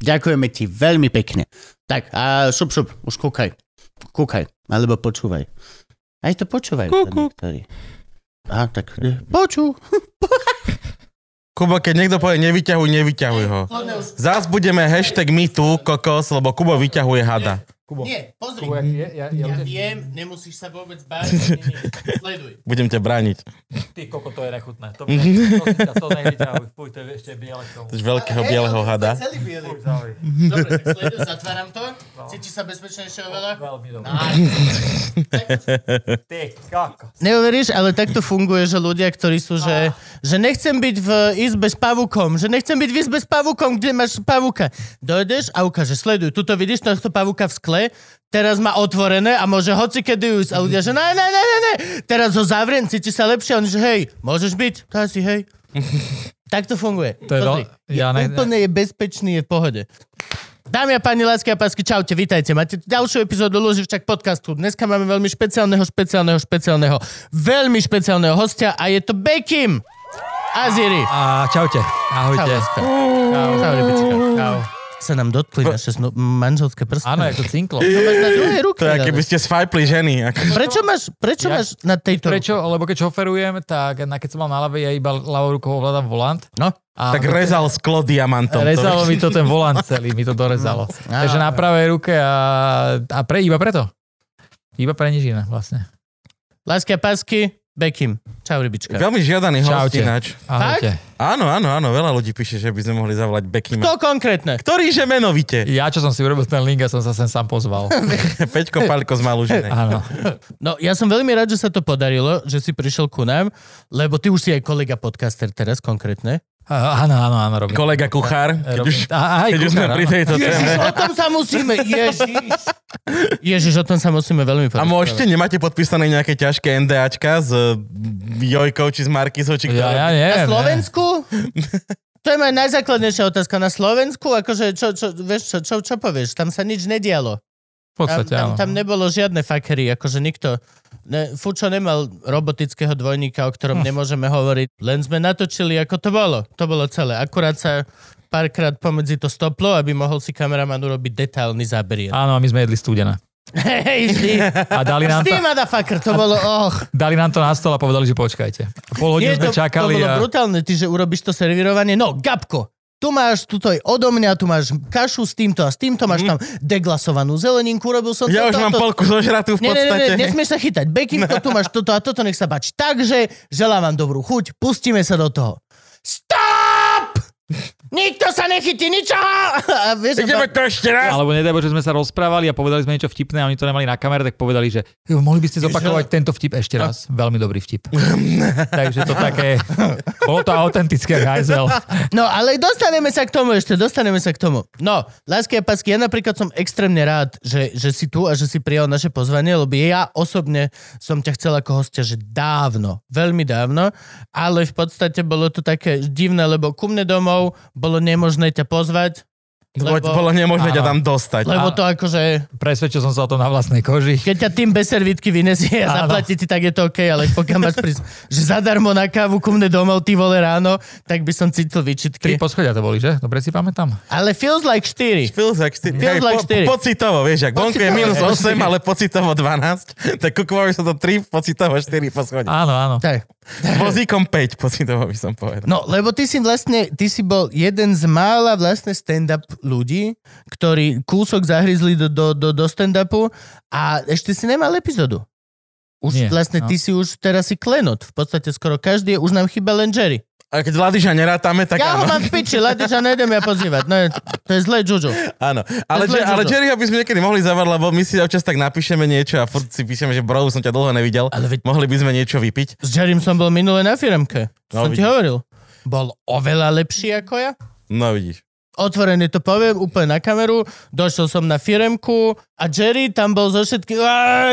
Ďakujeme ti veľmi pekne. Tak a šup, šup, už kúkaj. Kúkaj, alebo počúvaj. Aj to počúvaj. Kúku. Á, tak e, počú. Kubo, keď niekto povie nevyťahuj, nevyťahuj ho. Zás budeme hashtag me tu, kokos, lebo Kubo vyťahuje hada. Kubo. Nie, pozri. Kubo, ja, ja, ja, Ja viem, nemusíš sa vôbec báť. Nie, nie. Sleduj. Budem ťa brániť. ty koko, to je nechutné. To, prosím ťa, to nevyťahuj. Fuj, to je ešte biele tomu. Veľkého bieleho hada. Celý bielý. Fuj. Dobre, tak sleduj, zatváram to. Cítiš sa bezpečnejšie oveľa? Veľmi dobré. Nice. Ty koko. Neuveríš, ale takto funguje, že ľudia, ktorí sú, že, že nechcem byť v izbe s pavukom, že nechcem byť v izbe s pavukom, kde máš pavuka. Dojdeš a ukáže, sleduj, tuto vidíš tohto pavuka v skle, teraz má otvorené a môže hoci kedy ujsť. A ľudia, že ne, ne, ne, ne, ne, teraz ho zavriem, cíti sa lepšie, a on že hej, môžeš byť? To asi hej. tak to funguje. To je Pozri, veľ- ja je ne- úplne je bezpečný, je v pohode. Dámy a páni, lásky a pásky, čaute, vítajte. Máte ďalšiu epizódu Luživčak podcastu. Dneska máme veľmi špeciálneho, špeciálneho, špeciálneho, veľmi špeciálneho hostia a je to Bekim Aziri. A čaute. Ahojte. Čau. Čau, čau. Čau. Sa nám dotkli naše snu- manželské prsty. Áno, je to cinklo. To máš na druhej ruke. To je, keby ste swipeli ženy. Ako... Prečo máš, prečo Ja- máš na tejto Prečo? Lebo keď šoferujem, tak na keď som mal na ľavej, ja iba ľavou rukou ovládam volant. No. A Tak rezal sklo diamantom. to rezalo vieš. mi to ten volant celý, mi to dorezalo. Takže na pravej ruke a, a pre, iba preto. Iba pre nič iné vlastne. Lásky a pásky, Bekim. Čau, rybička. Veľmi žiadaný host ináč. Ahojte. Áno, áno, áno, veľa ľudí píše, že by sme mohli zavolať Bekima. To konkrétne. Ktorý že menovite? Ja, čo som si urobil ten link a som sa sem sám pozval. Peťko Paľko z Malužinej. Áno. No, ja som veľmi rád, že sa to podarilo, že si prišiel ku nám, lebo ty už si aj kolega podcaster teraz konkrétne. Áno, áno, áno, robím. Kolega kuchár. Keď Robím. už, aj keď už sme kuchár, pri áno. tejto téme. Ježiš, o tom sa musíme, ježiš. Ježiš, o tom sa musíme veľmi A porozprávať. môžete, nemáte podpísané nejaké ťažké NDAčka s Jojkou či s Markizou? Či Ja, ja neviem. Na ne. Slovensku? To je moja najzákladnejšia otázka. Na Slovensku, akože, čo, čo, vieš, čo, čo, čo povieš? Tam sa nič nedialo. V Tam, podstate, tam, áno. tam nebolo žiadne fakery, akože nikto... Ne, Fučo nemal robotického dvojníka, o ktorom Hm. nemôžeme hovoriť. Len sme natočili, ako to bolo. To bolo celé. Akurát sa párkrát pomedzi to stoplo, aby mohol si kameraman urobiť detailný záber. Áno, a my sme jedli studené. Hej, vždy. A dali nám, Vždy, to, motherfucker, to bolo, och. dali nám to na stôl a povedali, že počkajte. Pol hodinu to, sme to čakali bolo a... brutálne, ty, že urobíš to servírovanie. No, Gabko, tu máš, tuto je odo mňa, tu máš kašu s týmto a s týmto, máš tam deglasovanú zeleninku, urobil som Ja toto už mám toto. polku zožratú v Nie, nie, podstate. nie, nesmieš sa chytať. Bakinko, tu máš toto a toto, nech sa páči. Takže želám vám dobrú chuť, pustíme sa do toho. Stop! Nikto sa nechytí ničoho! A vieš, Ideme to ešte raz. Alebo nedaj Bože, sme sa rozprávali a povedali sme niečo vtipné a oni to nemali na kamere, tak povedali, že "Jo, mohli by ste zopakovať tento vtip ešte raz. Veľmi dobrý vtip. Takže to také... Bolo to autentické hajzel. No, ale dostaneme sa k tomu ešte, dostaneme sa k tomu. No, lásky a pásky, ja napríklad som extrémne rád, že, že si tu a že si prijal naše pozvanie, lebo ja osobne som ťa chcel ako hostia, že dávno, veľmi dávno, ale v podstate bolo to také divné, lebo ku mne domov bolo nemožné ťa pozvať, Lebo... lebo- Bolo nemožné ťa tam dostať. lebo to akože, Presvedčil som sa o tom na vlastnej koži. keď ťa tým bez servítky vynesie a zaplatí ti, tak je to OK, ale pokiaľ máš prísť, že zadarmo na kávu ku mne domov, ty vole ráno, tak by som cítil Tri výčitky. poschodia to boli, že? Dobre si pamätám. Ale feels like 4. Feels like, sti- Feels hej, like po, štyri. pocitovo, vieš, ak vonku je minus hej. 8, ale pocitovo 12, tak kukovajú sa to 3, pocitovo 4 poschodí. Áno, áno. Tak. Vozíkom 5, pocitovo by som povedal. No, lebo ty si vlastne, ty si bol jeden z mála vlastne stand-up ľudí, ktorí kúsok zahryzli do, do, do, do stand-upu a ešte si nemal epizódu. Už Nie, vlastne no. ty si už teraz si klenot. V podstate skoro každý, je- už nám chýba len Jerry. A keď Ladiža nerátame, tak Ja ho áno. mám v piči, Ladiča nejdem ja pozývať. No, to je zlé Juju. Áno, ale, zlé ale. Jerryho by sme niekedy mohli zavrať, lebo my si občas tak napíšeme niečo a furt si píšeme, že bro, som ťa dlho nevidel, Ale veď- mohli by sme niečo vypiť. S Jerrym som bol minule na firmke. No, som ti vidíš. hovoril. Bol oveľa lepší ako ja. No vidíš. Otvorené to poviem, úplne na kameru. Došiel som na firemku a Jerry tam bol zo všetkých,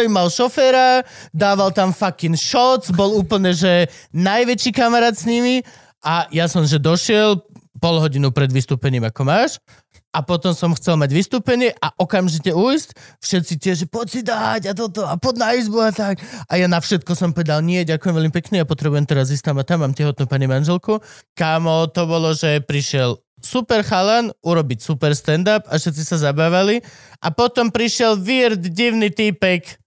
mal šoféra, dával tam fucking shots, bol úplne, že najväčší kamarát s nimi a ja som, že došiel pol hodinu pred vystúpením, ako máš, a potom som chcel mať vystúpenie a okamžite ujsť, všetci tie, že poď si dať a toto a pod na izbu a tak. A ja na všetko som povedal, nie, ďakujem veľmi pekne, ja potrebujem teraz ísť tam a tam, mám tehotnú pani manželku. Kámo, to bolo, že prišiel super chalan urobiť super stand-up a všetci sa zabávali. A potom prišiel weird, divný týpek,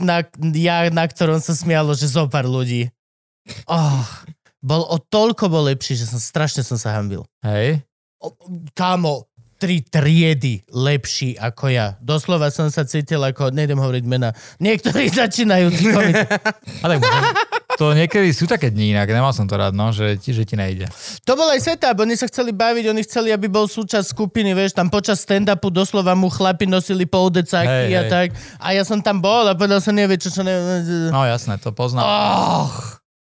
na, ja, na ktorom sa smialo, že zo pár ľudí. Oh, bol o toľko bol lepší, že som strašne som sa hambil. Hej. O, kámo, tri triedy lepší ako ja. Doslova som sa cítil ako, nejdem hovoriť mena, niektorí začínajúci komici. A tak to niekedy sú také dní inak, nemal som to rád, no, že, ti- že ti nejde. To bol aj setup, oni sa chceli baviť, oni chceli, aby bol súčasť skupiny, vieš, tam počas stand-upu doslova mu chlapi nosili poudecáky Hej, a hej. tak. A ja som tam bol a povedal som, nevie čo, čo ne... No jasné, to poznám. Oh.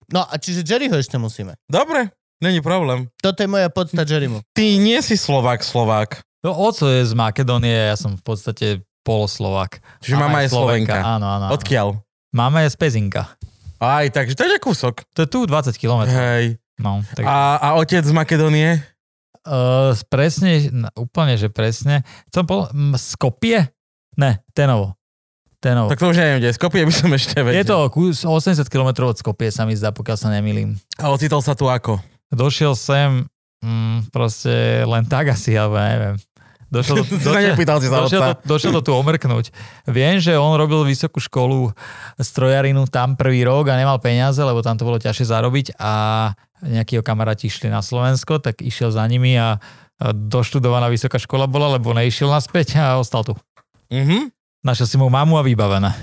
No a čiže Jerryho ešte musíme. Dobre, není problém. Toto je moja podsta Jerrymu. Ty nie si Slovák, Slovák. No, oco je z Makedónie, ja som v podstate poloslovák. Čiže mama je Slovenka. Áno, áno. áno. Odkiaľ? Mama je z Pezinka. Aj, takže to je kúsok. To je tu 20 km. Hej. No, tak, A, a otec z Makedónie? uh, presne, úplne, že presne. Som pol, m, Skopie? Ne, Tenovo. Tenovo. Tak to už neviem, kde. Skopie by som ešte vedel. Je to kus 80 km od Skopie, sa mi zdá, pokiaľ sa nemýlim. A ocitol sa tu ako? Došiel sem mm, proste len tak asi, alebo ja neviem. Došiel, sa došiel, otca. to, došiel to tu omrknúť. Viem, že on robil vysokú školu strojarinu tam prvý rok a nemal peniaze, lebo tam to bolo ťažšie zarobiť a nejakí kamaráti išli na Slovensko, tak išiel za nimi a doštudovaná vysoká škola bola, lebo neišiel naspäť a ostal tu. Mhm. Našiel si mu mamu a vybavené.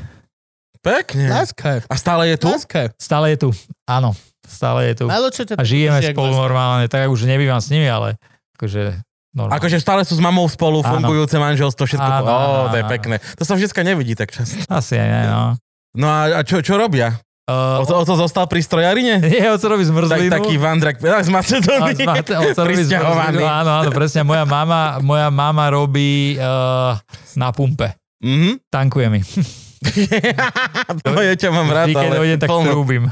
Pekne. Láska. A stále je tu? Láska. Stále je tu. Áno, stále je tu. A žijeme spolu normálne. Tak už nebývam s nimi, ale akože normálne. Akože stále sú s mamou spolu, Áno. fungujúce manželstvo, všetko. Áno, Ó, áno, to je pekné. To sa vždycky nevidí tak často. Asi aj no. No a, a čo, čo robia? Uh, O to, o to zostal pri strojarine? nie, oco robí Tak, zmrzlinu. taký vandrak z A Macedónie. robí Prisťahovaný. zmrzlinu, Áno, áno, presne. Moja mama, moja mama robí uh, na pumpe. Mhm. Tankuje mi. to je, čo mám rád, Vždy, keď ale dojdem, tak trúbim.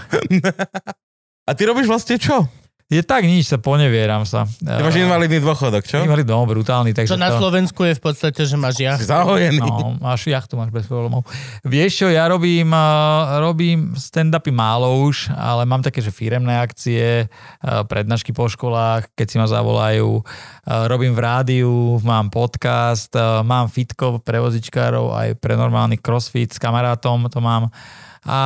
A ty robíš vlastne čo? Je tak nič, sa ponevieram sa. Ty máš invalidný dôchodok, čo? Invalid, no, brutálny. Takže Čo na to, Slovensku je v podstate, že máš jacht. Zahojený. No, máš jachtu, máš bez problémov. Vieš čo, ja robím, uh, robím stand-upy málo už, ale mám také, že firemné akcie, uh, prednášky po školách, keď si ma zavolajú. Robím v rádiu, mám podcast, mám fitko pre vozičkárov, aj pre normálny crossfit s kamarátom to mám. A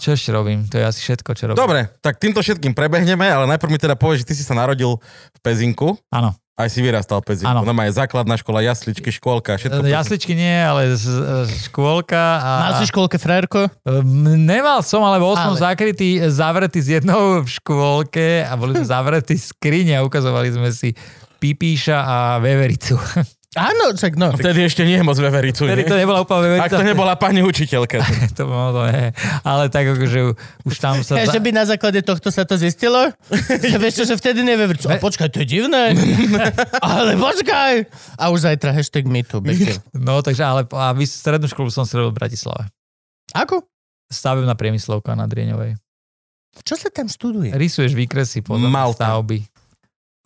čo ešte robím? To je asi všetko, čo robím. Dobre, tak týmto všetkým prebehneme, ale najprv mi teda povieš, že ty si sa narodil v Pezinku, Áno. aj si vyrastal v Pezinku. Áno. No je základná škola, jasličky, škôlka, všetko. E, Jasličky nie, ale z, z, škôlka. A, Mal si školke frajerko? Um, Nemal som, ale bol som Ale. zakrytý, zavretý s jednou v škôlke a boli sme zavretí skrine a ukazovali sme si pipíša a vevericu. Áno, čak no. Vtedy ešte nie je moc vevericu, Vtedy nie? to nebola úplne veverica. Ak to nebola pani učiteľka. to, bolo nie. Ale tak akože už tam sa... Ja, že by na základe tohto sa to zistilo? že vieš čo, že vtedy nevie, čo, a počkaj, to je divné. ale počkaj. A už zajtra hashtag MeToo. No takže ale a vy, strednú školu som si robil v Bratislave. Ako? Stavebná priemyslovka na Drieňovej. Čo sa tam študuje? Rysuješ výkresy podľa Malta. stavby.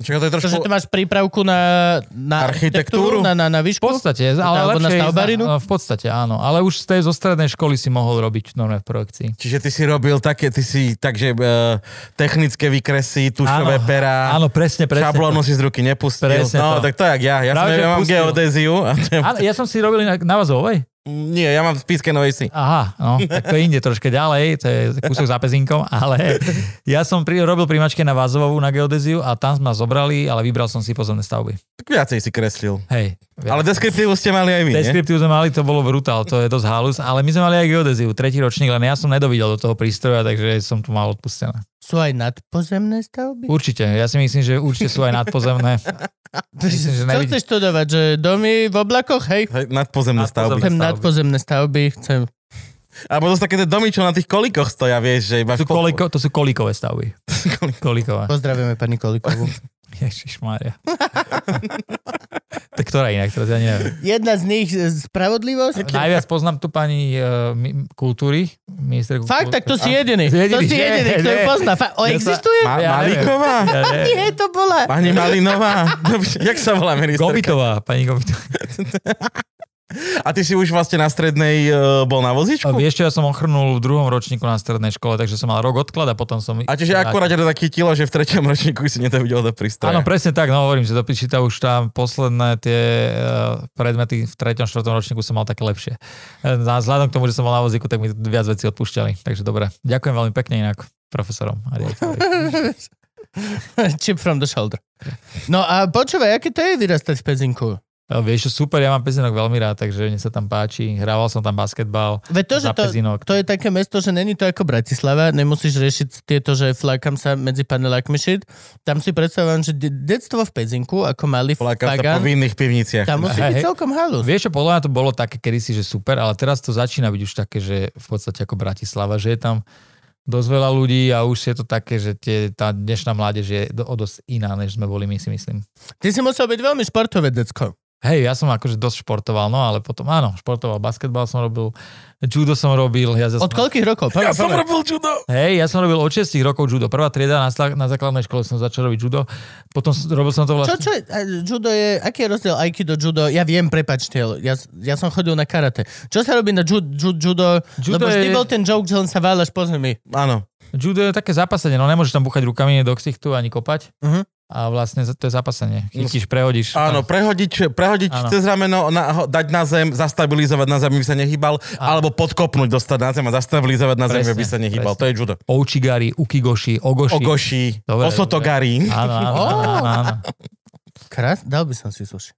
Čaká, to je To, že trošku... ty máš prípravku na, na Architektúru? Na, na, na V výšku? podstate, ale Alebo na stavbarinu? v podstate áno, ale už z tej zo strednej školy si mohol robiť normálne v projekcii. Čiže ty si robil také, ty si takže uh, technické výkresy, tušové Áno, pera, Áno, presne, presne. šablónu si z ruky nepustil. Presne no, to. tak to jak ja. Ja, som, Práve, ja mám pustil. geodéziu. A to. Áno, ja som si robil na, na Vazovej. Nie, ja mám v Píske Novej Si. Aha, no, tak to je inde troška ďalej, to je kúsok za pezinkom, ale ja som pri, robil primačke na Vazovú na geodéziu a tam ma zobrali, ale vybral som si pozemné stavby. Tak viacej si kreslil. Hej. Ale deskriptívu ste mali aj vy, nie? Deskriptív sme mali, to bolo brutál, to je dosť halus, ale my sme mali aj geodéziu, tretí ročník, len ja som nedovidel do toho prístroja, takže som tu mal odpustené. Sú aj nadpozemné stavby? Určite, ja si myslím, že určite sú aj nadpozemné. Myslím, že Čo nevidí- chceš študovať? Že domy v oblakoch? Hej. Hej, Nadpozemné stavby. Nadpozemné. Chcem stavby. nadpozemné stavby. Chcem. Alebo to sú také tie domy, čo na tých kolikoch stoja, vieš, že iba... Sú koliko, to sú kolíkové stavby. Kolíkové. Pozdravujeme pani Kolikovú. Ježišmária. tak ktorá inak, teraz ja neviem. Jedna z nich, e, spravodlivosť. Najviac poznám tu pani uh, mi- kultúry. Minister Fakt, tak to si A- jediný. To Jediný, si jediný, kto ju pozná. Fa- o, Ja existuje? Ma- Ja? Ja. Nie, to bola. Pani Malinová? Jak sa volá ministerka? Gobitová, pani Gobitová. A ty si už vlastne na strednej uh, bol na A vozíčku? vieš čo, ja som ochrnul v druhom ročníku na strednej škole, takže som mal rok odklad a potom som... A čiže akurát ťa to tak chytilo, že v treťom ročníku si nedovidel do prístroja. Áno, presne tak, no hovorím, že do Pičita už tam posledné tie uh, predmety v treťom, štvrtom ročníku som mal také lepšie. Na vzhľadom k tomu, že som bol na vozíku, tak mi viac vecí odpúšťali. Takže dobre, ďakujem veľmi pekne inak profesorom. Chip from the shoulder. No a počúvaj, aké to je vyrastať v Pezinku? Vieš super, ja mám Pezinok veľmi rád, takže mne sa tam páči. Hrával som tam basketbal Veď to, že to, Pezinok. to je také mesto, že není to ako Bratislava, nemusíš riešiť tieto, že flákam sa medzi panelákmi shit. Tam si predstavujem, že de- detstvo v Pezinku, ako malý Flákam sa po pagan, vinných pivniciach. tam musí byť celkom halus. Vieš čo, podľa mňa to bolo také kedysi, že super, ale teraz to začína byť už také, že v podstate ako Bratislava, že je tam dosť veľa ľudí a už je to také, že tie, tá dnešná mládež je o dosť iná, než sme boli my si myslím. Ty si musel byť veľmi športové decko. Hej, ja som akože dosť športoval, no ale potom áno, športoval, basketbal som robil, judo som robil. Ja Od koľkých rokov? Ja Povedz, som robil judo. Hej, ja som robil od 6 rokov judo. Prvá trieda na, na základnej škole som začal robiť judo. Potom robil som to Čo, vlastne... čo je, a, judo je, aký je rozdiel aikido, judo? Ja viem, prepačte, ja, ja som chodil na karate. Čo sa robí na ju, ju, judo? Judo Lebo vždy je- bol ten joke, že len sa váľaš po zemi. Áno. Judo je také zápasenie, no nemôžeš tam buchať rukami do ksichtu ani kopať. Mhm. A vlastne to je zápasenie. Chytíš, prehodíš. Áno, prehodiť, prehodiť Áno. cez rameno, na, dať na zem, zastabilizovať na zem, aby sa nehýbal, alebo podkopnúť, dostať na zem a zastabilizovať na zem, Presne, aby sa nehýbal. presne. To je judo. Ouchigari, ukigoshi, ogoshi. Ogoshi, Dobre, osotogari. Áno, áno, áno, áno, áno. Krás, dal by som si suši.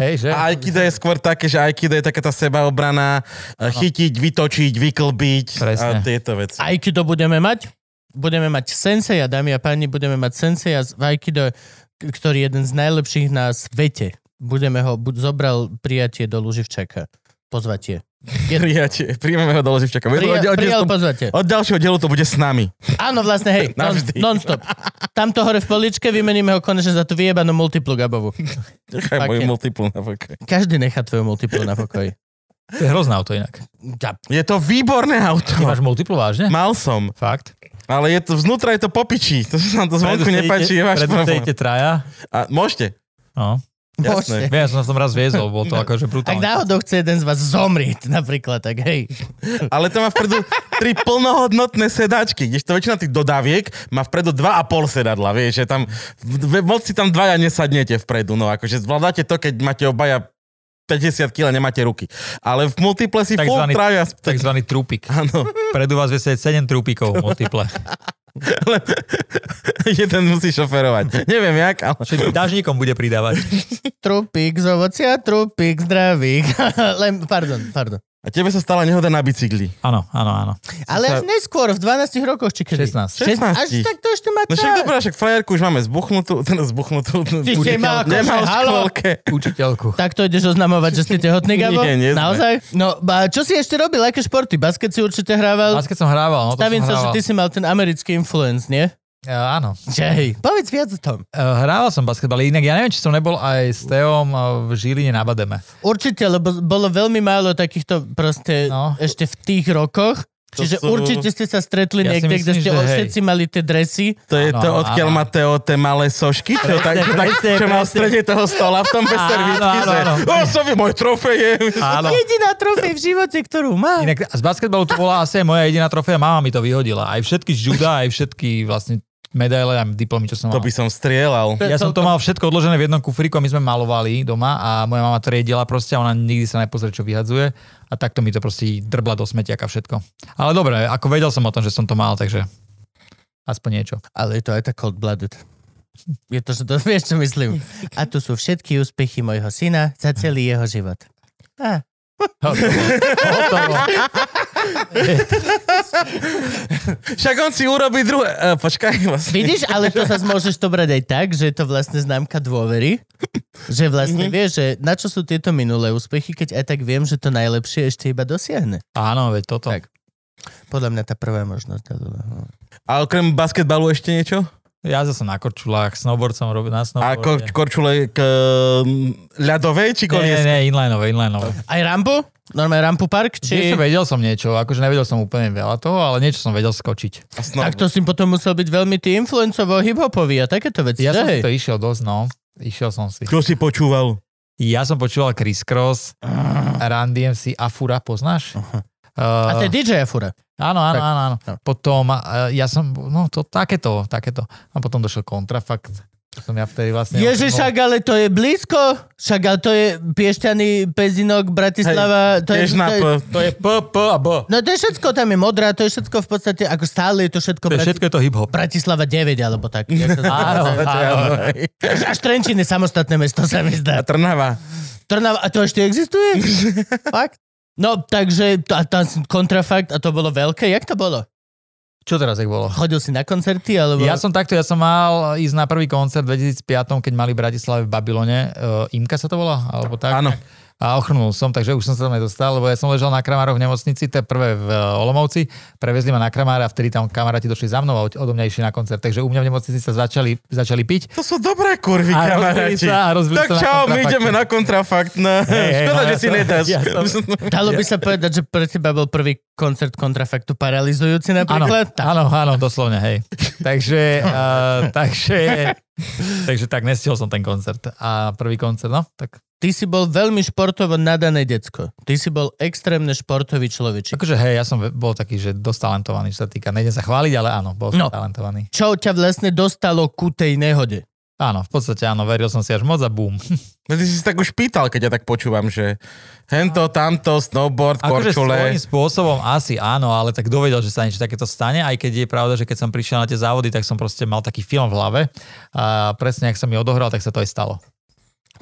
Hej, že? A Aikido je skôr také, že Aikido je taká tá sebaobrana, e, chytiť, vytočiť, vyklbiť a Presne. tieto veci. Aikido budeme mať. Budeme mať senseja, dámy a páni, budeme mať senseja z Aikido, ktorý je jeden z najlepších na svete. Budeme ho, buď zobral prijatie do Luživčaka. Pozvatie. Prijatie, príjmeme ho do Loživčaka. Prija, od, prijal od, pozvatie. od ďalšieho dielu to bude s nami. Áno, vlastne, hej, non, non-stop. Tamto hore v poličke vymeníme ho konečne za tú vyjebanú multiplu Gabovú. Nechaj moju je. multiplu na pokoj. Každý nechá tvoju multiplu na pokoji. To je hrozné auto inak. Ja, Je to výborné auto. Ty máš multiplu vážne? Mal som, Fakt? Ale je to, vznútra je to popičí. To sa nám to zvonku nepáči, je váš problém. traja. A môžete. No. Jasné. Ja som sa v tom raz viezol, bolo to akože Ak brutálne. náhodou chce jeden z vás zomrieť, napríklad, tak hej. Ale to má vpredu tri plnohodnotné sedačky, kdežto väčšina tých dodaviek má vpredu dva a pol sedadla, vieš, že tam, moc si tam dvaja nesadnete vpredu, no akože zvládate to, keď máte obaja 50 kg nemáte ruky. Ale v multiple si full Takzvaný- traja. Takzvaný trúpik. Áno, Predu vás vie sedieť 7 trúpikov multiple. ale jeden musí šoferovať. Neviem jak, ale... Všetkým dážnikom bude pridávať. Trupík z ovocia, trupík zdravík. Len, pardon, pardon. A tebe sa stala nehoda na bicykli. Áno, áno, áno. Ale až neskôr, v 12 rokoch, či kedy? 16. 16. Až tak to ešte má No však čas. dobré, však frajerku už máme zbuchnutú, teda zbuchnutú. Ty si má Nemal v halo. škôlke. Učiteľku. Tak to ideš oznamovať, že ste tehotný, Gabo? Nie, nie. Naozaj? No, a čo si ešte robil? Aké športy? Basket si určite hrával? Basket som hrával, no to Stavím som sa, že hrával. ty si mal ten americký influence, nie? Ja, áno. Hej, povedz viac o tom. E, Hrával som basketbal, inak ja neviem, či som nebol aj s Teom e, v Žiline na Bademe. Určite, lebo bolo veľmi málo takýchto proste No. ešte v tých rokoch. To Čiže sú- určite ste sa stretli Ja niekde, kde ste že hej. všetci mali tie dresy. To je Áno, to, odkiaľ má Teo tie malé sošky, čo, tak, Presne, tak, presne, čo má v strede toho stola v tom bez servítky, že o, sovi, môj trofej je. Áno. Jediná trofej v živote, ktorú má. Inak z basketbalu to bola asi aj moja jediná trofeja, mama mi to vyhodila. Aj všetky z juda, aj všetky vlastne medaile a diplomy, čo som To mal. by som strieľal. Ja som to mal všetko odložené v jednom kufríku a my sme malovali doma a moja mama to riedila proste a ona nikdy sa nepozrie, čo vyhadzuje a takto mi to proste drbla do smetiaka všetko. Ale dobre, ako vedel som o tom, že som to mal, takže aspoň niečo. Ale je to aj tak cold-blooded. Je to, že to vieš, čo myslím. A tu sú všetky úspechy mojho syna za celý jeho život. Á, Hotovo. Hotovo. Však on si urobí druhé... Uh, počkaj, vlastne. Vidíš, ale to sa môžeš to brať aj tak, že je to vlastne známka dôvery. Že vlastne Mhm. vieš, že na čo sú tieto minulé úspechy, keď aj tak viem, že to najlepšie ešte iba dosiahne. Áno, veď toto. Tak. Podľa mňa tá prvá možnosť. no. A okrem basketbalu ešte niečo? Ja som na korčulách, snowboard som robil na A snowboarde. ko- korčule k ľadovej či nie, nie, nie, inlineové, inlineové. Aj rampu? Normálne rampu park? Či... Či... vedel som niečo, akože nevedel som úplne veľa toho, ale niečo som vedel skočiť. A snowboard. Tak to si potom musel byť veľmi ty influencovo hip-hopový a takéto veci, Ja že som to išiel dosť, no. Išiel som si. Čo si počúval? Ja som počúval Chris Cross, Run DMC, Afura, poznáš? Uh, A to je DJ Afura. Áno, áno, Tak. áno, áno. No. Potom uh, ja som, no to takéto, takéto. A potom došiel kontrafakt. Som ja vtedy vlastne... Ježiš, však ale to je blízko. Však ale to je Piešťany, Pezinok, Bratislava. to je, to je. To je P, P a B. No to je všetko, tam je modrá, to je všetko v podstate, ako stále je to všetko, To je Brati- všetko je to hip-hop. Bratislava 9, alebo tak. Áno, áno. Až, Trenčín je samostatné mesto, sa mi A zdá. Trnava. Trnava, a to ešte existuje? Fakt? No, takže a tam kontrafakt a to bolo veľké. Jak to bolo? Čo teraz ich bolo? Chodil si na koncerty, alebo... Ja som takto, ja som mal ísť na prvý koncert v 2005, keď mali v Bratislave v Babylone. Uh, Imka sa to volá? Alebo tak? Áno. A ochrnul som, takže už som sa tam nedostal, lebo ja som ležal na Kramároch v nemocnici, to prvé v eh, Olomouci, prevezli ma na Kramára a vtedy tam kamaráti došli za mnou a od- odo mňa išli na koncert. Takže u mňa v nemocnici sa začali, začali piť. To sú dobré kurvy, A rozbili kamaráti. sa, a Tak sa na čau, my ideme na kontrafakt. Hej, hej, Škoda, no, že ja si som- nedáš. ja som- Dalo by sa povedať, že pre teba bol prvý koncert kontrafaktu paralizujúci Áno, napríklad? Tak. áno, áno, doslovne, hej. Takže, uh, takže, takže tak, nestihol som ten koncert. A prvý koncert, no, tak Ty si bol veľmi športovo nadané decko. Ty si bol extrémne športový človečik. akože hej, ja som bol taký, že dosť talentovaný, čo sa týka. Nejdem sa chváliť, ale áno, bol No. som talentovaný. Čo ťa vlastne dostalo ku tej nehode? Áno, v podstate áno, veril som si až moc a boom. No ty si tak už pýtal, keď ja tak počúvam, že hento, tamto, snowboard, Akože korčule. svojím spôsobom asi áno, ale tak dovedel, že sa niečo takéto stane, aj keď je pravda, že keď som prišiel na tie závody, tak som proste mal taký film v hlave a presne, ak sa mi odohral, tak sa to aj stalo.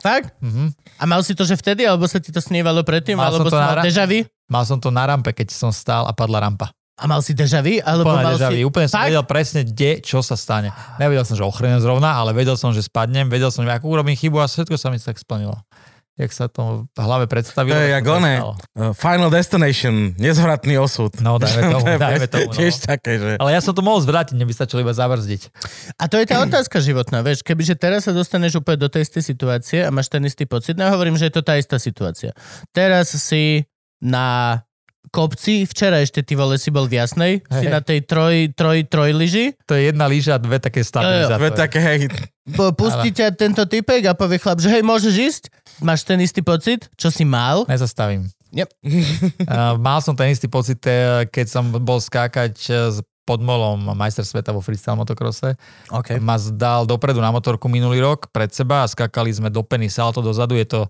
Fakt? Mhm. A mal si to, že vtedy, alebo sa ti to snívalo predtým, Mal som alebo to si na mal ra- deja vu? Mal som to na rampe, keď som stál a padla rampa. A mal si deja vu? Alebo Úplne mal deja si... vu. Úplne som Fakt? vedel presne, kde, čo sa stane. Nevedel som, že ochrenem zrovna, ale vedel som, že spadnem, vedel som, akú urobím chybu a všetko sa mi tak splnilo. Jak sa to v hlave predstavilo. To je jak stalo. uh, Final Destination, nezvratný osud. No, dajme tomu, dajme tomu. No. Tiež také, že... Ale ja som to mohol zvrátiť, neby stačilo iba zabrzdiť. A to je tá otázka životná, vieš, kebyže teraz sa dostaneš úplne do tej istej situácie a máš ten istý pocit, no ja hovorím, že je to tá istá situácia. Teraz si na kopci, včera ešte ty vole si bol v Jasnej, si Hej. na tej troj, troj, trojlyži, To je jedna líža a dve také stabilizátory. také, hej, pustí ťa tento typek a povie chlap, že hej, môžeš ísť, máš ten istý pocit, čo si mal. Nezastavím. Yep. Uh, mal som ten istý pocit, eh, keď som bol skákať eh, s podmolom majster sveta vo freestyle motokrose. Okay. Ma dal dopredu na motorku minulý rok pred seba a skakali sme do peny salto dozadu. Je to,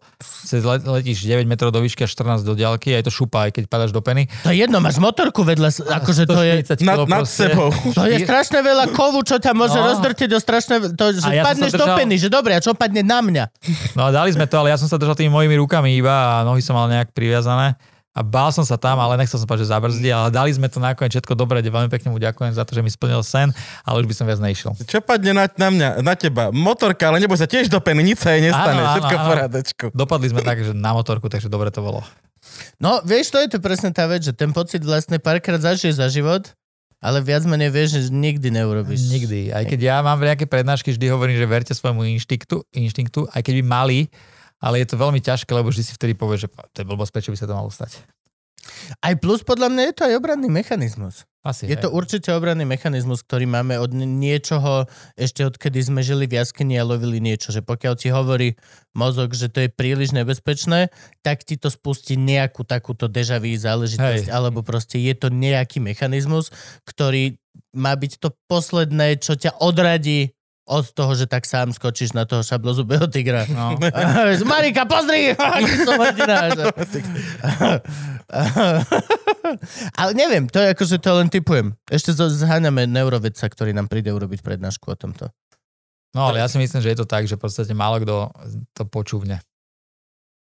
cez let, letíš 9 metrov do výšky a 14 do ďalky a je to šupa, aj keď padáš do peny. To je jedno, máš motorku vedľa, akože to je... 140 nad, nad sebou. To je strašne veľa kovu, čo ťa môže No. rozdrtiť do strašne... To, že ja padneš sa do držal- peny, že dobre, a čo padne na mňa? No a dali sme to, ale ja som sa držal tými mojimi rukami iba a nohy som mal nejak priviazané. A bál som sa tam, ale nechcel som povedať, že zabrzdí, ale dali sme to nakoniec všetko dobre, veľmi pekne mu ďakujem za to, že mi splnil sen, ale už by som viac nešiel. Čo padne na, na mňa, na teba? Motorka, ale neboj sa, tiež do peny, nič sa jej nestane, Áno, áno, všetko v porádečku. Dopadli sme tak, že na motorku, takže dobre to bolo. No, vieš, to je to presne tá vec, že ten pocit vlastne párkrát zažiješ za život, ale viac menej vieš, že nikdy neurobiš. Nikdy. Aj keď ja mám nejaké prednášky, vždy hovorím, že verte svojmu inštinktu, inštinktu aj keď by mali, ale je to veľmi ťažké, lebo vždy si vtedy povie, že to je blbosť, prečo by sa to malo stať. Aj plus podľa mňa je to aj obranný mechanizmus. Asi, Je hej. to určite obranný mechanizmus, ktorý máme od niečoho, ešte odkedy sme žili v jaskyni a lovili niečo, že pokiaľ ti hovorí mozog, že to je príliš nebezpečné, tak ti to spustí nejakú takúto deja vu záležitosť, Hej. alebo proste je to nejaký mechanizmus, ktorý má byť to posledné, čo ťa odradí od toho, že tak sám skočíš na toho šablozubého tigra. No. Marika, pozri! Aký som hrdina. Ale neviem, to je ako, že to len typujem. Ešte zháňame neurovedca, ktorý nám príde urobiť prednášku o tomto. no ale ja si myslím, že je to tak, že v podstate málo kto to počúvne.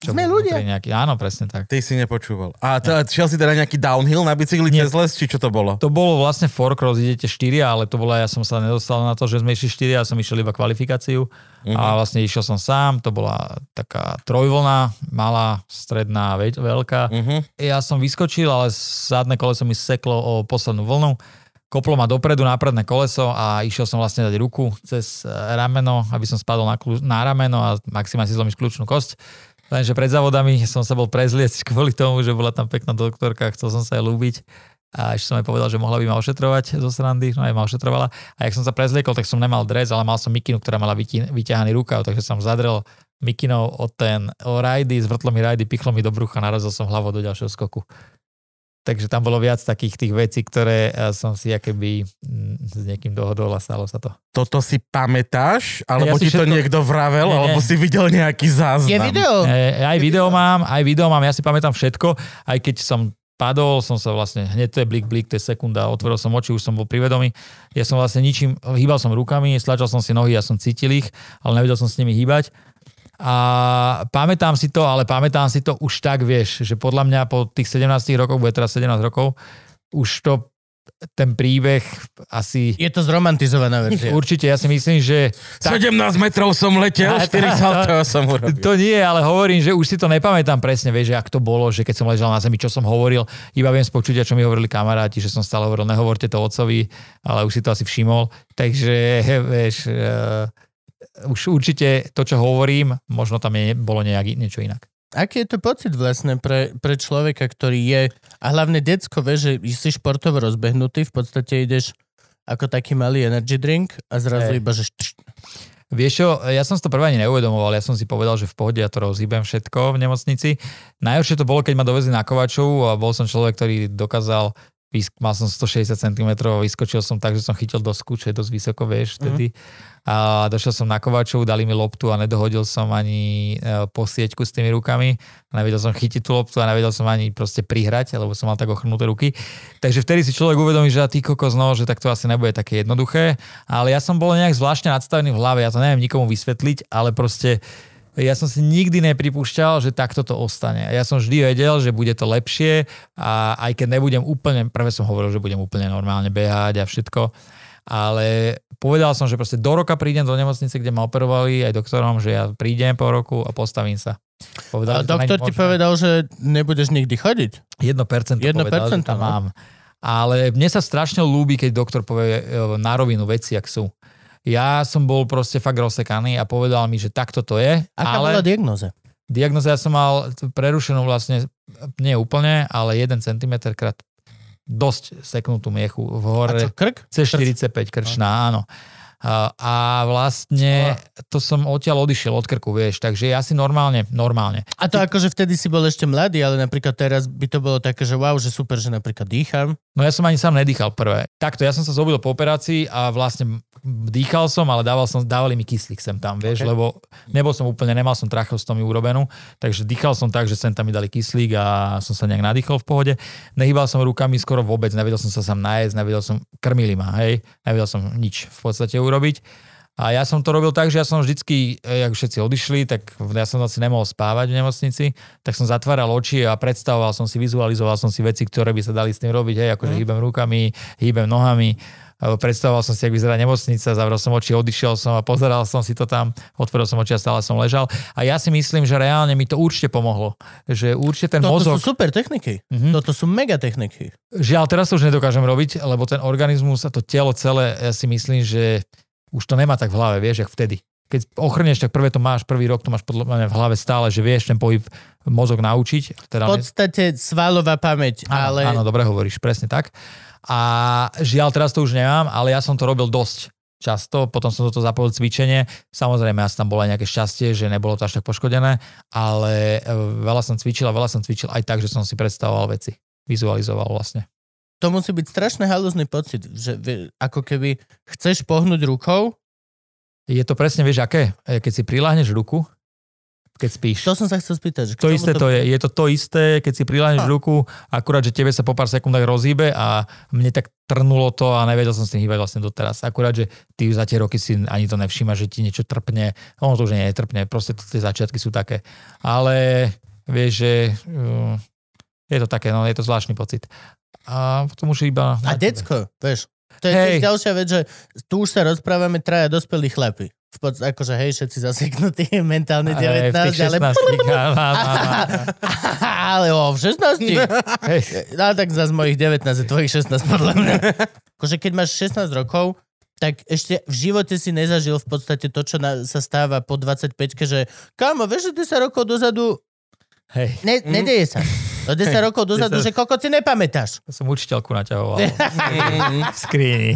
Sme mu ľudia. Nejaký, áno, presne tak. Ty si nepočúval. A t- šiel si teda nejaký downhill na bicykli Nie. cez les, či čo to bolo? To bolo vlastne four cross, idete 4, ale to bola, ja som sa nedostal na to, že sme išli 4, ja som išiel iba kvalifikáciu Mhm. a vlastne išiel som sám, to bola taká trojvlna, malá, stredná, ve- veľká. Uh-huh. Ja som vyskočil, ale zadné koleso mi seklo o poslednú vlnu koplo ma dopredu na predné koleso a išiel som vlastne dať ruku cez rameno, aby som spadol na, kľú, na rameno a maximálne si zlomiť kľúčnú kosť. Lenže pred závodami som sa bol prezliecť kvôli tomu, že bola tam pekná doktorka, chcel som sa jej ľúbiť a ešte som jej povedal, že mohla by ma ošetrovať zo srandy, no aj ma ošetrovala. A jak som sa prezliekol, tak som nemal dres, ale mal som mikinu, ktorá mala vyťahaný rukav, takže som zadrel mikinou o ten o rajdy, zvrtlo mi rajdy, pichlo mi do brucha, narazil som hlavou do ďalšieho skoku. Takže tam bolo viac takých tých vecí, ktoré eh, som si akéby mm, s niekým dohodol a stalo sa to. Toto si pamätáš? Alebo Ja si ti to všetko- niekto vravel? Nie, nie. Alebo si videl nejaký záznam? Je video? E, aj video mám, aj video mám, ja si pamätám všetko, aj keď som padol, som sa vlastne, hneď to je blik, blik, to je sekunda, otvoril som oči, už som bol privedomý. Ja som vlastne ničím, hýbal som rukami, stlačal som si nohy, ja som cítil ich, ale nevedel som s nimi hýbať. A pamätám si to, ale pamätám si to už tak, vieš, že podľa mňa po tých 17 rokoch, bude teraz 17 rokov, už to ten príbeh asi... Je to zromantizovaná verzia. Určite, ja si myslím, že... 17 metrov som letel, Tá, 4 tá, saltov som urobil. To nie, ale hovorím, že už si to nepamätám presne, vieš, že ak to bolo, že keď som ležal na zemi, čo som hovoril, iba viem z počutia, čo mi hovorili kamaráti, že som stále hovoril, nehovorte to otcovi, ale už si to asi všimol. Takže, vieš, uh, už určite to, čo hovorím, možno tam je, bolo nejak, niečo inak. Aký je to pocit vlastne pre, pre človeka, ktorý je, a hlavne decko, vieš, že si športovo rozbehnutý, v podstate ideš ako taký malý energy drink a zrazu Hej. iba, že Vieš čo, ja som si to prvé ani neuvedomoval, ja som si povedal, že v pohode ja to rozhýbem všetko v nemocnici. Najhoršie to bolo, keď ma dovezli na Kovačovu a bol som človek, ktorý dokázal vysk- mal som 160 cm, vyskočil som tak, že som chytil dosku, čo je dosť vysoko, vieš, vtedy. A došiel som na Kovačovu, dali mi loptu a nedohodil som ani e, po sieťku s tými rukami. Nevedel som chytiť tú loptu a nevedel som ani proste prihrať, lebo som mal tak ochrnuté ruky. Takže vtedy si človek uvedomí, že ty kokos, no, že tak to asi nebude také jednoduché. Ale ja som bol nejak zvláštne nadstavený v hlave, ja to neviem nikomu vysvetliť, ale proste ja som si nikdy nepripúšťal, že takto to ostane. Ja som vždy vedel, že bude to lepšie a aj keď nebudem úplne, prvé som hovoril, že budem úplne normálne behať a všetko, ale povedal som, že proste do roka prídem do nemocnice, kde ma operovali aj doktorom, že ja prídem po roku a postavím sa. a Povedal, doktor ti povedal, že nebudeš nikdy chodiť. 1% 1%, povedal, že tam no. mám. Ale mne sa strašne ľúbi, keď doktor povie e, na rovinu veci, ak sú. Ja som bol proste fakt rozsekaný a povedal mi, že takto to je, Aká ale... bola diagnoza? Diagnoza ja som mal prerušenú vlastne, nie úplne, ale 1 cm krát dosť seknutú miechu v A hore. čo, krk? C45 krčná, áno. A, a vlastne to som odtiaľ odišiel od krku, vieš, takže ja si normálne, normálne. A to akože vtedy si bol ešte mladý, ale napríklad teraz by to bolo také, že wow, že super, že napríklad dýcham. No ja som ani sám nedýchal prvé. Takto, ja som sa zobil po operácii a vlastne dýchal som, ale dával som, dávali mi kyslík sem tam, vieš, Ok. lebo nebol som úplne, nemal som tracheostomiu urobenú, takže dýchal som tak, že sem tam mi dali kyslík a som sa nejak nadýchol v pohode. Nehýbal som rukami skoro vôbec, nevedel som sa sám nájsť, nevedel som, krmili ma, hej, nevedel som nič v podstate urobiť. A ja som to robil tak, že ja som vždycky, e, jak všetci odišli, tak ja som noci nemohol spávať v nemocnici, tak som zatváral oči a predstavoval som si, vizualizoval som si veci, ktoré by sa dali s tým robiť, hej, akože hýbem rukami, hýbem nohami, predstavoval som si, ak vyzerá nemocnica, zavrel som oči, odišiel som a pozeral som si to tam, otvoril som oči a stále som ležal. A ja si myslím, že reálne mi to určite pomohlo. Že určite ten Toto mozog... sú super techniky. Mhm. Toto sú mega techniky. Žiaľ, teraz to už nedokážem robiť, lebo ten organizmus a to telo celé, ja si myslím, že už to nemá tak v hlave, vieš, jak vtedy. Keď ochrneš, tak prvé to máš, prvý rok to máš podľa mňa v hlave stále, že vieš ten pohyb mozog naučiť. V Teda ne- podstate svalová pamäť, áno, ale áno, dobre hovoríš, presne tak. A žiaľ, teraz to už nemám, ale ja som to robil dosť často, potom som toto zapojil cvičenie. Samozrejme, asi tam bolo aj nejaké šťastie, že nebolo to až tak poškodené, ale e, veľa som cvičil a veľa som cvičil aj tak, že som si predstavoval veci. Vizualizoval vlastne. To musí byť strašne halúzny pocit, že ako keby chceš pohnúť rukou, Je to presne, vieš, aké? E, Keď si priláhneš ruku, keď spíš. to som sa chcel spýtať. Že To isté to je. Je to to isté, keď si priláhneš ruku, akurát, že tebe sa po pár sekundách rozhýbe a mne tak trnulo to a nevedel som s tým hýbať vlastne doteraz. Akurát, že ty za tie roky si ani to nevšíma, že ti niečo trpne. Ono to už nie je trpne, proste to, tie začiatky sú také. Ale vieš, že uh, je to také, no je to zvláštny pocit. A potom už iba... A decko, vieš, to je Hej. tiež ďalšia vec, že tu už sa rozprávame traja dospelí chlapi. v pod, akože hej, všetci zaseknutí mentálne Aj, 19, v tých ale, 16 áno, áno, áno. ale o, v 16. Hej. No tak za mojich 19 je tvojich 16 podľa mňa. Akože keď máš 16 rokov, tak ešte v živote si nezažil v podstate to, čo na, sa stáva po 25 že kámo, vieš, že 10 rokov dozadu Hej. ne, nedeje sa. Do 10 rokov dozadu, že koľko si nepamätáš. To som učiteľku naťahoval. v skrini.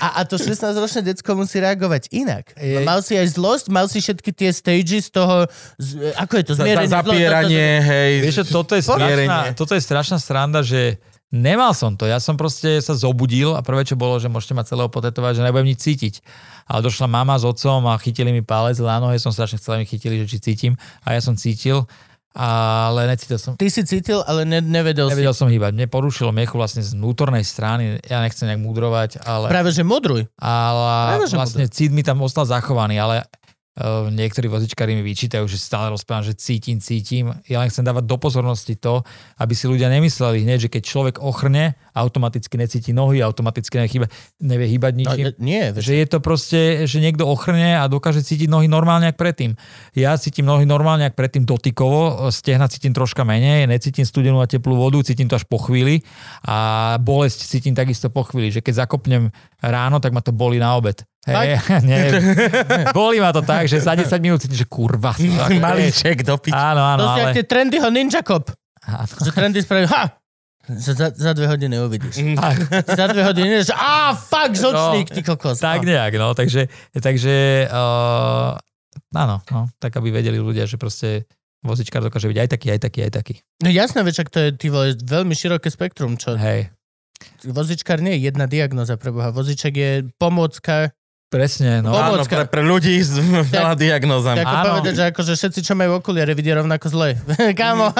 A, a to 16-ročné decko musí reagovať inak. No, Je- Mal si aj zlosť, mal si všetky tie stages toho, z, ako je to, Za, za, zmierenie zlo- zapieranie, hej. Vieš, toto je, strašná, toto je strašná sranda, že nemal som to. Ja som proste sa zobudil a prvé, čo bolo, že môžete ma celého potetovať, že nebudem nič cítiť. Ale došla mama s otcom a chytili mi palec na nohe, som strašne chcel, aby mi chytili, že či cítim. A ja som cítil, ale necítil som. Ty si cítil, ale ne, nevedel, Nevedel som hýbať. Mne porušilo miechu vlastne z vnútornej strany. Ja nechcem nejak mudrovať, si. ale, Práve, že modruj. ale Práve, že vlastne cít mi tam ostal zachovaný, ale niektorí vozičkári mi vyčítajú, že stále rozprávam, že cítim, cítim. Ja len chcem dávať do pozornosti to, aby si ľudia nemysleli hneď, že keď človek ochrne, automaticky necíti nohy, automaticky nevie, chýba, nevie hýbať No, ničím. ne- nie. Že je to proste, že niekto ochrne a dokáže cítiť nohy normálne ako predtým. Ja cítim nohy normálne ako predtým dotykovo, stehna cítim troška menej, necítim studenú a teplú vodu, cítim to až po chvíli a bolesť cítim takisto po chvíli, že keď zakopnem ráno, tak ma to boli na obed. Hej, nie, boli ma to tak, že za 10 minút cítim, že kurva. Malíček do piči. Áno, áno, to ale... tie trendyho ninja cop. Áno. Že trendy spraví, ha! Za, za, za dve hodiny uvidíš. za dve hodiny, že á, fuck, žočník, ty kokos. Tak No. nejak, no, takže, takže uh, áno, no, tak aby vedeli ľudia, že proste vozičkár dokáže byť aj taký, aj taký, aj taký. No jasné, vieš, ak to je ty vole, veľmi široké spektrum, čo Hej, vozičkár nie je jedna diagnoza pre Boha. Voziček je pomôcka, presne, no. Áno, pre, pre ľudí s veľa diagnózami. ako Áno. povedať, že akože všetci, čo majú okuliare, vidia rovnako zle. Kámo,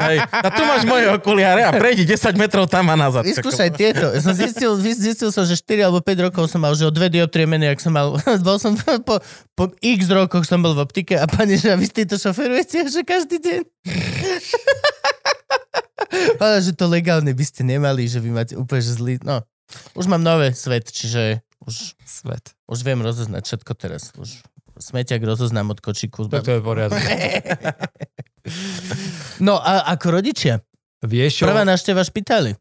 Hej. A tu máš moje okuliare a prejdi 10 metrov tam a nazad. vyskúšaj tieto. Som zistil, zistil som, že 4 alebo 5 rokov som mal, že o dve dioptrie menej, ak som mal. Bol som po, po x rokoch som bol v optike a pani, že vy s týmto šoferujete, že každý deň. Ale že to legálne by ste nemali, že vy máte úplne že zlý... No, už mám nové svet, čiže už, Svet. už viem rozoznať všetko teraz. Už smetiak rozoznám od kočiku. Tak to je poriadok. No a ako rodičia? Vieš čo? Prvá návšteva špitály.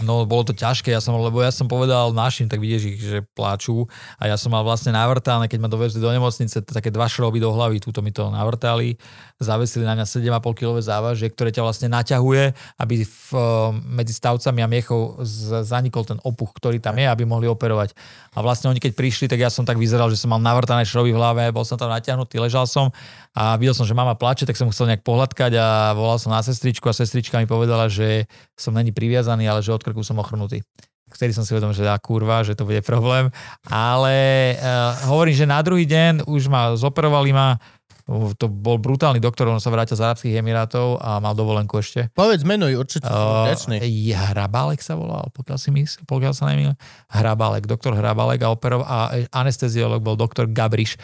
No bolo to ťažké, ja som, lebo ja som povedal našim, tak vidíš ich, že pláču a ja som mal vlastne navrtané, keď ma dovezli do nemocnice, také dva šroby do hlavy, túto mi to navrtali, zavesili na mňa 7,5 kg závažie, ktoré ťa vlastne naťahuje, aby v, eh, medzi stavcami a miechou zanikol ten opuch, ktorý tam je, aby mohli operovať. A vlastne oni keď prišli, tak ja som tak vyzeral, že som mal navrtané šroby v hlave, bol som tam natiahnutý, ležal som a videl som, že mama plače, tak som chcel nejak pohľadkať a volal som na sestričku a sestrička mi povedala, že som není priviazaný, ale že od krku som ochrnutý. Vtedy som si uvedomil, že dá kurva, že to bude problém. Ale uh, hovorím, že na druhý deň už ma zoperovali ma, to bol brutálny doktor, on sa vrátil z Arabských Emirátov a mal dovolenku ešte. Povedz, menuj, určite Uh, Hrabálek sa volal, pokiaľ si mysl, pokiaľ sa nemýlim. Hrabálek, doktor Hrabálek a, operov, a anesteziolog bol doktor Gabriš.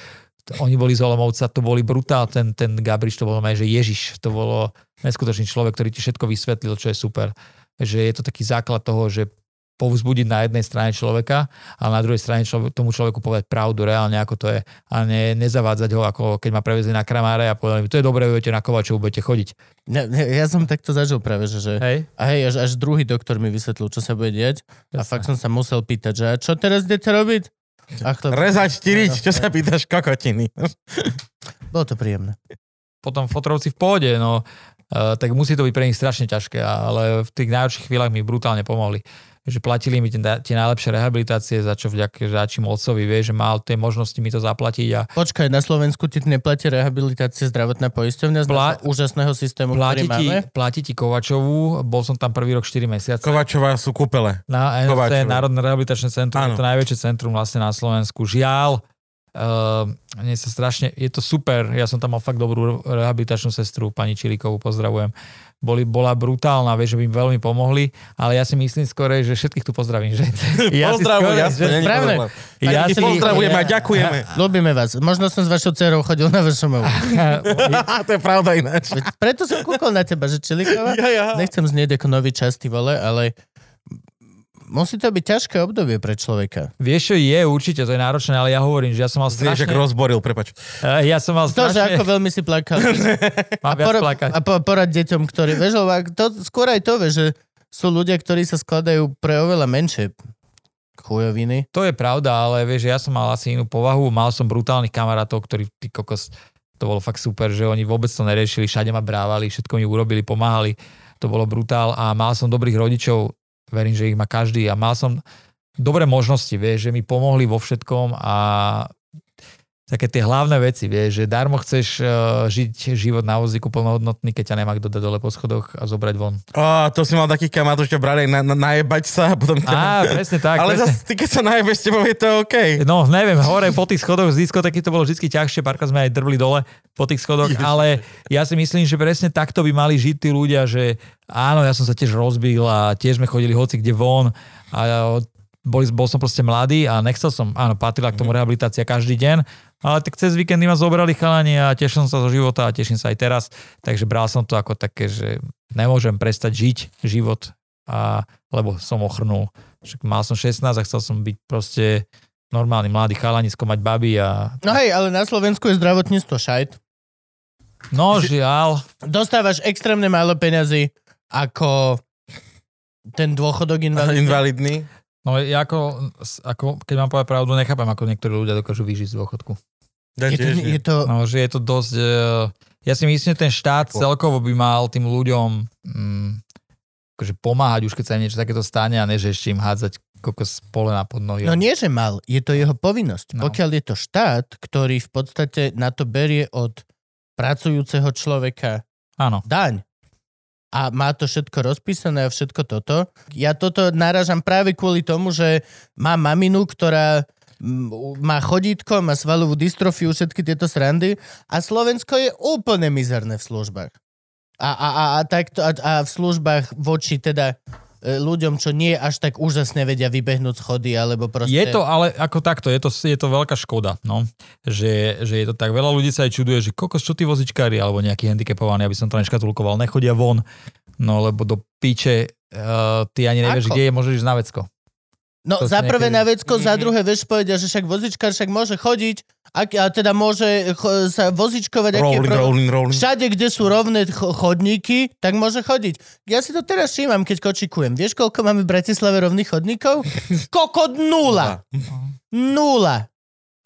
Oni boli z Olomouca, to boli brutál, ten, ten Gabriš, to bolo maj, že Ježiš, to bolo neskutočný človek, ktorý ti všetko vysvetlil, čo je super. Že je to taký základ toho, že povzbudiť na jednej strane človeka a na druhej strane človek, tomu človeku povedať pravdu reálne, ako to je. A ne, nezavádzať ho, ako keď ma prevezli na kramáre a povedali mi, to je dobré, budete na Kovačovu, budete chodiť. Ja, ja som takto zažil práve, že, že Hej? a hej, až, až druhý doktor mi vysvetlil, čo sa bude diať a fakt som sa musel pýtať, že čo teraz idete robiť? A chlap, Rezať, tyriť, čo sa pýtaš, kokotiny. bolo to príjemné. potom fotrovci v pôde, no uh, tak musí to byť pre nich strašne ťažké, ale v tých najhorších chvíľach mi brutálne pomohli. Že platili mi tie, najlepšie rehabilitácie, za čo vďaka žáčim otcovi, vie, že mal tie možnosti mi to zaplatiť a Počkaj, na Slovensku ti neplatí rehabilitácia zdravotná poisťovňa z Pla- úžasného systému, platí ktorý ti, máme? platí ti Kovačovú, bol som tam prvý rok 4 mesiace. Kovačová sú kúpele. Na Kováčová. Národné rehabilitačné centrum, Áno. je to najväčšie centrum vlastne na Slovensku. Žiaľ, uh, mne sa strašne, je to super, ja som tam mal fakt dobrú rehabilitačnú sestru, pani Čilikovú, pozdravujem. Boli, bola brutálna, vieš, že by im veľmi pomohli, ale ja si myslím skôr, že všetkých tu pozdravím. Že, ja si Pozdravuj, skôr- jasne, že- není Správne. ja si- pozdravujeme a ja- ďakujeme. Ľúbime vás. Možno som s vašou dcerou chodil na vašom to je pravda ináč. Preto som kúkol na teba, že Čeliková. Ja, ja. Nechcem znieť ako nový čas, ty vole, ale musí to byť ťažké obdobie pre človeka. Vieš čo, je určite, to je náročné, ale ja hovorím, že ja som mal Vieš, strašne... ak rozboril, prepač. Eh, Ja som mal To, že strašne... ako veľmi si plakal. Mám viac Pora- plakať. a po, porad deťom, ktorí, vieš, to, skôr aj to, vieš, že sú ľudia, ktorí sa skladajú pre oveľa menšie chujoviny. To je pravda, ale vieš, že ja som mal asi inú povahu, mal som brutálnych kamarátov, ktorí, ty kokos, to bolo fakt super, že oni vôbec to neriešili, všade ma brávali, všetko mi urobili, pomáhali, to bolo brutál a mal som dobrých rodičov, verím, že ich má každý a mal som dobré možnosti, vieš, že mi pomohli vo všetkom a také tie hlavné veci, vieš, že darmo chceš uh, žiť život na vozíku plnohodnotný, keď ťa nemá kto dať dole po schodoch a zobrať von. Á, to si mal takých kamarátov, čo brali na, na, najebať sa a potom... Á, presne tak. Ale presne. zase, ty keď sa najebeš, tebou je to OK. No, neviem, hore po tých schodoch z diskotéky to bolo vždy ťažšie, párkrát sme aj drbli dole po tých schodoch, ale ja si myslím, že presne takto by mali žiť tí ľudia, že áno, ja som sa tiež rozbil a tiež sme chodili hoci kde von a boli, bol som proste mladý a nechcel som, áno, patrila k tomu rehabilitácia každý deň, ale tak cez víkendy ma zobrali chalani a tešil som sa zo života a teším sa aj teraz, takže bral som to ako také, že nemôžem prestať žiť život, a, lebo som ochrnul. Však mal som 16 a chcel som byť proste normálny mladý chalanisko, mať baby a... No hej, ale na Slovensku je zdravotníctvo šajt. No žiaľ, Dostávaš extrémne málo peňazí ako ten dôchodok invalidný. Invalidný. No ja ako, ako, keď mám povedať pravdu, nechápem, ako niektorí ľudia dokážu vyžiť z dôchodku. Ja Je to, je to, No, že je to dosť... eh, Ja si myslím, že ten štát celkovo by mal tým ľuďom mm, akože pomáhať už keď sa im niečo takéto stane a ne, že ešte im hádzať kokos polena pod nohy. no nie, že mal, je to jeho povinnosť. No. Pokiaľ je to štát, ktorý v podstate na to berie od pracujúceho človeka Áno. daň a má to všetko rozpísané a všetko toto. Ja toto náražam práve kvôli tomu, že mám maminu, ktorá mm, má chodítko, má svalovú dystrofiu, všetky tieto srandy a Slovensko je úplne mizerné v službách. A, a, a, a, takto, a, a v službách voči teda ľuďom, čo nie až tak úžasne vedia vybehnúť schody, alebo proste... Je to ale ako takto, je to, je to veľká škoda, no. Že, že je to tak, veľa ľudí sa aj čuduje, že kokos, čo tí vozičkári, alebo nejakí handicapovaní, aby som to neškatulkoval, nechodia von, no lebo do piče, uh, ty ani nevieš, Ako? kde je, môžeš ísť na vecko. No To za prvé niekedy- na vecko, za Mhm. druhé vieš povedia, že však vozičkár však môže chodiť, ak, a teda môže cho, sa vozičkovať, Rolling, pro- rolling, rolling. Všade, kde sú rovné cho- chodníky, tak môže chodiť. Ja si to teraz všímam, keď kočikujem. Vieš, koľko máme v Bratislave rovných chodníkov? Kokot nula. Nula.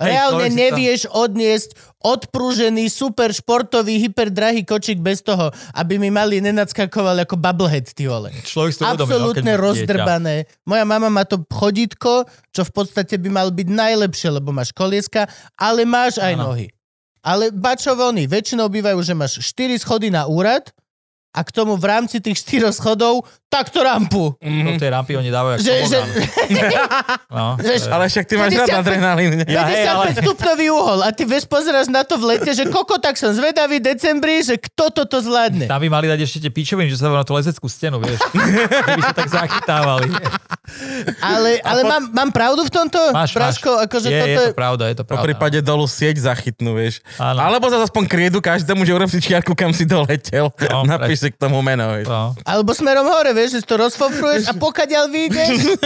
Reálne si to- nevieš odniesť odprúžený, super športový, hyperdrahý kočík bez toho, aby mi mali nenackakoval ako bubblehead, ty vole. Človek to no, keď Absolútne má dieťa. rozdrbané. Moja mama má to chodítko, čo v podstate by mal byť najlepšie, lebo máš kolieska, ale máš aj Áno. nohy. Ale bačo vony, väčšinou bývajú, že máš 4 schody na úrad a k tomu v rámci tých 4 schodov takto rampu. Do tej rampy oni dávajú Že, že, no, že- to je- Ale však ty máš 55 rád adrenalín. ne? Ja, hej, 55 ale- stupnový uhol a ty vieš, pozeráš na to v lete, že koko, tak som zvedavý v decembri, že kto toto zvládne. Tam by mali dať ešte tie pičoviny, že sa na tú lezeckú stenu, vieš. Keby sa tak zachytávali. Ale, ale mám, mám pravdu v tomto? Máš, Praško, máš. akože je, toto je to pravda, je to Po pravda. prípade dolu sieť zachytnú, vieš. Áno. Alebo za aspoň kriedu každému, že urob si čiarku, kam si doletel. No, Napíš si k tomu meno, vieš. No. Alebo smerom hore, vieš, že to rozfofruješ a pokaďal vyjdeš.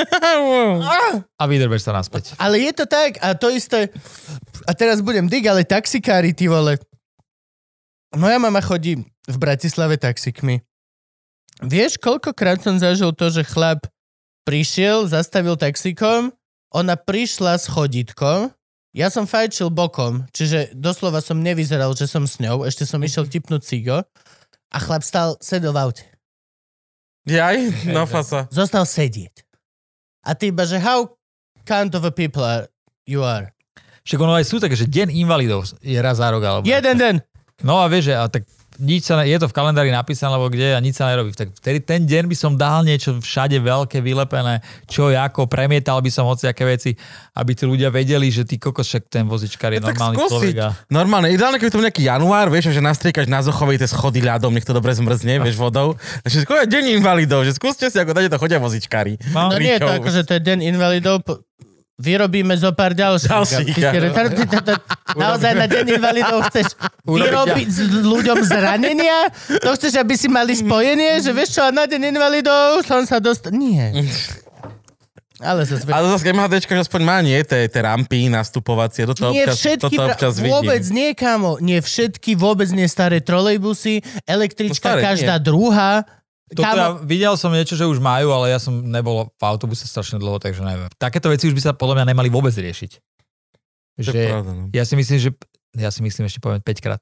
A vydrbeš sa naspäť. Ale je to tak a to isté. A teraz budem dig, ale taxikári, ty vole. Moja mama chodí v Bratislave taxikmi. Vieš, koľkokrát som zažil to, že chlap prišiel, zastavil taxikom, ona prišla s chodítkom, ja som fajčil bokom, čiže doslova som nevyzeral, že som s ňou, ešte som išiel tipnúť cigo a chlap stal, sedel v aute. Jaj, no fasa. Zostal sedieť. A ty iba, že how kind of a people are, you are. Však ono aj sú také, že deň invalidov je raz za rok. Alebo Jeden den. No a vieš, že a tak nič sa, ne- je to v kalendári napísané, alebo kde a nič sa nerobí. Tak vtedy ten deň by som dal niečo všade veľké, vylepené, čo ako, premietal by som hociaké veci, aby tí ľudia vedeli, že ty kokos, však ten vozičkár je No tak normálny skúsiť. človek. A... Normálne, ideálne, keby to bol nejaký január, vieš, že nastriekaš na Zochovej tie schody ľadom, nech to dobre zmrzne, vieš, vodou. Takže skôr je deň invalidov, že skúste si, ako dáte to chodia vozičkári. No, No nie to Ričov. ako, že to je deň invalidov. Vyrobíme zo pár ďalších. Naozaj na deň invalidov chceš vyrobiť s ľuďom zranenia? To chceš, aby si mali spojenie? Že vieš čo, na deň invalidov som sa dostal... Nie. Ale zase... Ale zase MHDčka že aspoň má nie, tie, tie rampy nastupovacie, toto Nie občas, všetky, toto občas vidím. vôbec nie, kamo. Nie všetky, vôbec nie staré trolejbusy, električka No staré, každá druhá. Toto Kámo, ja videl som niečo, že už majú, ale ja som nebol v autobuse strašne dlho, takže neviem. Takéto veci už by sa podľa mňa nemali vôbec riešiť. To je Že, pravda, no. ja si myslím, že ja si myslím, ešte poviem 5 krát.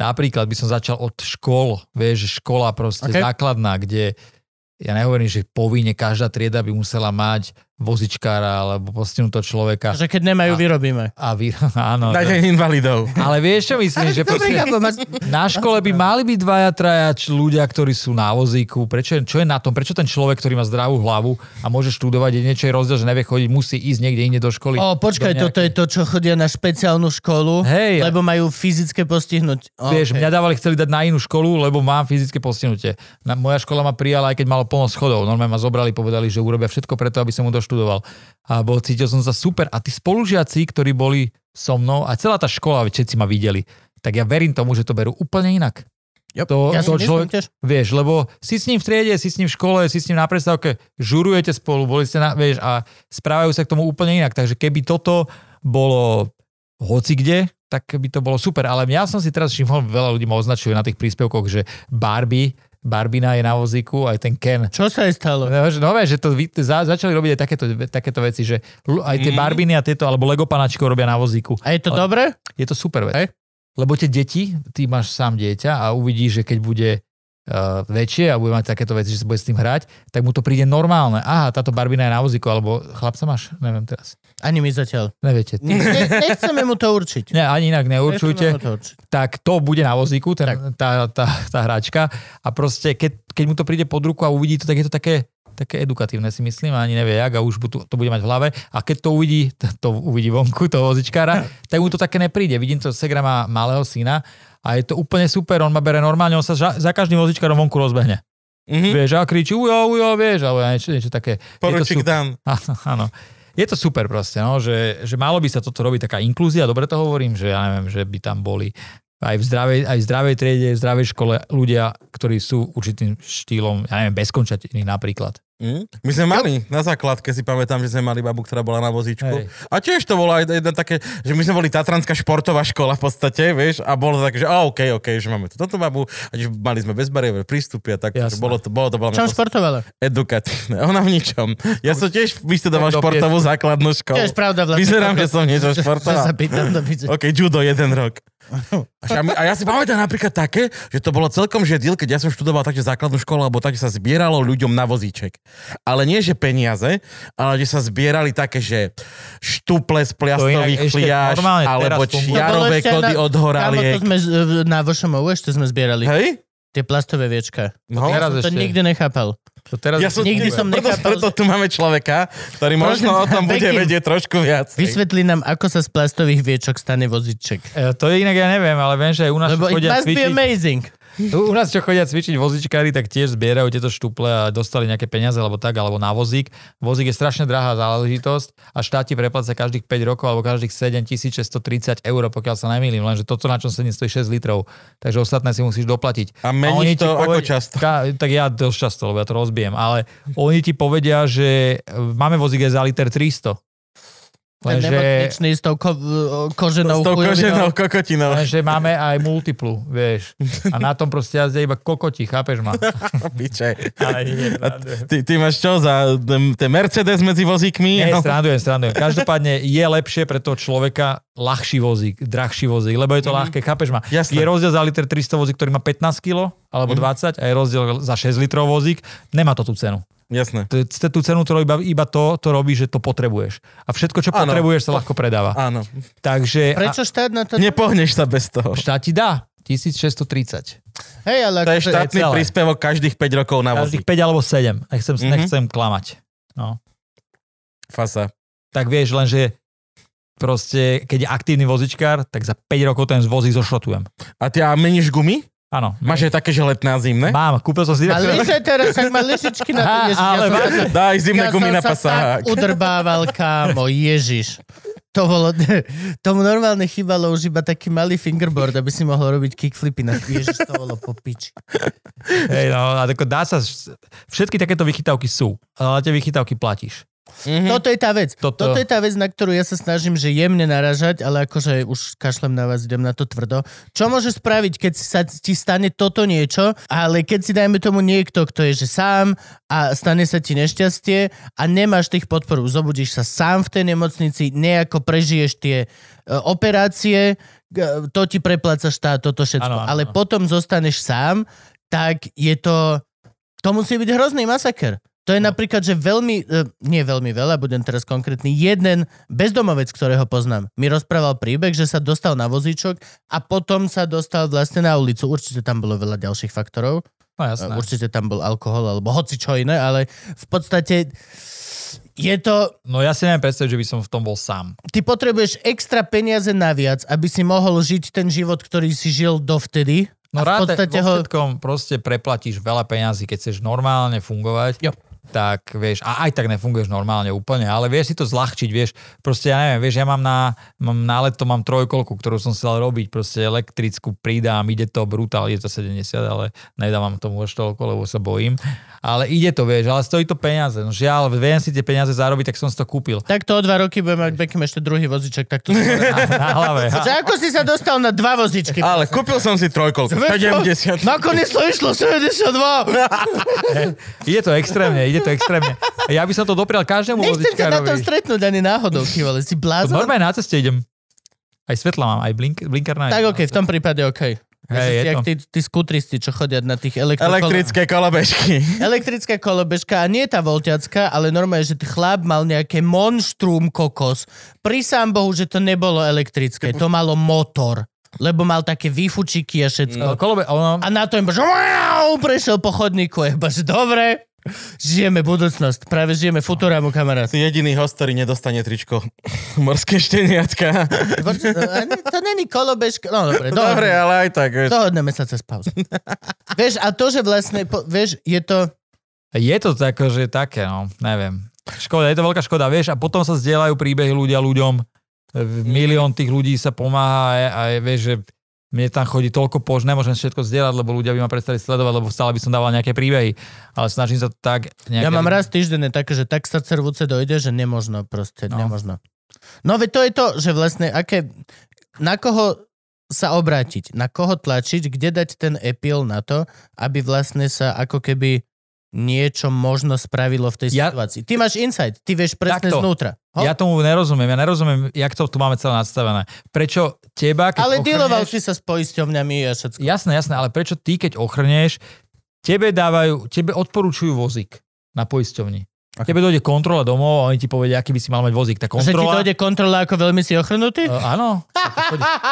Napríklad by som začal od škôl, vieš, že škola proste Okay. okay. základná, kde ja nehovorím, že povinne každá trieda by musela mať vozičkára alebo postihnutého človeka. že keď nemajú, A- vyrobíme. A vy, áno. Dajte invalidov. Ale vieš čo myslím, že proste, na škole by mali byť dvaja, traja ľudia, ktorí sú na vozíku. Prečo, je- čo je na tom? Prečo ten človek, ktorý má zdravú hlavu a môže študovať, je niečo je rozdiel, že nevie chodiť, musí ísť niekde inde do školy. O, počkaj, do toto je to, čo chodia na špeciálnu školu, Hej, lebo majú fyzické postihnuť. O, Vieš, mňa dávali, chceli dať na inú školu, lebo mám fyzické postihnutie. Na, moja škola ma prijala, aj keď malo plno schodov. Normálne ma zobrali, povedali, že urobia všetko preto, aby som mu doštudoval. A bol, cítil som sa super. A tí spolužiaci, ktorí boli so mnou, a celá tá škola, všetci ma videli, tak ja verím tomu, že to berú úplne inak. Yep. To, ja to človek, tiež. vieš, lebo si s ním v triede, si s ním v škole, si s ním na prestávke, žurujete spolu, boli ste na, vieš, a správajú sa k tomu úplne inak. Takže keby toto bolo hoci kde, tak by to bolo super. Ale ja som si teraz všimol, veľa ľudí ma označuje na tých príspevkoch, že Barbie, Barbina je na vozíku, aj ten Ken. Čo sa jej stalo? No, že- nové, že to za, začali robiť aj takéto, takéto veci, že aj tie Mhm. Barbiny a tieto, alebo Lego panačko robia na vozíku. A je to Ale- dobré? Je to super vec. Hej. Lebo tie deti, ty máš sám dieťa a uvidíš, že keď bude uh, väčšie a bude mať takéto veci, že sa bude s tým hrať, tak mu to príde normálne. Aha, táto Barbina je na vozíku, alebo chlapca máš? Neviem teraz. Ani my zatiaľ. Neviete. Ne, nechceme mu to určiť. Ne, ani inak neurčujte. to určiť. tak to bude na vozíku, ten, tá, tá, tá hračka a proste keď, keď mu to príde pod ruku a uvidí to, tak je to také, také edukatívne si myslím, ani nevie jak a už to bude mať v hlave a keď to uvidí, to, to uvidí vonku, toho vozičkára, tak mu to také nepríde. Vidím to, Segra má malého syna a je to úplne super, on ma bere normálne, on sa ža, za každým vozičkárom vonku rozbehne. Mhm. Vieš, a kričí ujo, ujo, vieš, alebo niečo, niečo také. Poručík. Dan. Áno. Je to super proste, no, že, že malo by sa toto robiť taká inklúzia, dobre to hovorím, že ja neviem, že by tam boli aj v zdravej, aj v zdravej triede, v zdravej škole ľudia, ktorí sú určitým štýlom, ja neviem, bezkončatiny napríklad. Mm. My sme mali na základke, si pamätám, že sme mali babu, ktorá bola na vozíčku. Hej. A tiež to bolo aj jedna také, že my sme boli Tatranská športová škola v podstate, vieš, a bolo to také, že a OK, OK, že máme tu toto babu, a že mali sme bezbariérové prístupy a tak, že Jasné. bolo to, bolo to bolo Čom športovala? edukatívne. Ona v ničom. Ja som tiež vyštudoval športovú základnú školu. Tiež pravda, vlastne. Vyzerám, že som niečo Čo sa športoval. pýtam. OK, judo jeden rok. A, my- a ja si pamätám napríklad také, že to bolo celkom že deal, keď ja som študoval takže základnú školu, alebo tak, že sa zbieralo ľuďom na vozíček. Ale nie, že peniaze, ale že sa zbierali také, že štuple z pliastových To normálne alebo čiarové To kody na- od Kámo, to horaliek. sme na VŠMU ešte sme zbierali. Hej? Tie plastové viečka. No, Ja teraz som to ešte. nikdy nechápal. To teraz ja som, Nikdy som preto, nechápal, preto tu máme človeka, ktorý Prosím možno o tom bude vedieť trošku viac. Vysvetli nám, ako sa z plastových viečok stane voziček. E, to je inak, ja neviem, ale viem, že aj u nás Lebo chodia cvičiť, amazing. U, nás čo chodia cvičiť vozičkári, tak tiež zbierajú tieto štuple a dostali nejaké peniaze alebo tak, alebo na vozík. Vozík je strašne drahá záležitosť a štát ti prepláca každých 5 rokov alebo každých 7630 eur, pokiaľ sa nemýlim, lenže toto na čom sedí stojí 6 litrov, takže ostatné si musíš doplatiť. A ti to ako často? Ka, tak ja dosť často, lebo ja to rozbijem, ale oni ti povedia, že e, máme vozík za liter 300. Lenže, nemocničný s tou ko- koženou S tou koženou kokotinou. lenže máme aj multiplu, vieš. A na tom proste jazdia iba kokoti, chápeš ma? Piče. Ale nie, A ty, ty máš čo za ten Mercedes medzi vozíkmi? Nie, No. strandujem, strandujem. Každopádne je lepšie pre toho človeka ľahší vozík, drahší vozík, lebo je to ľahké, chápeš ma? Mhm. Je rozdiel za liter 300 vozík, ktorý má 15 kg alebo 20 a je rozdiel za 6 litrov vozík, nemá to tú cenu. Jasné. Tú cenu to robí iba, iba to, to robí, že to potrebuješ. A všetko, čo potrebuješ, sa ľahko predáva. Áno. Takže Prečo štát na to... Nepohneš sa bez toho. štát ti dá 1630. Hej, ale... To je akože- štátny príspevok každých 5 rokov na Každých vozík. 5 alebo 7. Nechcem, Mhm. nechcem klamať. No. Fasa. tak vieš, lenže proste, keď je aktívny vozičkár, tak za 5 rokov ten vozík zošrotujem. A ty a meníš gumy? Áno. Máš aj také, že letné a zimné? Mám, kúpil som si... A lyže teraz, ak má lyžičky na to, ježiš, ale ja som. Daj zimné ja gumy som na sa tak udrbával, kámo, ježiš. To bolo, tomu normálne chýbalo už iba taký malý fingerboard, aby si mohol robiť kickflipy na ježiš, to bolo po piči. Hej, no, a tako dá sa, všetky takéto vychytávky sú, ale tie vychytávky platíš. Mhm. Toto je tá vec. Toto... Toto- je tá vec, na ktorú ja sa snažím, že jemne naražať, ale akože už kašlem na vás, idem na to tvrdo. Čo môžeš spraviť, keď sa ti stane toto niečo, ale keď si dajme tomu niekto, kto je že sám a stane sa ti nešťastie a nemáš tých podporu, zobudíš sa sám v tej nemocnici, nejako prežiješ tie e, operácie, g- to ti prepláca štát, toto všetko. Áno, áno, ale potom zostaneš sám, tak je to... To musí byť hrozný masaker. To je napríklad, že veľmi, e, nie veľmi veľa, budem teraz konkrétny, jeden bezdomovec, ktorého poznám, mi rozprával príbeh, že sa dostal na vozíčok a potom sa dostal vlastne na ulicu. Určite tam bolo veľa ďalších faktorov. No E, jasné. Určite tam bol alkohol alebo hoci čo iné, ale v podstate je to, No ja si neviem predstaviť, že by som v tom bol sám. ty potrebuješ extra peniaze naviac, aby si mohol žiť ten život, ktorý si žil dovtedy. No a v podstate vo ho... proste preplatíš veľa peňazí, keď chceš normálne fungovať. Jo. Tak vieš, a aj tak nefunguješ normálne úplne, ale vieš si to zľahčiť, vieš, proste ja neviem, vieš, ja mám na, mám na leto mám trojkolku, ktorú som chcel robiť, proste elektrickú pridám, ide to brutál, je to 70, ale nedávam tomu až toľko, lebo sa bojím, ale ide to, vieš, ale stojí to peniaze, no žiaľ, viem si tie peniaze zarobiť, tak som si to kúpil. Tak to o dva roky bude mať Beckham ešte druhý voziček, tak to... Na, na hlave. Že ako si sa dostal na dva vozičky? Ale kúpil som si trojkolku, Vieš čo? 70. Nakoniec to išlo 72. Ide to extrémne, ide to extrémne. Ja by som to doprial každému Nechcem ťa na tom stretnúť ani náhodou, ty vole, si blázon. Normálne na ceste idem. Aj svetla mám, aj blink, blinkerná. Tak okej, v tom prípade okej. Hej, je jak to. tí, tí skutristi, čo chodia na tých elektrokolo... Elektrické kolobežky. Elektrická kolobežka a nie tá volťacká, ale normálne, že chlap mal nejaké monštrum kokos. Pri sám Bohu, že to nebolo elektrické, to malo motor. Lebo mal také výfučiky a všetko. No, kolobe, ono, A na to im že prešiel po chodníku. Je že dobre, žijeme budúcnosť. Práve žijeme Futurámu, kamarát. Si jediný host, ktorý nedostane tričko morské šteniatka. Počkaj, to- není kolobežka. No dobre, Dobre, dobre. ale aj tak. vieš. Dohodneme sa cez pauzu. vieš, a to, že vlastne, po, vieš, je to... je to tak, že také, no, neviem. Škoda, je to veľká škoda, vieš, a potom sa zdieľajú príbehy ľudia ľuďom. Milión tých ľudí sa pomáha a, a vieš, že mne tam chodí toľko pož, nemôžem všetko zdieľať, lebo ľudia by ma prestali sledovať, lebo stále by som dával nejaké príbehy. Ale snažím sa to tak... Nejaké... Ja mám raz týždenne také, že tak sa cervuce dojde, že nemožno proste, no. nemožno. No veď to je to, že vlastne aké, na koho sa obrátiť, na koho tlačiť, kde dať ten epil na to, aby vlastne sa ako keby niečo možno spravilo v tej Ja- situácii. Ty máš insight, ty vieš presne Takto. znútra. Ho? Ja tomu nerozumiem, ja nerozumiem, jak to tu máme celé nastavené. Prečo teba, keď Ale dealoval ochrneš- si sa s poisťovňami a všetko. Jasné, jasné, ale prečo ty, keď ochrneš, tebe dávajú, tebe odporúčujú vozík na poisťovni. Tebe dojde kontrola domov a oni ti povedia, aký by si mal mať vozík. Tá Že ti kontrola... dojde kontrola, ako veľmi si ochrnutý? Uh, áno.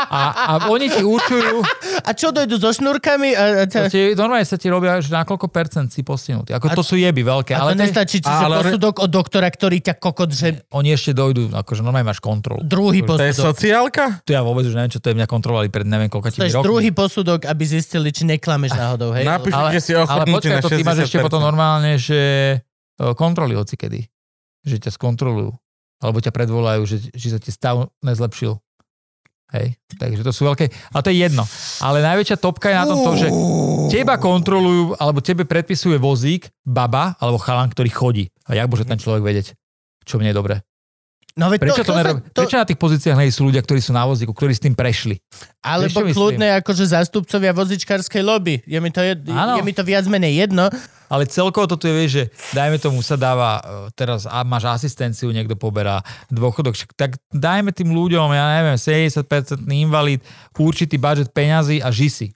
A, a oni ti určujú, A čo dojdu so šnúrkami? A, a, to ti, normálne sa ti robia, že na koľko percent si postihnutý. Ako A- to sú jeby veľké, a to ale to je- nestačí, čiže ale- posudok od doktora, ktorý ťa kokot, že oni ešte dojdú, akože normálne máš kontrolu. druhý To je posudok. sociálka? To ja vôbec už neviem, čo to je, mňa kontrolovali pred neviem koľko rokmi. druhý posudok, aby zistili, či neklameš náhodou, hej? Napíš, Ale- že si Ale počkaj, na to ty máš ešte 60%. potom normálne, že kontroly hocikedy. Že ťa skontrolujú. Alebo ťa predvolajú, že, že sa ti stav nezlepšil. Hej, takže to sú veľké, ale to je jedno. Ale najväčšia topka je na tom to, že teba kontrolujú, alebo tebe predpisuje vozík, baba, alebo chalan, ktorý chodí. A jak môže ten človek vedieť, čo mne je dobre? No veď Prečo to, to, nerob... Prečo na tých pozíciách nie sú ľudia, ktorí sú na vozíku, ktorí s tým prešli? Alebo Vieš, čo myslím? kľudne akože zástupcovia vozičkárskej lobby. Je mi to, jed, Áno. je mi to viac menej jedno. Ale celkovo toto je, vieš, že dajme tomu sa dáva, e, teraz a máš asistenciu, niekto poberá dôchodok, tak dajme tým ľuďom, ja neviem, 70% invalid, určitý budget peňazí a ži si.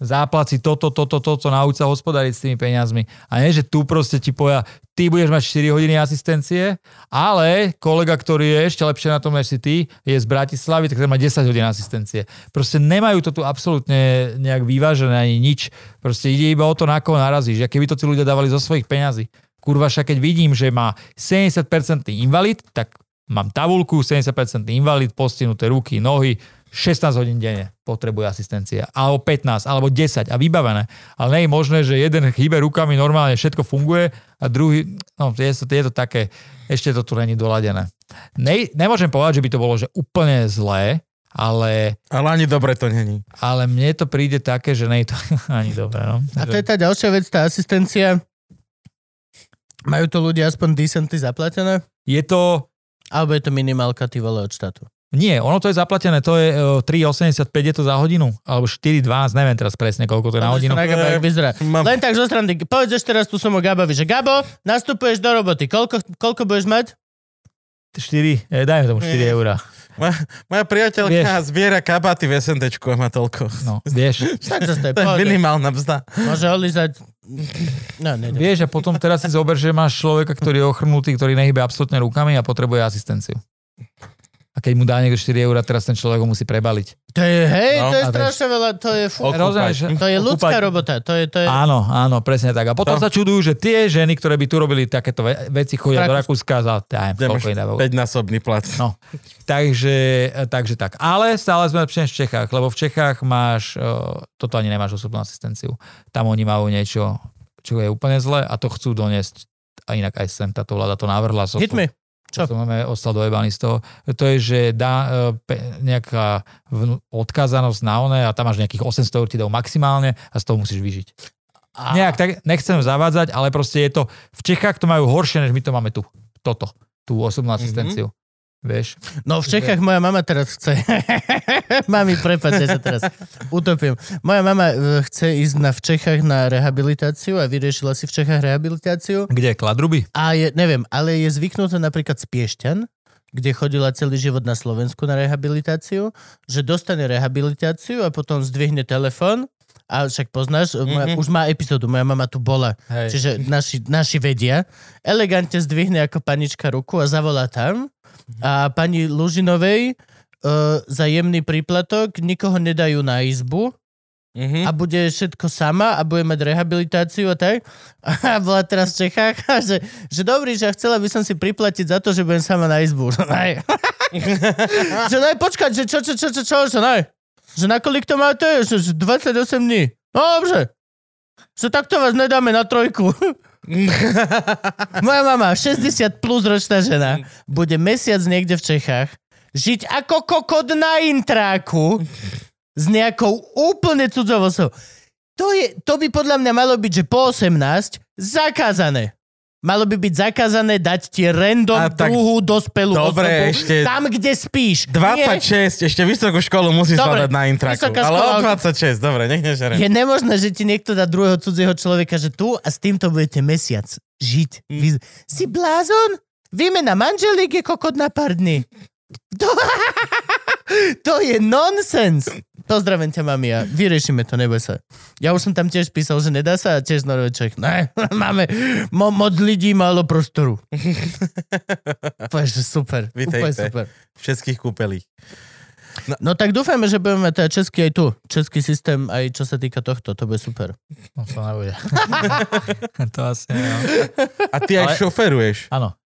Záplaci toto, toto, toto, nauč sa hospodariť s tými peniazmi. A nie, že tu proste ti poja, ty budeš mať 4 hodiny asistencie, ale kolega, ktorý je ešte lepšie na tom, než si ty, je z Bratislavy, tak má 10 hodín asistencie. Proste nemajú to tu absolútne nejak vyvážené ani nič. Proste ide iba o to, na koho narazíš. A keby to tí ľudia dávali zo svojich peňazí. Kurva, však keď vidím, že má 70% invalid, tak mám tabulku, 70% invalid, postihnuté ruky, nohy, 16 hodín denne potrebuje asistencia. Alebo 15, alebo 10 a vybavené. Ale nie je možné, že jeden chýbe rukami, normálne všetko funguje a druhý, no je to, je to také, ešte to tu není doladené. Ne, nemôžem povedať, že by to bolo že úplne zlé, ale, Ale ani dobre to není. ale mne to príde také, že nie je to ani dobré. No. A to je tá ďalšia vec, tá asistencia. Majú to ľudia aspoň decenty zaplatené? Je to, Alebo je to minimálka, ty vole, od štátu. Nie, ono to je zaplatené, to je e, 3,85 je to za hodinu, alebo 4,12, neviem teraz presne, koľko to je na hodinu. Na Gaba, vyzerá. Mám- Len tak zo strany, povedz ešte raz tu som o Gabovi, že Gabo, nastupuješ do roboty, koľko, koľko budeš mať? 4, e, dajme tomu 4 eurá. Moja, moja priateľka Vieš. zbiera kabáty v SNTčku a má toľko. No, vieš. Tak to je minimálna mzda. Môže olizať... No, ne, Vieš, a potom teraz si zober, že máš človeka, ktorý je ochrnutý, ktorý nehybe absolútne rukami a potrebuje asistenciu. A keď mu dá niekto 4 eurá, teraz ten človek ho musí prebaliť. To je, hej, No, to je strašne veľa, to je fú. Rozumieš, to je ľudská okúpať- robota, to je, to je, Áno, áno, presne tak. A potom To- sa čudujú, že tie ženy, ktoré by tu robili takéto ve- veci, chodia do. Rakúska za ja neviem, Kde máš koľko im dávajú. 5-násobný plat. No, takže, takže tak. Ale stále sme v Čechách, lebo v Čechách máš, uh, toto ani nemáš osobnú asistenciu. Tam oni majú niečo, čo je úplne zle a to chcú doniesť. A inak aj sem táto vláda to navrhla. So, hit me. Čo? Čo? Máme ostal dojebaný z toho. To je, že dá pe, nejaká odkázanosť na one a tam máš nejakých 800 eur ti dajú maximálne a z toho musíš vyžiť. A, Nejak tak nechcem zavádzať, ale proste je to, v Čechách to majú horšie, než my to máme tu. Toto, tú osobnú asistenciu. Vieš? No v Čechách moja mama teraz chce. Mami, prepáč, ja sa teraz utopím. Moja mama e, chce ísť na, v Čechách na rehabilitáciu a vyriešila si v Čechách rehabilitáciu. Kde? Kladruby? A je, neviem, ale je zvyknutá napríklad z Piešťan, kde chodila celý život na Slovensku na rehabilitáciu, že dostane rehabilitáciu a potom zdvihne telefón a však poznáš, mm-hmm. moja, už má epizódu, moja mama tu bola, Hej. čiže naši, naši vedia. Elegantne zdvihne ako panička ruku a zavolá tam a pani Lužinovej uh, za jemný príplatok nikoho nedajú na izbu Mhm. a bude všetko sama a bude mať rehabilitáciu a tak. A bola teraz v Čechách a že, že dobrý, že chcela by som si priplatiť za to, že budem sama na izbu. Že naj, počkať, že čo, čo, čo, čo, čo, že naj. Že na kolik to máte? Že, že 28 dní. No dobre. Že takto vás nedáme na trojku. Moja mama, 60 plus ročná žena, bude mesiac niekde v Čechách, žiť ako kokot na intráku s nejakou úplne cudzou osobou. To, je, to by podľa mňa malo byť, že po 18 zakázané. Malo by byť zakázané dať ti random A tak- druhú dospelú Dobre, osobu ešte- tam, kde spíš. 26, ešte vysokú školu musíš Dobre, hľadať na intraku. Ale od 26, dobre, nech nežerem. Je nemožné, že ti niekto dá druhého cudzieho človeka, že tu a s týmto budete mesiac žiť. Mm. Vy, si blázon? Výmena manželík je kokot na pár dní. To, to je nonsens. Pozdravím ťa, mami, a vyriešime to, neboj sa. Ja už som tam tiež písal, že nedá sa a tiež Norveček. Ne, máme mo- moc ľudí, málo prostoru. Úplne, že super. Úplne Vítejte. super. Všetkých kúpelých. No tak dúfajme, že budeme mať teda český aj tu. Český systém aj čo sa týka tohto. To bude super. No to nebude. to asi nie, no. A ty aj Ale- šoferuješ. Áno.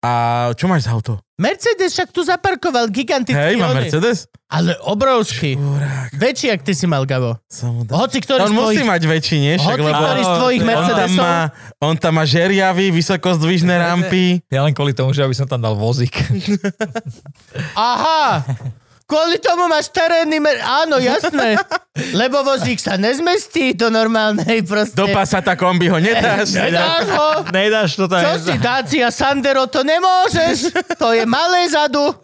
A čo máš za auto? Mercedes však tu zaparkoval gigantický. Hej, má. Mercedes? Ale obrovský. Urák, Väčší, ak ty si mal, Gabo. dal. Hoci ktorý On z musí tvojich... mať väčší, nie? Však, Hoci lebo ktorý z tvojich tam on tam, Mercedesov... má, on tam má žeriavy, vysokozdvižné rampy. Ja len kvôli tomu, že aby som tam dal vozík. Aha! Kvôli tomu máš terénny... Mer... Áno, jasné. Lebo vozík sa nezmestí do normálnej proste... Do pasata kombi ho nedáš. Nedáš ho. Nedáš to tam. Čo si, Dacia Sandero, to nemôžeš. To je malé zadu.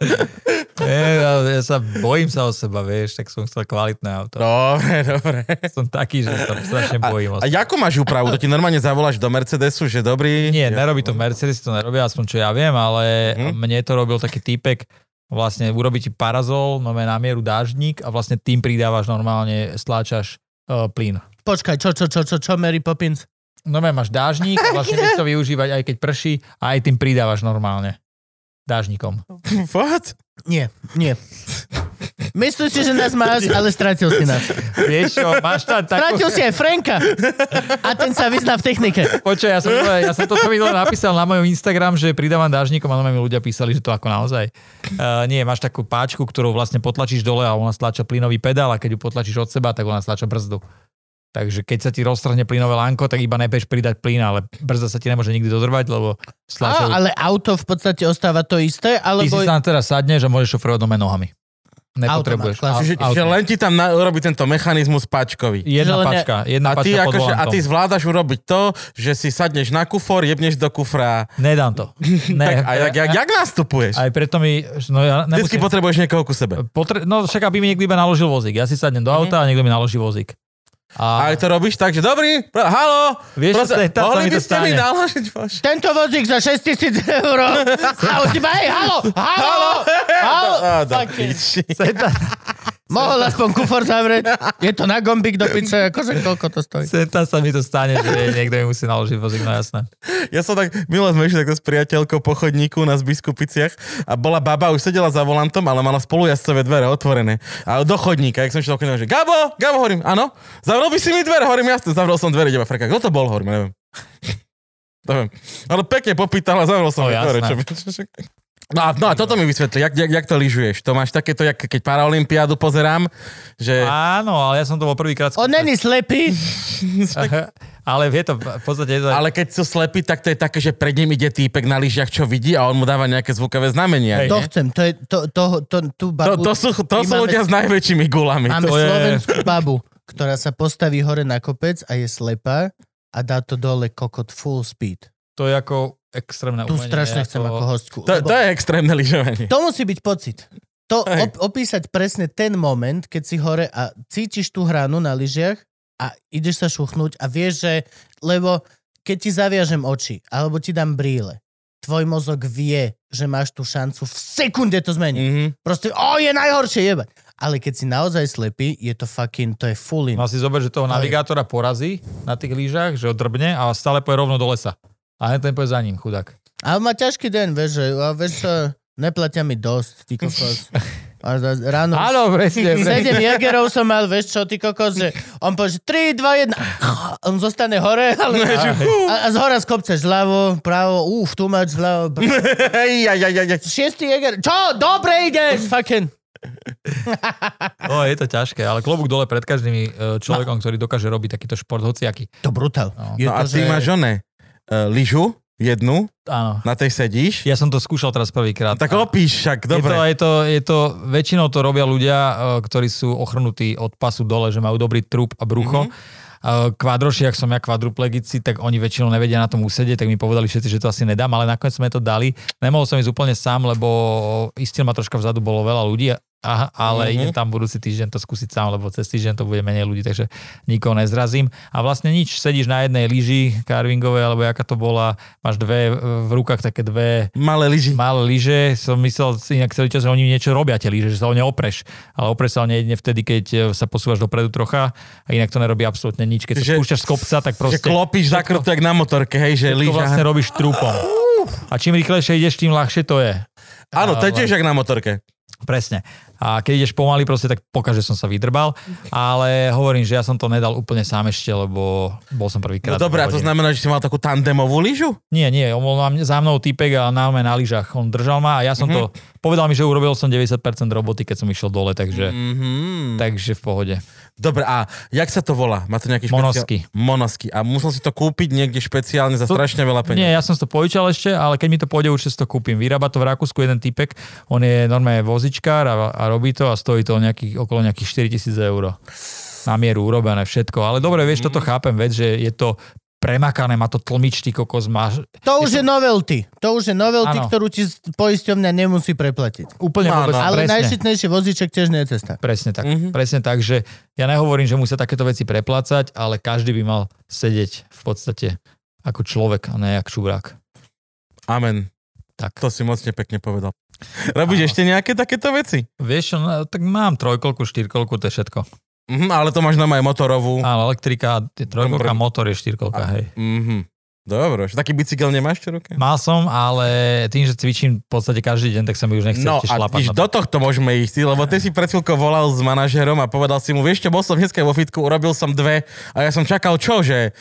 Ja, ja sa bojím sa o seba, vieš, tak som chcel kvalitné auto. Dobre, dobre. Som taký, že sa strašne bojím. A seba. ako máš úpravu? To ti normálne zavoláš do Mercedesu, že dobrý? Nie, nerobí to Mercedes, to nerobia, aspoň čo ja viem, ale Mhm. mne to robil taký typek, vlastne urobí ti parazol, no na mieru dáždnik a vlastne tým pridávaš normálne, stláčaš uh, plyn. Počkaj, čo, čo, čo, čo, čo, Mary Poppins? No máš dážnik a vlastne vieš to využívať aj keď prší a aj tým pridávaš normálne. Dážnikom. What? Nie, nie. Myslím si, že nás máš, ale stratil si nás. Vieš čo, máš tam takú... Stratil si aj Franka. A ten sa vyzná v technike. Počkaj, ja som, to, ja som toto minule napísal na mojom Instagram, že pridávam dážnikom a mi ľudia písali, že to ako naozaj. Uh, nie, máš takú páčku, ktorú vlastne potlačíš dole a ona stláča plynový pedál a keď ju potlačíš od seba, tak ona stláča brzdu. Takže keď sa ti roztrhne plynové lánko, tak iba nepieš pridať plyn, ale brzda sa ti nemôže nikdy dodrvať, lebo stláčajú. Á, ale auto v podstate ostáva to isté, Ty alebo... si tam teraz sadneš a môžeš šoferovať doma nohami. Nepotrebuješ. Automat, Čiže, čiže len ti tam na, urobí tento mechanizmus páčkový. Jedna Že pačka, jedna A ty, pačka pod akože, a ty zvládaš urobiť to, že si sadneš na kufor, jebneš do kufra. Nedám to. Ne, Tak, a jak, jak, jak nastupuješ? Aj preto mi... No ja Vždycky nemusím, potrebuješ niekoho ku sebe. potre, no však aby mi niekto iba naložil vozík. Ja si sadnem do auta a niekto mi naloží vozík. A A, aj to robíš tak, že dobrý, pr- halo, Vieš, tam sa mohli mi by to ste mi naložiť bože. Tento vozík za 6 tisíc eur. A už iba, hej, halo, halo, halo. Á, do Fucking- piči. Mohol aspoň kufor zavrieť. Je to na gombík do piče, akože koľko to stojí. Senta sa mi to stane, že niekto mi musí naložiť vozík, no jasné. Ja som tak, milo sme išli takto s priateľkou po chodníku na Zbiskupiciach a bola baba, už sedela za volantom, ale mala spolujazdcové dvere otvorené. A do chodníka, jak som išiel okolo, že Gabo, Gabo, hovorím, áno, zavrel by si mi dvere, hovorím, jasne, zavrel som dvere, ideme freka. Kto to bol, hovorím, neviem. neviem. Ale pekne popýtala, zavrel som No, mi dvere. čo, čo, No a, no a toto mi vysvetli, jak, jak, jak to lyžuješ? To máš takéto, jak keď Paralympiádu pozerám, že... Áno, ale ja som to bol prvýkrát... On není slepý. ale vie to, v podstate... Je to, Ale keď sú slepí, tak to je také, že pred ním ide týpek na lyžiach, čo vidí a on mu dáva nejaké zvukové znamenia. Hej. To chcem, to je, to, to, to, tú To, babu. to sú, to sú máme- ľudia s najväčšími gulami. Máme To je... slovenskú babu, ktorá sa postaví hore na kopec a je slepá a dá to dole kokot full speed. to je ako extrémne Tu umenie. strašne chcem ako hostku. To, to je extrémne lyžovanie. to musí byť pocit. To op- opísať presne ten moment, keď si hore a cítiš tú hranu na lyžiach a ideš sa šuchnúť a vieš, že... Lebo keď ti zaviažem oči alebo ti dám brýle, tvoj mozog vie, že máš tú šancu v sekunde to zmeniť. Mm-hmm. Proste, o, je najhoršie, jebať. Ale keď si naozaj slepý, je to fucking, to je full in. Mal si zober, že toho To je- navigátora porazí na tých lyžach, že ho drbne a stále poje rovno do lesa. A hneď ten poje za ním, chudák. A má ťažký deň, vieš, že, a vieš čo, neplatia mi dosť, ty kokos. A ráno... Áno, presne, presne. Sedem jagerov som mal, vieš čo, ty kokos, že on povie, že 3, 2, 1, on zostane hore, ale... A, a z hora skopceš ľavo, pravo, uf, tu máš ľavo, pravo. Hej, aj, aj, aj, aj. Šiestý jager, čo, dobre ideš, fucking. O, je to ťažké, ale klobúk dole pred každým e, človekom, ktorý dokáže robiť takýto šport hociaký. To brutál. No. Je No a ty že- máš oné, uh, lyžu, jednu, Áno. na tej sedíš, Ja som to skúšal teraz prvýkrát. tak opíš však, Je to, dobre. je, to, je to, väčšinou to robia ľudia, e, ktorí sú ochrnutí od pasu dole, že majú dobrý trup a brucho. Mm-hmm. Kvadroši, ak som ja kvadruplegici, tak oni väčšinou nevedia na tom usedieť, tak mi povedali všetci, že to asi nedám, ale nakoniec sme to dali. Nemohol som ísť úplne sám, lebo istil ma troška vzadu, bolo veľa ľudí, Aha, ale Mhm. mm-hmm. idem tam budúci týždeň to skúsiť sám, lebo cez týždeň to bude menej ľudí, takže nikoho nezrazím. A vlastne nič, sedíš na jednej lyži carvingovej, alebo jaká to bola, máš dve v rukách také dve Malé lyži. malé lyže, som myslel inak celý čas, že oni niečo robia tie lyže, že sa o ne opreš. Ale opreš sa o ne jedine vtedy, keď e, sa posúvaš dopredu trocha a inak to nerobí absolútne nič. Keď Že- sa spúšťaš z kopca, tak Že proste klopíš za krv, jak na motorke, hej, že to lyža. vlastne robíš trúpom. A čím rýchlejšie ideš, tým ľahšie to je. Áno, to je tiež jak na motorke. Presne. A keď ideš pomaly, proste tak pokaže som sa vydrbal, ale hovorím, že ja som to nedal úplne sám ešte, lebo bol som No prvýkrát. dobré, a to znamená, že si mal takú tandemovú lyžu? Nie, nie, on bol za mnou týpek a na na lyžach. On držal ma a ja som Mhm. to, povedal mi, že urobil som 90% roboty, keď som išiel dole, takže, Mhm. takže v pohode. Dobre, a jak sa to volá? Má to nejaký špeciál... Monosky. Monosky. A musel si to kúpiť niekde špeciálne za To- strašne veľa peniazí. Nie, ja som to požičal ešte, ale keď mi to pôjde, určite si to kúpim. Vyrába to v Rakúsku jeden typek, on je normálne vozičkár a, a robí to a stojí to nejakých, okolo nejakých 4000 eur. Na mieru urobené všetko. Ale dobre, vieš, toto chápem vec, že je to premakané, má to tlmič, ty kokos, máš To už je novelty. To už je novelty, Áno. ktorú ti poisťovňa nemusí preplatiť. úplne No, vôbec. Ale presne. najšitnejší vozíček tiež nie je cesta. Presne tak, Mhm. mm-hmm. presne tak, že ja nehovorím, že musia takéto veci preplácať, ale každý by mal sedieť v podstate ako človek a ne jak čurák. Amen. Tak. To si mocne pekne povedal. Robíš ešte nejaké takéto veci? Vieš no, tak mám trojkolku, štyrkolku, to je všetko. Mhm, ale to máš na aj motorovú. Áno, elektrika, trojkolka, motor je štyrkolka, hej. Mhm. Dobre, že taký bicykel nemáš čo ruke? Mal som, ale tým, že cvičím v podstate každý deň, tak sa mi už nechce No ešte šlapať. to. do tohto môžeme ísť, lebo ty si pred chvíľkou volal s manažerom a povedal si mu, vieš čo, bol som dneska vo fitku, urobil som dve a ja som čakal čo, že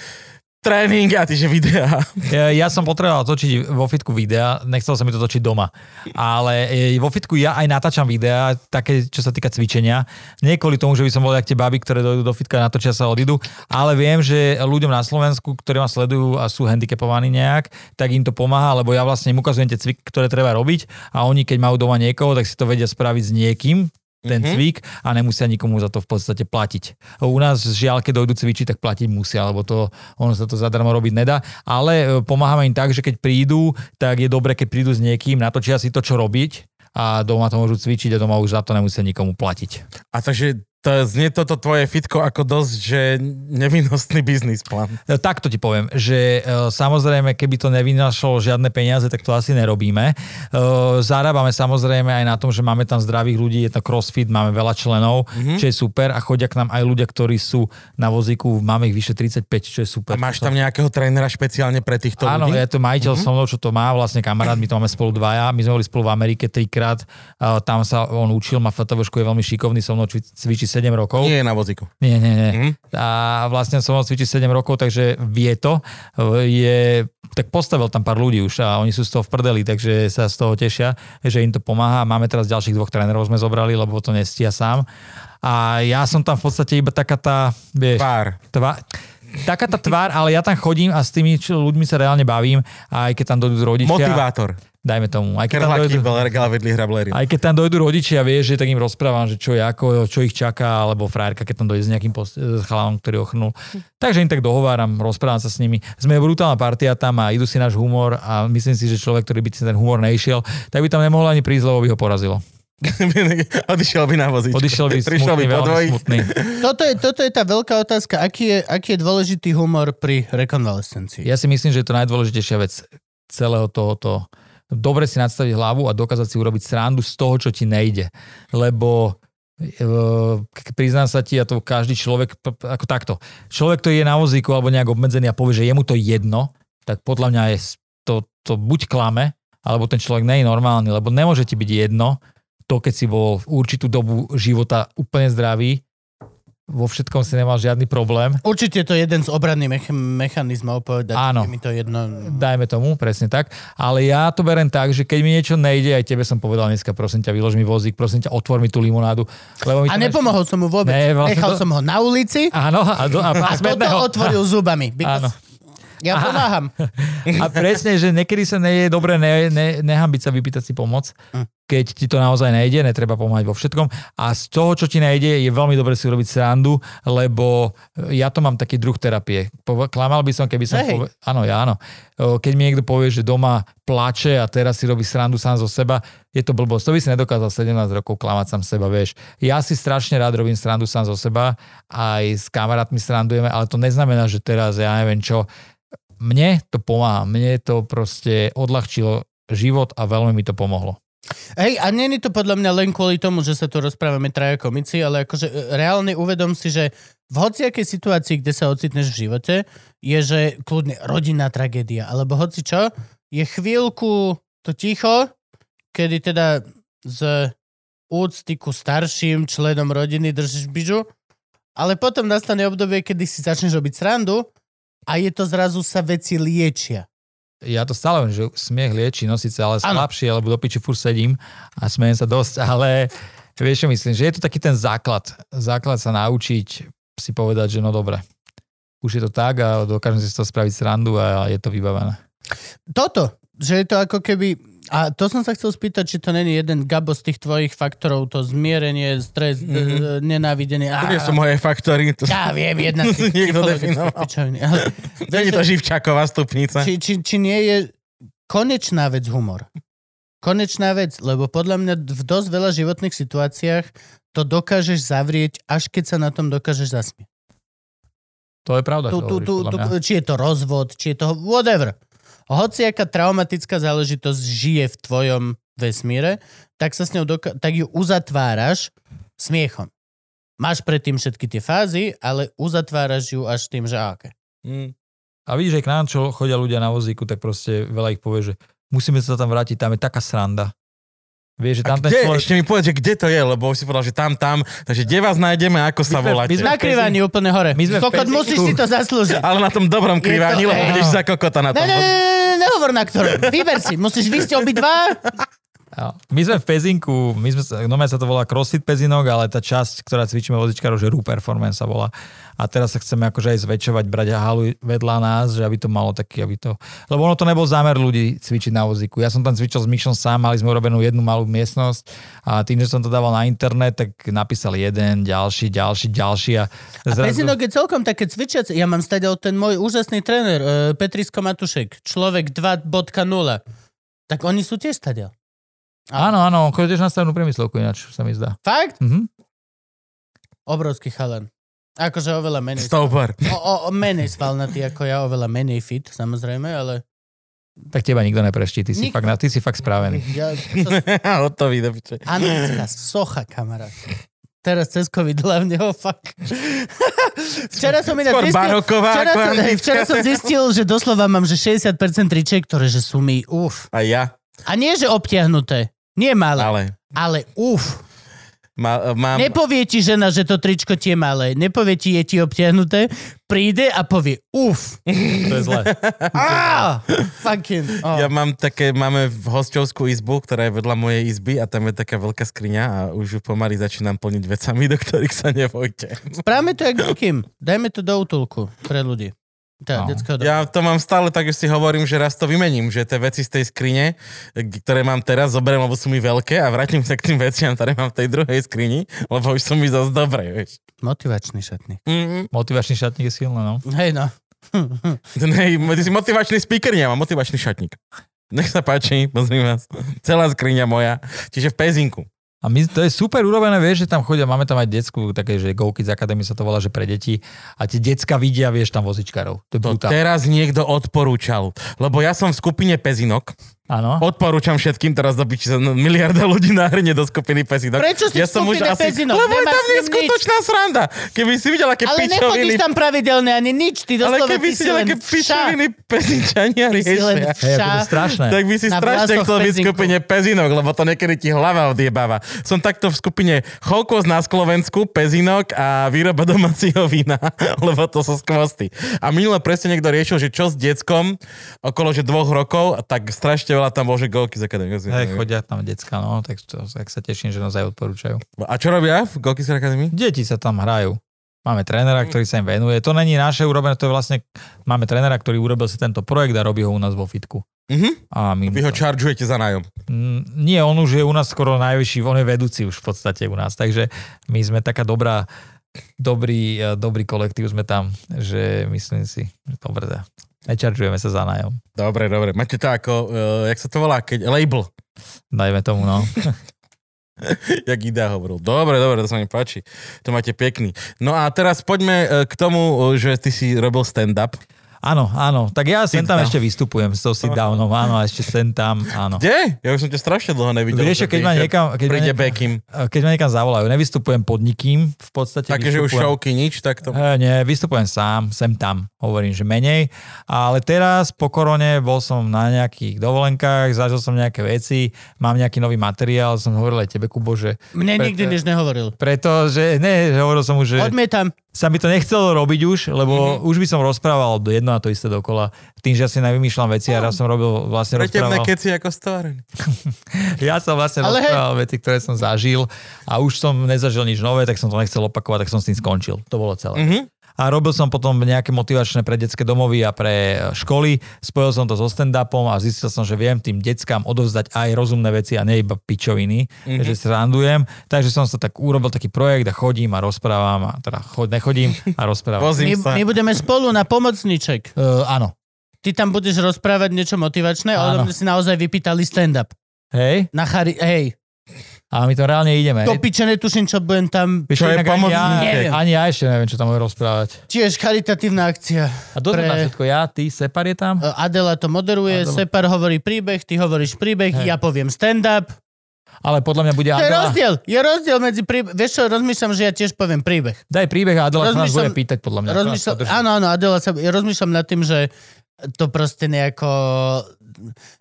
tréning a ty, že videá. Ja, ja som potreboval točiť vo fitku videa, nechcel som mi to točiť doma. Ale e, vo fitku ja aj natáčam videá, také, čo sa týka cvičenia. Nie kvôli tomu, že by som bol jak tie baby, ktoré dojdú do fitka natočia sa odídu, ale viem, že ľuďom na Slovensku, ktorí ma sledujú a sú handicapovaní nejak, tak im to pomáha, lebo ja vlastne im ukazujem tie cviky, ktoré treba robiť a oni, keď majú doma niekoho, tak si to vedia spraviť s niekým, ten mm-hmm. cvik a nemusia nikomu za to v podstate platiť. U nás žiaľ, keď dojdu cvičiť, tak platiť musia, lebo to, ono sa to zadarmo robiť nedá. Ale e, pomáhame im tak, že keď prídu, tak je dobre, keď prídu s niekým, natočia si to, čo robiť a doma to môžu cvičiť a doma už za to nemusia nikomu platiť. A takže to znie toto tvoje fitko ako dosť, že nevinnostný biznis plán. E, Takto ti poviem, že e, samozrejme, keby to nevynašlo žiadne peniaze, tak to asi nerobíme. E, Zarábame samozrejme aj na tom, že máme tam zdravých ľudí, je to crossfit, máme veľa členov, mm-hmm. čo je super a chodia k nám aj ľudia, ktorí sú na vozíku, máme ich vyše 35, čo je super. A máš tam nejakého trénera špeciálne pre týchto Áno, ľudí? je to majiteľ mm-hmm. so mnou, čo to má, vlastne kamarát, my to máme spolu dvaja, my sme boli spolu v Amerike trikrát, a tam sa on učil, má FTVšku, je veľmi šikovný, so mnou cvi- cvičí 7 rokov. Nie je na vozíku. Nie, nie, nie. Mhm. A vlastne som ho cvičí 7 rokov, takže vie to. Je, tak postavil tam pár ľudí už a oni sú z toho v prdeli, takže sa z toho tešia, že im to pomáha. Máme teraz ďalších dvoch trénerov sme zobrali, lebo to nestia sám. A ja som tam v podstate iba taká tá, vieš, Tvár. Tvá, taká tá tvár, ale ja tam chodím a s tými ľuďmi sa reálne bavím, a aj keď tam dojdú rodičia. Motivátor. Dajme tomu. Aj keď tam dojdú, Belergala vedli hrablery. aj keď tam dojdú rodičia, vieš, že tak im rozprávam, že čo je ako, čo ich čaká, alebo frajerka, keď tam dojde s nejakým post- s chalanom, ktorý ochrnul. Takže im tak dohováram, rozprávam sa s nimi. Sme brutálna partia tam a idú si náš humor a myslím si, že človek, ktorý by si ten humor nešiel, tak by tam nemohol ani prísť, lebo by ho porazilo. Odišiel by na vozíčku. Odišiel by Prišiel smutný, by veľmi smutný. Toto je, toto je tá veľká otázka. Aký je, aký je dôležitý humor pri rekonvalescencii? Ja si myslím, že je to najdôležitejšia vec celého tohoto. Dobre si nadstaviť hlavu a dokázať si urobiť srandu z toho, čo ti nejde. Lebo e, priznám sa ti, a to každý človek, ako takto, človek, ktorý je na vozíku alebo nejak obmedzený a povie, že je mu to jedno, tak podľa mňa je to, to buď klame, alebo ten človek nie je normálny, lebo nemôže ti byť jedno, to keď si bol v určitú dobu života úplne zdravý, vo všetkom si nemal žiadny problém, Určite je to jeden z obranných mech- mechanizmov povedať, Áno. je mi to jedno. dajme tomu, presne tak. Ale ja to berem tak, že keď mi niečo nejde, aj tebe som povedal dneska, prosím ťa, vylož mi vozík, prosím ťa, otvor mi tú limonádu. Lebo mi A nepomohol som mu vôbec. Ne, vlastne Nechal to- som ho na ulici Áno, a, do, a, a toto smedného- otvoril zubami. Áno. Because ja pomáham. A presne, že niekedy sa nie je dobre ne, ne, nehambiť sa vypýtať si pomoc, Hm. Keď ti to naozaj nejde, netreba pomáhať vo všetkom. A z toho, čo ti nejde, je veľmi dobre si urobiť srandu, lebo ja to mám taký druh terapie. Klamal by som, keby som... Hej. Pove- áno, ja áno. O, Keď mi niekto povie, že doma plače a teraz si robí srandu sám zo seba, je to blbosť. To by si nedokázal 17 rokov klamať sám seba, vieš. Ja si strašne rád robím srandu sám zo seba, aj s kamarátmi srandujeme, ale to neznamená, že teraz ja neviem čo, mne to pomáha, mne to proste odľahčilo život a veľmi mi to pomohlo. Hej, a není to podľa mňa len kvôli tomu, že sa tu rozprávame traja komici, ale akože e, reálne uvedom si, že v hociakej situácii, kde sa ocitneš v živote, je, že kľudne rodinná tragédia, alebo hoci čo, je chvíľku to ticho, kedy teda z úcty ku starším členom rodiny držíš bižu, ale potom nastane obdobie, kedy si začneš robiť srandu a je to zrazu sa veci liečia. Ja to stále viem, že smiech lieči, no síce ale slabšie, lebo do piči furt sedím a smejem sa dosť, ale vieš čo myslím, že je to taký ten základ. Základ sa naučiť si povedať, že no dobre, už je to tak a dokážem si z toho spraviť srandu a je to vybavené. Toto, že je to ako keby... A to som sa chcel spýtať, či to není jeden gabo z tých tvojich faktorov, to zmierenie, stres, Mhm. mm-hmm. nenávidenie. To nie sú moje faktory. To... Ja viem, jedna z tých Niekto definoval. ale Není to živčáková stupnica. či, či, či nie je konečná vec humor. Konečná vec, lebo podľa mňa v dosť veľa životných situáciách to dokážeš zavrieť, až keď sa na tom dokážeš zasmieť. To je pravda. Tu, tu, hovoríš, tu, tu, či je to rozvod, či je to whatever. Hociaká traumatická záležitosť žije v tvojom vesmíre, tak sa s ňou doka- tak ju uzatváraš smiechom. Máš predtým všetky tie fázy, ale uzatváraš ju až tým, že aké. Mm. A vidíš, že k nám, čo chodia ľudia na vozíku, tak proste veľa ich povie, že musíme sa tam vrátiť, tam je taká sranda. Vieš, že A tam ten človek... Ešte mi povedz, že kde to je, lebo už si povedal, že tam, tam. Takže kde vás nájdeme, ako sa voláte? my sme- Na krivaní úplne hore. My sme Kokot, musíš si to zaslúžiť. Ale na tom dobrom kriváni, to- lebo budeš za kokota na Ne, tom. ne, ne, ne, nehovor na ktorom. Vyber si. Musíš vysť obidva. My sme v Pezinku, my sme, no sa to volá CrossFit Pezinok, ale tá časť, ktorá cvičíme vozičkárov, že RU Performance sa volá. A teraz sa chceme akože aj zväčšovať, brať halu vedľa nás, že aby to malo taký, aby to... Lebo ono to nebol zámer ľudí cvičiť na vozíku. Ja som tam cvičil s Myšom sám, mali sme urobenú jednu malú miestnosť a tým, že som to dával na internet, tak napísal jeden, ďalší, ďalší, ďalší a, A Pezinok je celkom také cvičiace. Ja mám stadiaľ ten môj úžasný tréner, uh, Petrisko Matušek, človek 2.0. Tak oni sú tiež stadiaľ. Áno, áno, on tiež na stavnú priemyslovku ináč, sa mi zdá. Fakt? Mhm. Obrovský chalan. Akože oveľa menej. Stover. O, o, o menej svalnatý ako ja, oveľa menej fit, samozrejme, ale... Tak teba nikto nepreští, ty si, fakt, ty si fakt spravený. Ja, to, Hotový do piče. Americká socha, kamarát. Teraz cez COVID hlavne, oh fuck. Včera som Skôr zistil, baroková včera, som, hej, včera som zistil, že doslova mám, že 60% triček, ktoré že sú mi uf. A ja, A nie, že obtiahnuté. Nie malé, ale, ale uf. má, mám... Nepovie ti žena, že to tričko ti je malé. Nepovie ti, je ti obtiahnuté. Príde a povie uf. To je zle. Á, fucking. Oh. Ja mám také, máme v hostovskú izbu, ktorá je vedľa mojej izby a tam je taká veľká skriňa a už ju pomaly začínam plniť vecami, do ktorých sa nebojte. Správame to jak Kim. Dajme to do útulku pre ľudí. Tá, No. detského. Ja to mám stále tak, že si hovorím, že raz to vymením, že tie veci z tej skrine, ktoré mám teraz, zoberiem, lebo sú mi veľké a vrátim sa k tým veciam, ktoré mám v tej druhej skrini, lebo už sú mi zase dobré, vieš. Motivačný šatník. Mm-mm. Motivačný šatník je silný, no. Hej no. Nej, ty si motivačný speaker, ja mám motivačný šatník. Nech sa páči, pozriem vás. Celá skriňa moja. Čiže v pezinku. A my, to je super urobené, vieš, že tam chodia, máme tam aj decku, také, že Go Kids Academy sa to volá, že pre deti. A tie decka vidia, vieš, tam vozičkarov. To je To brutál. teraz niekto odporúčal, lebo ja som v skupine Pezinok. Áno. Odporúčam všetkým, teraz dobiť sa miliarda ľudí nahrne do skupiny Pezinok. Prečo si v skupine Pezinok? Lebo je tam neskutočná sranda. Keby si videl, aké Ale pičoviny... nechodíš tam pravidelne ani nič, ty Ale doslova keby ty si si videl, len aké pičoviny Pezinčania riešia. Hej, to strašné. Tak by si Na strašne chcel byť v skupine Pezinok, lebo to niekedy ti hlava odjebáva. Som takto v skupine Cholkos na Slovensku, Pezinok a výroba domácieho vína, lebo to sú skvosty. A minule presne niekto riešil, že čo s deckom okolo že dvoch rokov, tak strašne veľa tam bol, že Golky z Akadémie. Hej, chodia tam decka, no, tak, to, tak sa teším, že nás aj odporúčajú. A čo robia v Golky z Akadémie? Deti sa tam hrajú. Máme trénera, ktorý sa im venuje. To není naše urobené, to je vlastne, máme trénera, ktorý urobil si tento projekt a robí ho u nás vo fitku. Mhm. A my Vy ho čaržujete za nájom. Mm, Nie, on už je u nás skoro najvyšší, on je vedúci už v podstate u nás, takže my sme taká dobrá, dobrý, eh, dobrý kolektív sme tam, že myslím si, že dobre. Nečaržujeme sa za nájom, Dobre, dobre. Máte to ako, uh, jak sa to volá, keď label. dajme tomu, no. Jak Ida hovoril. Dobre, dobre, to sa mi páči. To máte pekný. No a teraz poďme e, k tomu, e, že ty si robil stand-up. Áno, áno, tak ja sem tam ešte vystupujem s sit downom, áno, a ešte sem tam, áno. Kde? Ja už som ťa strašne dlho nevidel. Vieš, keď ma niekam, keď ma Príde niekam, Bekim. keď ma niekam zavolajú, nevystupujem pod nikým, v podstate Také, že už vystupujem- šovky, nič, tak to... E, nie, vystupujem sám, sem tam, hovorím, že menej. Ale teraz po korone bol som na nejakých dovolenkách, zažil som nejaké veci, mám nejaký nový materiál, som hovoril aj tebe, Kubo, že Mne Preto- nikdy nič nehovoril. pretože, ne, hovoril som už, že Odmietam. Sa mi to nechcelo robiť už, lebo Mhm. mm-hmm. už by som rozprával do jedno a to isté dokola. Tým, že ja si nevymýšľam veci a raz som robil, vlastne rozprával. keci ako stvárený. Ja som vlastne Ale hej. rozprával veci, ktoré som zažil a už som nezažil nič nové, tak som to nechcel opakovať, tak som s tým skončil. To bolo celé. Mhm. A robil som potom nejaké motivačné pre detské domovy a pre školy. Spojil som to so stand-upom a zistil som, že viem tým deckám odovzdať aj rozumné veci a ne iba pičoviny, mm-hmm. že srandujem. Takže som sa tak urobil taký projekt a chodím a rozprávam, a teda chod, nechodím a rozprávam. My, my budeme spolu na pomocníček. Uh, áno. Ty tam budeš rozprávať niečo motivačné, ale si naozaj vypýtali stand-up. Hej, Na chari- hej, a my to reálne ideme. to piče netuším, čo budem tam... Čo je ani, ja, ani ja ešte neviem, čo tam budem rozprávať. Tiež charitatívna akcia. A kto Pre- všetko? Ja, ty, Separ je tam? E, Adela to moderuje, Adela. Separ hovorí príbeh, ty hovoríš príbeh, Hej. ja poviem stand-up. Ale podľa mňa bude To je Adela. rozdiel, je rozdiel medzi príbeh... Vieš čo, rozmýšľam, že ja tiež poviem príbeh. Daj príbeh a Adela sa nás Rozmýšľam- bude pýtať podľa mňa. Rozmýšľam, áno, áno, Adela sa... Ja rozmýšľam nad tým, že to proste nejako...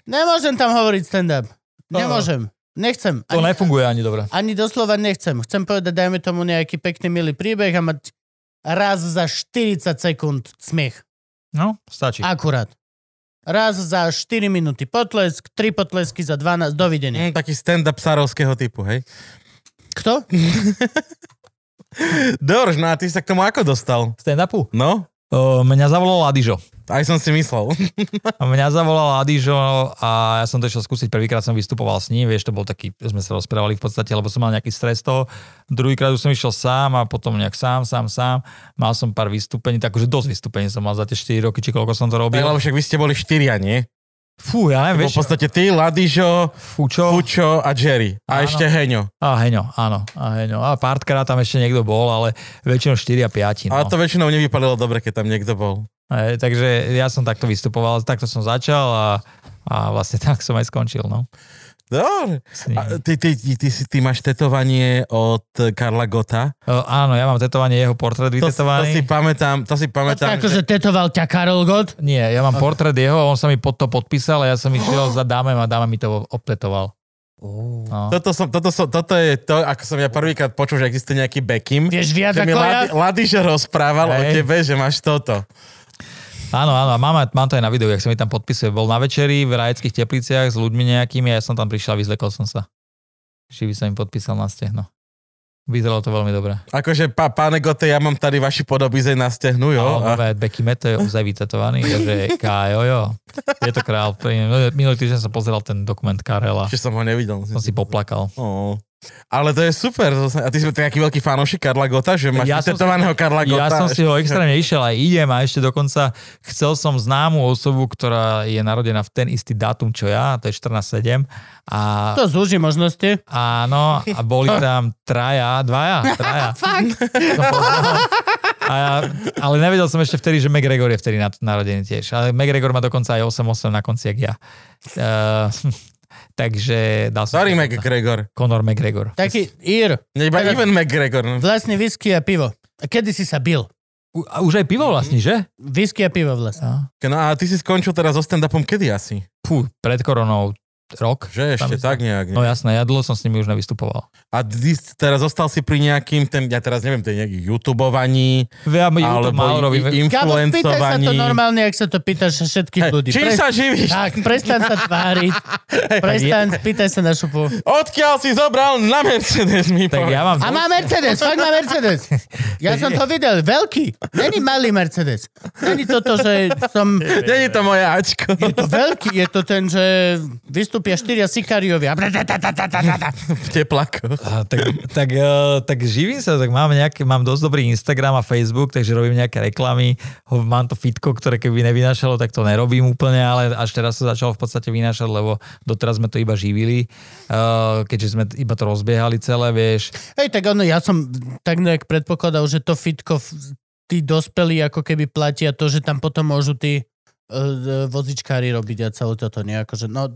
Nemôžem tam hovoriť stand-up. Nemôžem. Nechcem. To Ani, nefunguje ani dobre. ani doslova nechcem. Chcem povedať, dajme tomu nejaký pekný, milý príbeh a mať raz za 40 sekúnd smiech. No, stačí. Akurát. raz za 4 minúty potlesk, 3 potlesky za 12, dovidenia. Mm, taký stand-up sarovského typu, hej? Kto? Dorž, no a ty sa k tomu ako dostal? Stand-upu. No, O, mňa zavolal Adižo. Aj som si myslel. A mňa zavolal Adižo a ja som to išiel skúsiť. Prvýkrát som vystupoval s ním, vieš, to bol taký, sme sa rozprávali v podstate, lebo som mal nejaký stres toho. Druhýkrát už som išiel sám a potom nejak sám, sám, sám. Mal som pár vystúpení, tak akože dosť vystúpení som mal za tie 4 roky, či koľko som to robil. Lebo však vy ste boli štyria, nie? Fú, ja neviem, vieš, v podstate ty, Ladižo, Fučo. Fučo a Jerry. A Áno. ešte Heňo. A Heňo, áno, a Heňo. A pártkrát tam ešte niekto bol, ale väčšinou 4 a 5. No. Ale to väčšinou nevypadalo dobre, keď tam niekto bol. Hej, takže ja som takto vystupoval, takto som začal a, a vlastne tak som aj skončil. No. Dobre. Ním. A ty, ty, ty, ty, ty máš tetovanie od Karla Gota. O, áno, ja mám tetovanie, jeho portrét To, to vytetovaný. si pamätám, to si pamätám. Počkaj, akože tetoval ťa Karol Gott? Nie, ja mám portrét jeho, on sa mi pod to podpísal a ja som išiel za dámem a dáma mi to obtetoval. No. Toto, som, toto, som, toto je to, ako som ja prvýkrát počul, že existuje nejaký Bekim. Vieš viac Že mi ako ja? Ladi, Ladižo rozprával o Hej. tebe, že máš toto. Áno, áno, a mám, mám to aj na videu, jak sa mi tam podpisuje. Bol na večeri v rajeckých tepliciach s ľuďmi nejakými a ja som tam prišiel a vyzlekol som sa. Živý sa mi podpísal na stehno. Vyzeralo to veľmi dobre. Akože, pá, páne Gote, ja mám tady vaši podobize na stehnu, jo? Jo, A, nové Bekime, to je ozaj vytetovaný, takže Kajo, jo. Je to král. Minulý týždeň som pozeral ten dokument Karela. ešte som ho nevidel. Som si poplakal. Oh. Ale to je super. A ty si taký veľký fanúšik Karla Gota, že máš Ja som si- vytetovaného Karla Gota. Ja som si ho extrémne išiel aj idem a ešte dokonca chcel som známu osobu, ktorá je narodená v ten istý dátum, čo ja, to je 14.7. A To zúži možnosti. áno, a boli tam traja, dvaja, traja. Poznal. A ja, ale nevedel som ešte vtedy, že McGregor je vtedy na- narodený tiež. Ale McGregor má dokonca aj 8-8 na konci, jak ja. Uh, takže dal som... Sorry, McGregor. Conor McGregor. Taký ír. Nie iba Ivan McGregor. no. Vlastne whisky a pivo. A kedy si sa bil? U- A už aj pivo vlastní, že? Whisky a pivo vlastne. No. A ty si skončil teraz so stand-upom kedy asi? Fú, pred koronou rok. Že ešte Tam- tak nejak. No Ne? jasné, ja dlho som s nimi už nevystupoval. A teraz zostal si pri nejakým, ten, ja teraz neviem, ten nejaký youtubovaní, Ja YouTube alebo mal robiť. i- Kámo, sa to influencovaní. normálne, ak sa to pýtaš všetkých Hej, ľudí. čím Pre- sa živíš? Tak, prestaň sa tváriť. Prestaň, spýtaj sa na šupu. Odkiaľ si zobral na Mercedes, mi Tak ja mám... A má Mercedes, fakt má Mercedes. Ja som to videl, veľký. Není malý Mercedes. Není to to, že som... Není to moje Ačko. Je to veľký, je to ten, že vystúpia štyria sikáriovia. V teplakoch. A, tak, tak, uh, tak živím sa, tak mám, nejaké, mám dosť dobrý Instagram a Facebook, takže robím nejaké reklamy. Mám to fitko, ktoré keby nevynášalo, tak to nerobím úplne, ale až teraz sa začalo v podstate vynášať, lebo doteraz sme to iba živili, uh, keďže sme iba to rozbiehali celé, vieš. Hej, tak ono, ja som tak nejak predpokladal, že to fitko, tí dospelí ako keby platia to, že tam potom môžu tí uh, vozičkári robiť a celé toto nie. Akože, no,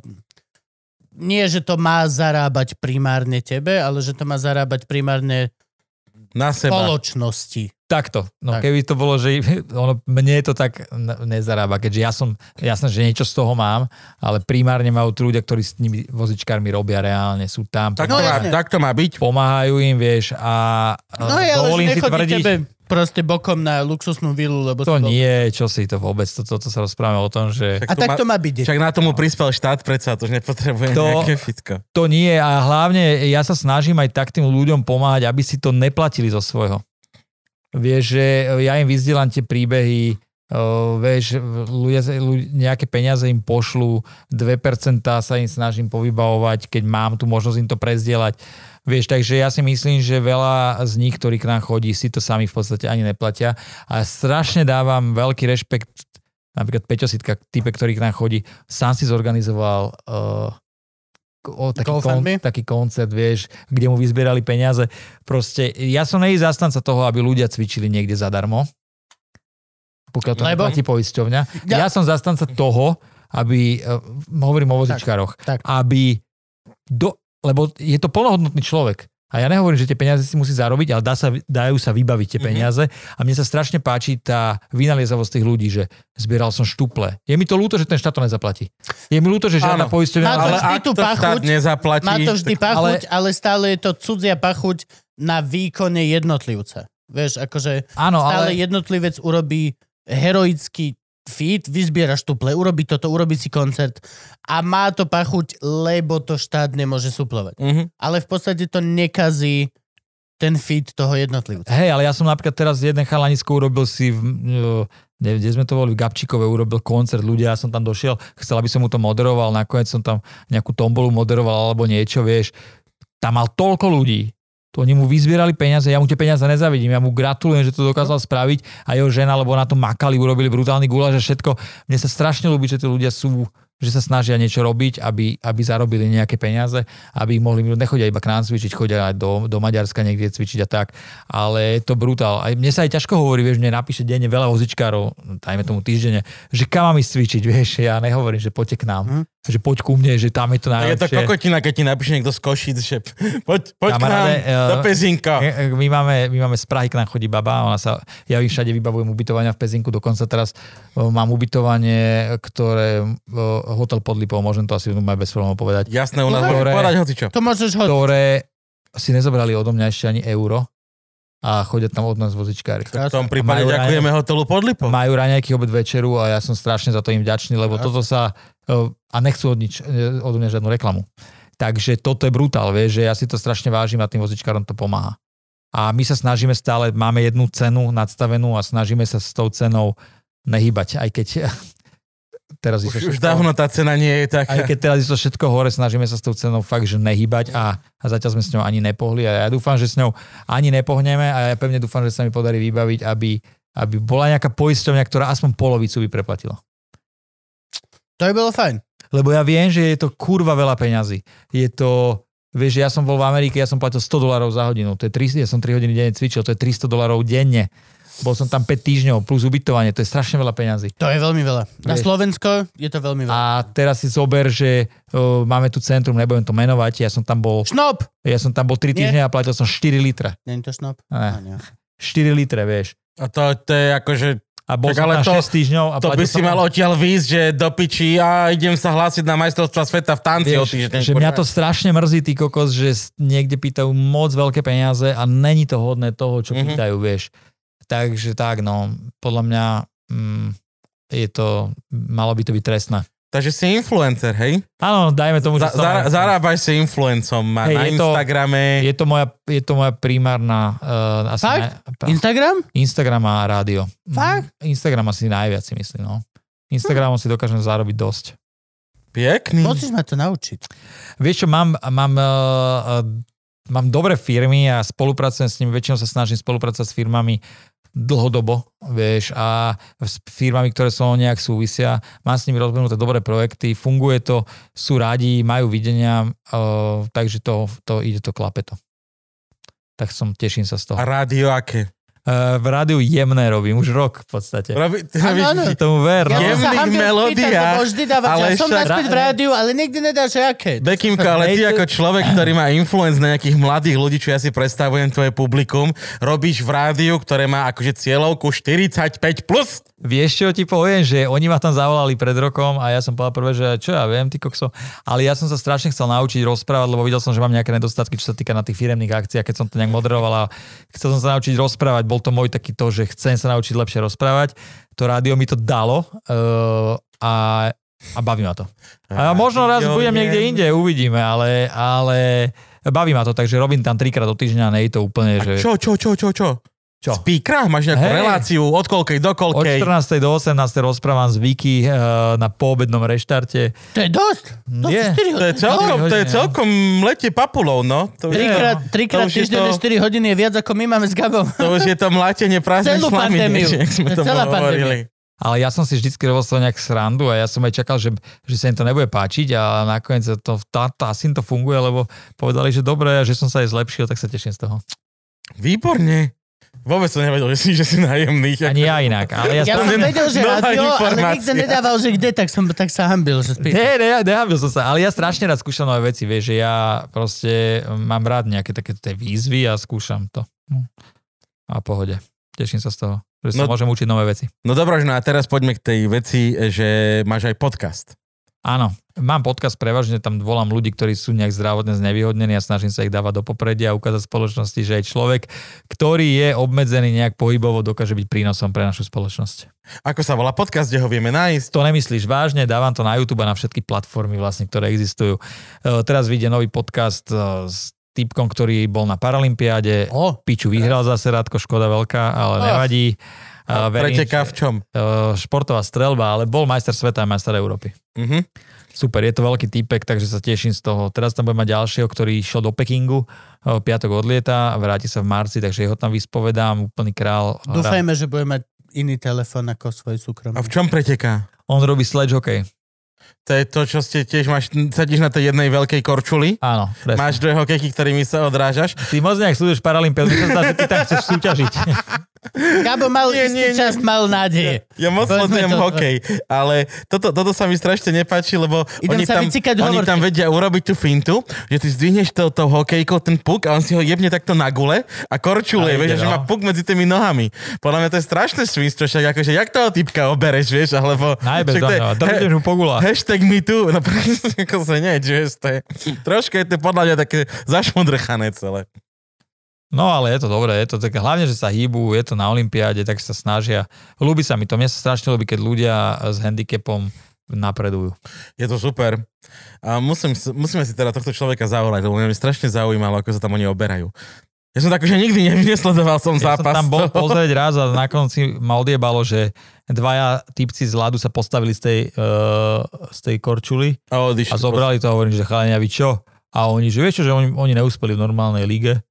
nie, že to má zarábať primárne tebe, ale že to má zarábať primárne Na seba. spoločnosti. Takto. No Tak. keby to bolo, že ono, mne to tak nezarába, keďže ja som, jasné, že niečo z toho mám, ale primárne majú tu ľudia, ktorí s nimi vozičkármi robia reálne, sú tam, Tak, No to má, jasne. tak to má byť. pomáhajú im, vieš, a No dovolím si tvrdiť, tebe proste bokom na luxusnú vilu, lebo to bol- nie, čo si to vôbec, toto to, to sa rozprávame o tom, že A tak to má byť. Však na tomu prispel štát, predsa to už nepotrebuje To- nejaké fitko. to nie a hlavne ja sa snažím aj tak tým ľuďom pomáhať, aby si to neplatili zo svojho. Vieš, že ja im vyzdielam tie príbehy, uh, vieš, ľudia, ľudia, nejaké peniaze im pošlú, 2% sa im snažím povybavovať, keď mám tu možnosť im to prezdieľať. Vieš, takže ja si myslím, že veľa z nich, ktorí k nám chodí, si to sami v podstate ani neplatia. A strašne dávam veľký rešpekt, napríklad Peťo Sitka, type, ktorý k nám chodí, sám si zorganizoval uh, o, taký, kon, taký koncert, vieš, kde mu vyzbierali peniaze. Proste, ja som nej zastanca toho, aby ľudia cvičili niekde zadarmo. Pokiaľ to Lebo? neplatí poisťovňa. Ja- Ja, som zastanca toho, aby, uh, hovorím o vozičkároch, tak. aby, do, lebo je to plnohodnotný človek. A ja nehovorím, že tie peniaze si musí zarobiť, ale dá sa, dajú sa vybaviť tie peniaze. A mne sa strašne páči tá vynaliezavosť tých ľudí, že zbieral som štuple. Je mi to ľúto, že ten štát to nezaplatí. Je mi ľúto, že žiadna to Ale ak to štát pachuť, nezaplatí... Má to vždy pachuť, ale... ale stále je to cudzia pachuť na výkone jednotlivca. Vieš, akože Áno, stále ale... jednotlivec urobí heroický feed, vyzbieraš tuple, urobiť toto, urobiť si koncert a má to pachuť, lebo to štát nemôže suplovať. Mhm. Ale v podstate to nekazí ten feed toho jednotlivca. Hej, ale ja som napríklad teraz jeden chalanisko urobil si v, e, neviem, kde sme to boli, v Gabčíkove urobil koncert, ľudia, ja som tam došiel, chcel, aby som mu to moderoval, nakoniec som tam nejakú tombolu moderoval alebo niečo, vieš. Tam mal toľko ľudí, to oni mu vyzbierali peniaze, ja mu tie peniaze nezavidím, ja mu gratulujem, že to dokázal spraviť a jeho žena, lebo na to makali, urobili brutálny guláš a všetko. Mne sa strašne ľúbi, že tí ľudia sú že sa snažia niečo robiť, aby, aby zarobili nejaké peniaze, aby mohli, nechodia iba k nám cvičiť, chodia aj do, do Maďarska niekde cvičiť a tak, ale je to brutál. Aj mne sa aj ťažko hovorí, vieš, mne napíše denne veľa vozičkárov, dajme tomu týždenne, že kam mám ísť cvičiť, vieš, ja nehovorím, že poďte k nám, Hm. že poď ku mne, že tam je to A je najlepšie. to kokotina, keď ti napíše niekto z Košic, že poď, poď k nám do Pezinka. E, e, My máme, my máme z Prahy k nám chodí baba, ona sa, ja všade vybavujem ubytovania v Pezinku, dokonca teraz mám ubytovanie, ktoré, hotel pod Lipou, môžem to asi aj bez problémov povedať, Jasné, u nás Dobre. môžeš povedať hocičo. To môžeš ho... ktoré si nezobrali odo mňa ešte ani euro a chodia tam od nás vozičkári. V tom prípade Majú ďakujeme hotelu pod Lipou. Majú raňajky obed večeru a ja som strašne za to im vďačný, lebo Jasne. toto sa... o, A nechcú od, nič, e, odo mňa žiadnu reklamu. Takže toto je brutál, vieš, že ja si to strašne vážim a tým vozičkárom to pomáha. A my sa snažíme stále, máme jednu cenu nadstavenú a snažíme sa s tou cenou nehybať, aj keď teraz Už, už dávno tá cena nie je aj taká. keď teraz je to všetko hore, snažíme sa s tou cenou fakt, že nehybať a, a zatiaľ sme s ňou ani nepohli a ja dúfam, že s ňou ani nepohneme a ja pevne dúfam, že sa mi podarí vybaviť, aby, aby bola nejaká poisťovňa, ktorá aspoň polovicu by preplatila. To by bolo fajn. Lebo ja viem, že je to kurva veľa peňazí. Je to, vieš, že ja som bol v Amerike, ja som platil 100 dolarov za hodinu. To je 3, ja som 3 hodiny denne cvičil, to je 300 dolarov denne. Bol som tam 5 týždňov plus ubytovanie, to je strašne veľa peňazí. To je veľmi veľa. Na Vieš. Slovensko je to veľmi veľa. A teraz si zober, že o, máme tu centrum, nebudem to menovať, ja som tam bol, Šnop! ja som tam bol 3 Nie. týždne a platil som 4 litre. Nie je to šnop? Ne. Á, nie. 4 litre, vieš. A to, to je akože, A bol Tak som ale to- 6 týždňov a to by si mal odtiaľ výjsť, že do piči a idem sa hlásiť na majstrovstva sveta v tanci o týždeň. že mňa to strašne mrzí, ty kokos, že niekde pýtajú moc veľké peniaze a není to hodné toho, čo Mhm. pýtajú, vieš. Takže tak, no, podľa mňa mm, je to, malo by to byť trestné. Takže si influencer, hej? Áno, dajme tomu, že Za, som zara, zarábaš si influencom má Hej, na je to- Instagrame. je to moja, je to moja primárna uh, asi Fakt? naj, Instagram? Instagram a rádio. Fakt? Mm, Instagram asi najviac si myslím, no. Instagramom si dokážem zarobiť dosť. Pekný. Musíš ma to naučiť. Vieš čo, mám, mám, uh, uh, mám dobré firmy a spolupracujem s nimi, väčšinou sa snažím spolupracovať s firmami dlhodobo, vieš, a s firmami, ktoré so nejak súvisia. Mám s nimi rozbenuté dobré projekty, funguje to, sú radi, majú videnia, uh, takže to, to ide to, klape to. Tak som, teším sa z toho. A rádio aké? Uh, v rádiu jemné robím, už rok v podstate. Robí, Áno, áno. Tomu ver, Ja no. Jemných melódiách, vždy ale ja som však- naspäť v rádiu, ale nikdy nedáš, aké. Bekimko, ale ty to- ako človek, ktorý má influence na nejakých mladých ľudí, čo ja si predstavujem tvoje publikum, robíš v rádiu, ktoré má akože cieľovku 45+. Plus. Vieš, čo ti poviem, že oni ma tam zavolali pred rokom a ja som povedal prvé, že čo ja viem, ty kokso. Ale ja som sa strašne chcel naučiť rozprávať, lebo videl som, že mám nejaké nedostatky, čo sa týka na tých firemných akciách, keď som to nejak moderoval a chcel som sa naučiť rozprávať. Bol to môj taký to, že chcem sa naučiť lepšie rozprávať. To rádio mi to dalo uh, a, a baví ma to. A možno raz budem niekde inde, uvidíme, ale, ale baví ma to, takže robím tam trikrát do týždňa, nie je to úplne, A že... čo, čo, čo, čo, čo? Čo? Speakera? Máš nejakú Hej. reláciu od koľkej do Od koľkej? 14. do 18. rozprávam s Viki uh, na poobednom reštarte. To je dosť. To Je. sú 4 To je celkom, to je celkom letie papulov, no. To, Trikrát, to trikrát je týždenne to- 4 hodiny je viac ako my máme s Gabom. To už je to mlátenie prázdnej Celú slamy, pandémiu. jak sme to Celá hovorili. Ale ja som si vždycky robil z toho nejak srandu a ja som aj čakal, že, že sa im to nebude páčiť a nakoniec to, tá, tá, asi im to funguje, lebo povedali, že dobre a že som sa aj zlepšil, tak sa teším z toho. Výborne. Vôbec som nevedel, že si, že si nájemný. Ani ja inak, ale ja, Ja som... vedel, že rádio, ale nikto nedával, že kde, tak som tak sa hambil, že spýtam. Nie, ne, nehambil som sa, ale ja strašne rád skúšam nové veci, vieš, že ja proste mám rád nejaké také tie výzvy a skúšam to. No. A pohode. Teším sa z toho, že sa No- môžem učiť nové veci. No dobro, no a teraz poďme k tej veci, že máš aj podcast. Áno, mám podcast prevažne, tam volám ľudí, ktorí sú nejak zdravotne znevýhodnení a snažím sa ich dávať do popredia a ukázať spoločnosti, že aj človek, ktorý je obmedzený nejak pohybovo, dokáže byť prínosom pre našu spoločnosť. Ako sa volá podcast, kde ho vieme nájsť? To nemyslíš vážne, dávam to na YouTube a na všetky platformy vlastne, ktoré existujú. E, Teraz vyjde nový podcast e, s typkom, ktorý bol na Paralympiáde. O, Piču vyhral zase Rádko, škoda veľká, ale nevadí. A verím, Preteká v čom? športová strelba, ale bol majster sveta a majster Európy. Mhm. Super, je to veľký týpek, takže sa teším z toho. Teraz tam budem mať ďalšieho, ktorý išiel do Pekingu, piatok odlieta, vráti sa v marci, takže jeho tam vyspovedám, úplný král. dúfajme, že bude mať iný telefon ako svoj súkromný. A v čom preteká? On robí sledge hokej. To je to, čo ste tiež máš, sedíš na tej jednej veľkej korčuli, Áno, presne. máš dve hokejky, ktorými sa odrážaš. Ty moc nejak mi sa zdá, že ty tam chceš súťažiť. Gabo mal Nie, istý nie, nie. čas, mal nádej. Ja moc Povedzme sledujem to- hokej, ale toto, toto sa mi strašne nepáči, lebo Idem oni sa tam, oni tam vedia urobiť tú fintu, že ty zdvihneš to, tou hokejkou ten puk a on si ho jebne takto na gule a korčuluje, A ide, vieš, že no. má puk medzi tými nohami. Podľa mňa to je strašné svinstvo, však akože, jak toho typka obereš, vieš, alebo... Najbez to je- držíš mu po gulách. Hashtag me too, no presne, ako sa nie, že to je, troška je to podľa mňa také zašmodrchané celé. No ale je to dobré, je to také, hlavne, že sa hýbu, je to na Olympiáde, tak sa snažia. Ľúbi sa mi to, mne sa strašne ľúbi, keď ľudia s handicapom napredujú. Je to super. A musím, musíme si teda tohto človeka zavolať, lebo mňa mi strašne zaujímalo, ako sa tam oni oberajú. Ja som tak, že nikdy ne- nesledoval som Ja zápas. som tam bol pozrieť raz a na konci ma odjebalo, že dvaja typci z ľadu sa postavili z tej, uh, z tej korčuly A a zobrali to a hovorím, že chalania, vy čo? A oni, že vieš čo, že oni, oni neúspeli v normálnej lige,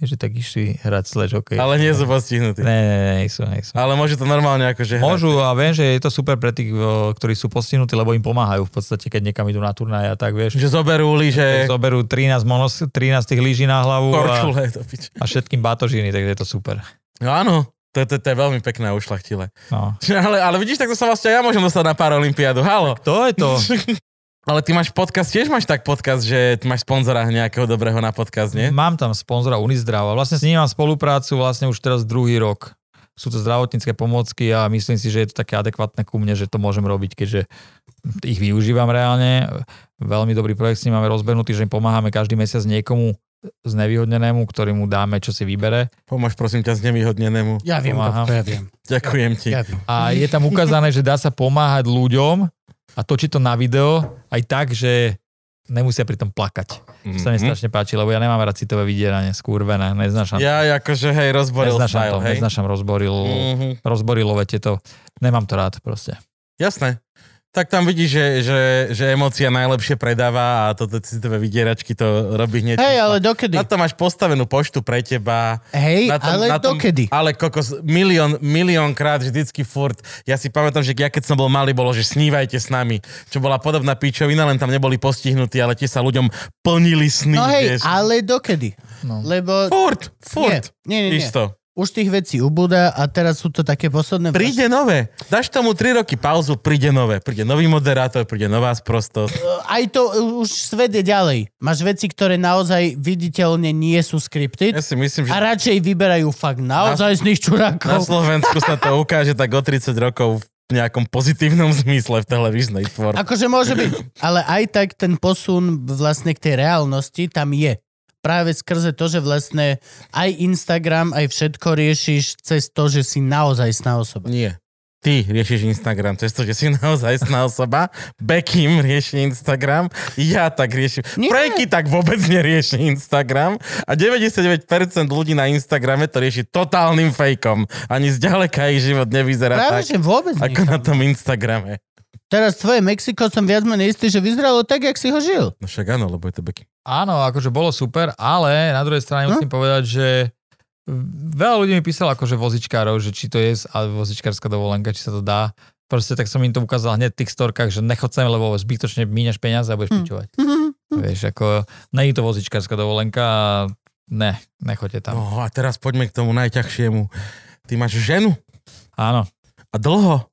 že tak išli hrať sledge hokej. Ale nie sú postihnutí. Ne, ne, ne, nejsú, nejsú. Ale môže to normálne akože hrať. Môžu a viem, že je to super pre tých, ktorí sú postihnutí, lebo im pomáhajú v podstate, keď niekam idú na turnaj a tak, vieš. Že zoberú lyže, Zoberú 13, monos, 13 tých lyží na hlavu a, korčule, to pič. a všetkým batožiny, takže je to super. No áno, to, to, to je veľmi pekné a ušlachtile. No. Ale, ale vidíš, takto sa vlastne ja môžem dostať na Paralympiádu. Halo. To je to. Ale ty máš podcast, tiež máš tak podcast, že ty máš sponzora nejakého dobrého na podcast, nie? Mám tam sponzora Unizdrav a vlastne s ním mám spoluprácu vlastne už teraz druhý rok. Sú to zdravotnícke pomôcky a myslím si, že je to také adekvátne ku mne, že to môžem robiť, keďže ich využívam reálne. Veľmi dobrý projekt s ním máme rozbehnutý, že im pomáhame každý mesiac niekomu znevýhodnenému, ktorý mu dáme, čo si vybere. Pomôž prosím ťa znevýhodnenému. Ja viem, Pomáham. Ja viem. Ďakujem ti. Ja viem. A je tam ukázané, že dá sa pomáhať ľuďom a točiť to na video aj tak, že nemusia pri tom plakať. To sa mi Mhm. strašne páči, lebo ja nemám rád citové vydieranie, skúrvené, neznášam. Ja akože, hej, rozboril neznášam style, to, hej. neznášam rozboril, Mhm. rozborilové tieto, nemám to rád proste. Jasné. Tak tam vidíš, že, že, že emócia najlepšie predáva a toto citové vydieračky to robí hneď. Hej, ale dokedy? Na to máš postavenú poštu pre teba. Hej, na tom, ale na tom, dokedy? Ale kokos, milión, milión krát vždycky furt. Ja si pamätám, že ja keď som bol malý, bolo, že snívajte s nami. Čo bola podobná píčovina, len tam neboli postihnutí, ale tie sa ľuďom plnili sny. No hej, vieš. ale dokedy? No. Lebo Furt, furt. Nie, nie, nie, nie. Isto. Už tých vecí ubúda a teraz sú to také posledné... Príde nové. Dáš tomu 3 roky pauzu, príde nové. Príde nový moderátor, príde nová sprostosť. Aj to už svet je ďalej. Máš veci, ktoré naozaj viditeľne nie sú scripted Ja si myslím, že a radšej vyberajú fakt naozaj z nich na čurákov. Slovensku sa to ukáže tak o 30 rokov v nejakom pozitívnom zmysle v televíznej tvorbe. Akože môže byť. Ale aj tak ten posun vlastne k tej reálnosti tam je. Práve skrze to, že vlastne aj Instagram, aj všetko riešiš cez to, že si naozaj sná osoba. Nie. Ty riešiš Instagram, cez to, že si naozaj sná osoba. Bekim rieši Instagram, ja tak riešim. Nie. Tak vôbec nerieši Instagram a 99% ľudí na Instagrame to rieši totálnym fejkom. Ani zďaleka ich život nevyzerá Práve, tak, že vôbec ako na nikam. tom Instagrame. Teraz tvoje Mexiko som viac menej istý, že vyzeralo tak, jak si ho žil. No však áno, lebo je to Bekim. Áno, akože bolo super, ale na druhej strane Hm? musím povedať, že veľa ľudí mi písalo akože vozičkárov, že či to je a vozičkárska dovolenka, či sa to dá. Proste tak som im to ukázal hneď v tých storkách, že nechod sem, lebo zbytočne míňaš peniaze a budeš Hm. pičovať. Vieš, ako, není to vozičkárska dovolenka a ne, nechoďte tam. No a teraz poďme k tomu najťažšiemu. Ty máš ženu Áno. a dlho.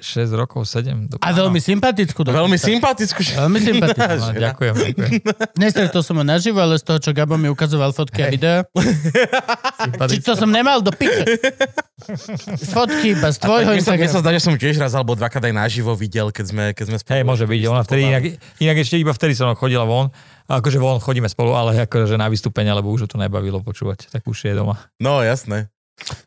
6 rokov, 7. A veľmi sympatickú. Veľmi dokonca. sympatickú. Veľmi sympatickú. No, ďakujem, ďakujem. Nestretol som ho naživo, ale z toho, čo Gabo mi ukazoval fotky a videa. Či to som nemal do piče. Fotky iba z tvojho sa, mne sa Instagramu. zdá, že som tiež raz alebo dvakrát aj naživo videl, keď sme, keď sme spolu. Hej, môže byť. Ona vtedy inak, inak ešte iba vtedy som chodila von. A Akože von chodíme spolu, ale akože na vystúpenie, lebo už ho to nebavilo počúvať. Tak už je doma. No, jasné.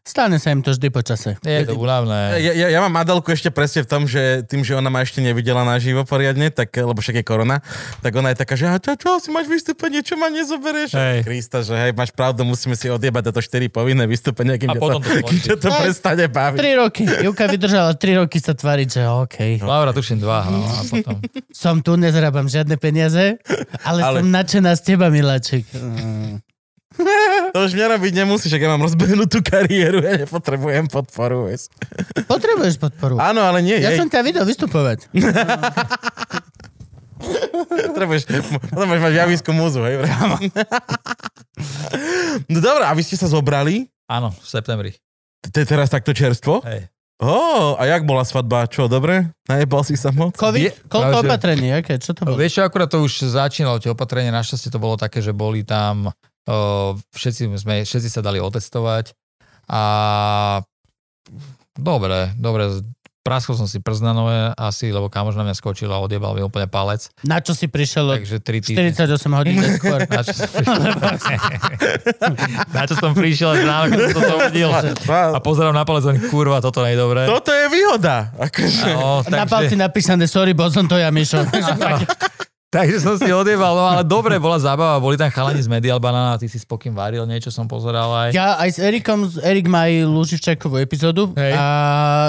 Stane sa im to vždy po čase. Je to únavné. Ja, ja, ja mám Adelku ešte presne v tom, že tým, že ona ma ešte nevidela naživo poriadne, tak, lebo však je korona, tak ona je taká, že čo, čo si máš vystúpenie, čo ma nezoberieš? Hej. Krista, že hej, máš pravdu, musíme si odjebať toto 4 povinné vystúpenia, kým, A potom to, to kým to Hej. prestane baviť. Tri roky. Juka vydržala tri roky sa tvariť, že OK. Laura, tuším dva. No, a potom. Som tu, nezrábam žiadne peniaze, ale, Ale- som nadšená z teba, miláčik. Mm. To už mňa robiť nemusíš, ak ja mám rozbehnutú kariéru, ja nepotrebujem podporu. vieš. Potrebuješ podporu. Áno, ale nie, Ja jej, som ťa videl vystupovať. potrebuješ, potom máš mať javiskú múzu, hej. no dobré, a vy ste sa zobrali? Áno, v septembri. To je teraz takto čerstvo? Hej. Ó, a jak bola svadba? Čo, dobre? Najebal si sa moc? COVID? Je- Koľko že- opatrení? Aké? Čo to bolo? Vieš akurát to už začínalo, tie opatrenie, našťastie to bolo také, že boli tam, všetci, sme, všetci sa dali otestovať a dobre, dobre, praskol som si prznanové asi, lebo kamož na mňa skočil a odjebal mi úplne palec, Na čo si prišiel takže 3 týždne. 48 hodín neskôr? Na čo som prišiel? na čo som prišiel až ráno, keď som to zobudil. A pozerám na palec, hovorím, kurva, toto nie je dobré. Toto je výhoda. Akože. No, Na palci takže, napísané, sorry, bol som to ja, Mišo. Takže som si odjebal, no ale dobre, bola zábava, boli tam chalani z Medial Banana, ty si s pokým varil, niečo som pozeral aj. Ja aj s Erikom, Erik má aj Luživčákovú epizódu. Hej. A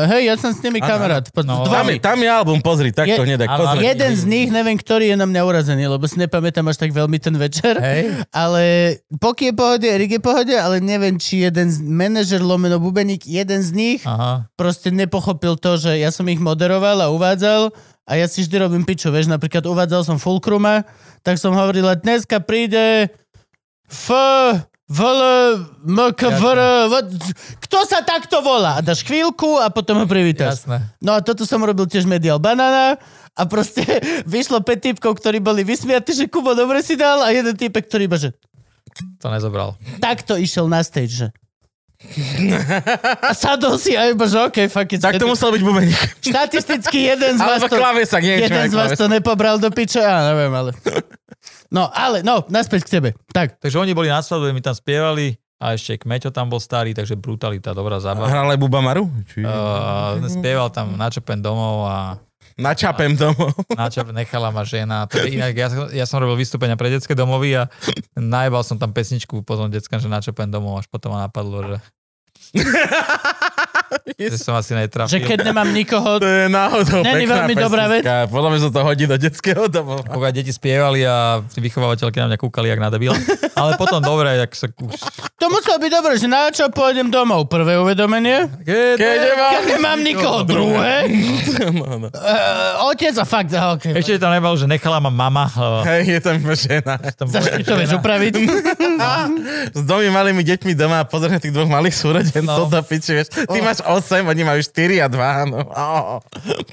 hej, ja som s nimi Áno, kamarát. Po, No, Tam, je, tam je album, pozri, takto Je- pozri. ale- Jeden z nich, neviem, ktorý je na mňa urazený, lebo si nepamätám až tak veľmi ten večer. Hej. Ale Poky je pohode, Erik je pohode, ale neviem, či jeden z, manažer lomeno bubeník, jeden z nich Aha. proste nepochopil to, že ja som ich moderoval a uvádzal a ja si vždy robím piču, vieš, napríklad uvádzal som Fulkruma, tak som hovorila, dneska príde F, VL, MKVR, kto sa takto volá? A dáš chvíľku a potom ho privítaš. Jasné. No a toto som robil tiež Medial Banana a proste vyšlo 5 typkov, ktorí boli vysmiatí, že Kubo dobre si dal a jeden typek, ktorý iba, že To nezobral. takto išiel na stage, že a sadol si a iba, že okay, fuck it. Tak to musel byť bubeník. Štatisticky jeden z vás to, klavesak, nie, jeden z vás to nepobral do piče, ja neviem, ale... No, ale, no, naspäť k tebe. Tak, Takže oni boli na svadbe, mi tam spievali a ešte Kmeťo tam bol starý, takže brutalita, dobrá zábava. Hral aj Buba Maru? Či... Uh, spieval tam Načapen domov a Načapem tomu. Načap nechala ma žena. To je inak, ja, ja som robil vystúpenia pre detské domovy a najebal som tam pesničku potom deckám, že Načapen domov, až potom ma napadlo, že, že som asi netrafil. že keď nemám nikoho, To je náhodou Není pekná veľmi dobrá vec. Podľa mňa sa to hodí do detského domova. Pokiaľ deti spievali a vychovávateľky na mňa kúkali, jak nadabila. Ale potom dobre, jak sa už... to muselo byť dobré, že na čo pôjdem domov? Prvé uvedomenie? Keď, Keď nemám... Keď nemám nikoho, druhé? No, no. Uh, otec a fakt, okay. Ešte tam nebol, že nechala ma mama. lebo Hej, je tam žena. tam Za bola to vieš upraviť? S dvomi malými deťmi doma a pozrieš na tých dvoch malých súrodencov No. do piči, vieš. Ty máš 8, oni majú 4 a 2. No. Oh.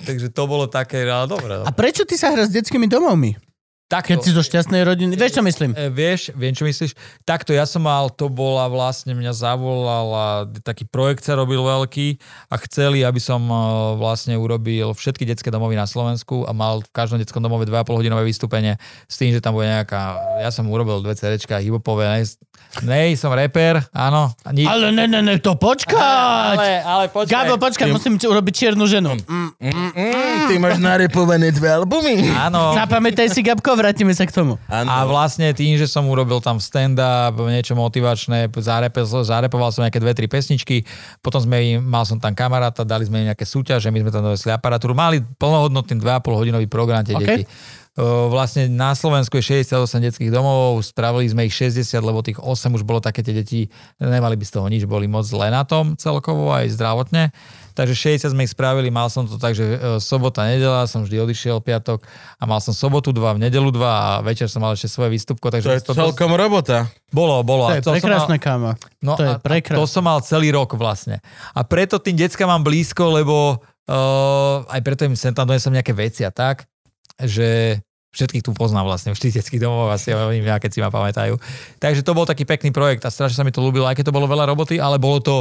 Takže to bolo také, ale dobre. A prečo ty sa hráš s detskými domovmi? Takto, Keď si zo šťastnej rodiny. Vieš, čo myslím? E, vieš, viem, čo myslíš. Takto ja som mal, to bola vlastne, mňa zavolala, taký projekt sa robil veľký a chceli, aby som e, vlastne urobil všetky detské domovy na Slovensku a mal v každom detskom domove 2,5 hodinové vystúpenie s tým, že tam bude nejaká, ja som urobil dve CDčka hipopové, nej, nej, som reper, áno. Ni, Ale ne, ne, ne, to počkať! ale, ale počkaj. Gabo, počkaj, musím ti urobiť čiernu ženu. Mm. Mm, ty máš narepované dve albumy. Áno. Zapamätaj si, Gabko, vrátime sa k tomu. A vlastne tým, že som urobil tam stand-up, niečo motivačné, zarepe, zarepoval som nejaké dve, tri pesničky, potom sme im, mal som tam kamaráta, dali sme im nejaké súťaže, my sme tam dovesli aparatúru, mali plnohodnotný 2,5 hodinový program tie OK. deti. Vlastne na Slovensku je 68 detských domov, spravili sme ich 60, lebo tých 8 už bolo také, tie deti nemali by z toho nič, boli moc zle na tom celkovo aj zdravotne. Takže 60 sme ich spravili, mal som to tak, že e, sobota, nedela, som vždy odišiel piatok a mal som sobotu 2, v nedelu 2 a večer som mal ešte svoje výstupko. To Takže je celkom robota. Bolo, bolo. To je som prekrásne, mal, kámo. no to je prekrásne. to som mal celý rok vlastne. A preto tým deckám mám blízko, lebo uh, aj preto im sem tam donesem nejaké veci a tak, že všetkých tu poznám vlastne, všetkých detských domov asi oni mňa, keď si ma pamätajú. Takže to bol taký pekný projekt a strašne sa mi to ľúbilo, aj keď to bolo veľa roboty, ale bolo to,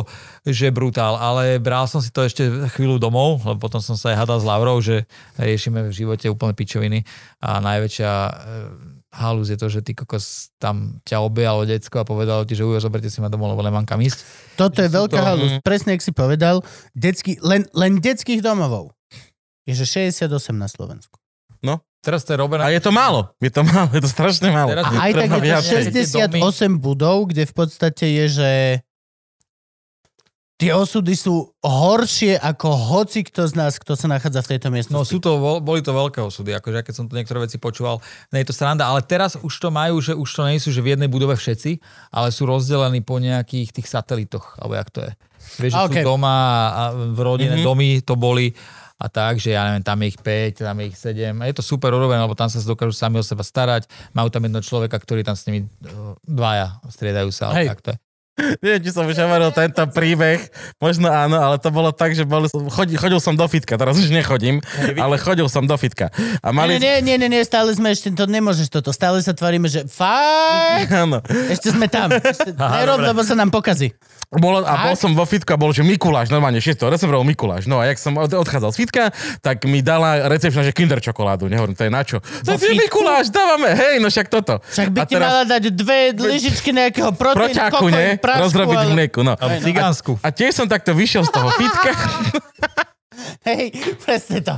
že brutál. Ale bral som si to ešte chvíľu domov, lebo potom som sa aj hadal s Laurou, že riešime v živote úplne pičoviny a najväčšia e, halúz je to, že ty kokos tam ťa objalo decko a povedalo ti, že ujo, zoberte si ma domov, lebo nemám kam ísť. Toto je Sú veľká to- halus. Presne, jak si povedal, detský, len, len detských domovov je, že 68 na Slovensku. Teraz to je robené... A je to málo. Je to málo, je to strašne málo. Teraz- A aj tak je to viacej. 68 budov, kde v podstate je, že tie osudy sú horšie ako hoci kto z nás, kto sa nachádza v tejto No miestnosti. sú to, bol- boli to veľké osudy, akože keď som tu niektoré veci počúval, nie je to sranda, ale teraz už to majú, že už to nie sú, že v jednej budove všetci, ale sú rozdelení po nejakých tých satelitoch, alebo jak to je. Vieš, že Okay. sú doma a v rodine Mhm. domy to boli a tak, že ja neviem, tam je ich 5, tam je ich 7. A je to super urobené, lebo tam sa dokážu sami o seba starať. Majú tam jedno človeka, ktorý tam s nimi uh, dvaja striedajú sa. Hej. Tak to je. Neviem, či som už hovoril tento príbeh, možno áno, ale to bolo tak, že bol, chodil, chodil som do fitka, teraz už nechodím, ale chodil som do fitka. A mali... Nie, nie, nie, nie, stále sme ešte, to nemôžeš toto, stále sa tvaríme, že fakt, Áno. ešte sme tam. Ešte, Aha, nerob, lebo sa nám pokazí. Bolo, a bol som vo fitku a bol, že Mikuláš, normálne 6. decembra Mikuláš. No a jak som od, odchádzal z fitka, tak mi dala recepčná, že kinder čokoládu. Nehovorím, to je na čo? To je? Mikuláš, dávame, hej, no však toto. Však by a ti mala dať dve lyžičky nejakého proteínu, proťaku, kokos, ne? Prášku, Rozrobiť v ale- mlieku, no. A Cigánsku. A tiež som takto vyšiel z toho fitka Hej, presne to.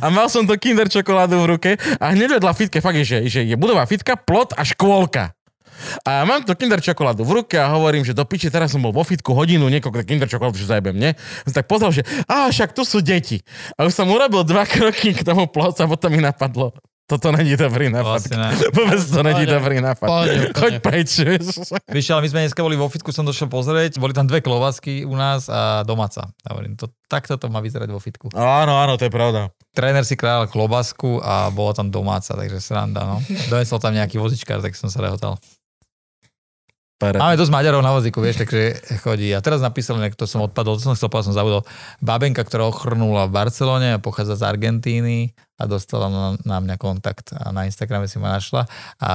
a mal som to kinder čokoládu v ruke a hneď vedľa fitke, fakt je, že, že je budová fitka, plot a škôlka. A mám to kinder čokoládu v ruke a hovorím, že do piči, teraz som bol vo fitku hodinu, niekoľko kinder čokoládu, že zajebem, nie? Som tak pozrel, že a však tu sú deti. A už som urobil dva kroky k tomu plotu a potom mi napadlo, toto není dobrý nápad. Vlastne ne. Vôbec to není dobrý nápad. Pohode, Choď preč. Víš, ale my sme dneska boli vo fitku, som došiel pozrieť, boli tam dve klovacky u nás a domáca. Ja hovorím, to, takto to má vyzerať vo fitku. Áno, áno, to je pravda. Tréner si krájal klobasku a bola tam domáca, takže sranda, no. Donesol tam nejaký vozičkár, tak som sa rehotal. Pere. Máme dosť Maďarov na vozíku, vieš, takže chodí. A teraz napísal, nejak to som odpadol, to som chcel som zabudol. Babenka, ktorá ochrnula v Barcelone a pochádza z Argentíny a dostala na, na mňa kontakt a na Instagrame si ma našla a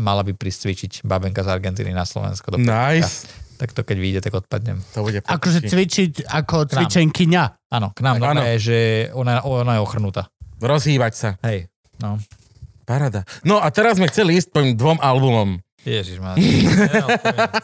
mala by prísť cvičiť babenka z Argentíny na Slovensko. Do Nice. Tak to keď vyjde, tak odpadnem. To bude Akože cvičiť ako cvičenkyňa. Áno, k nám Tak áno. normálne, že ona, ona je ochrnutá. Rozhýbať sa. Hej, no. Parada. No a teraz sme chceli ísť po dvom albumom. Ježiš má.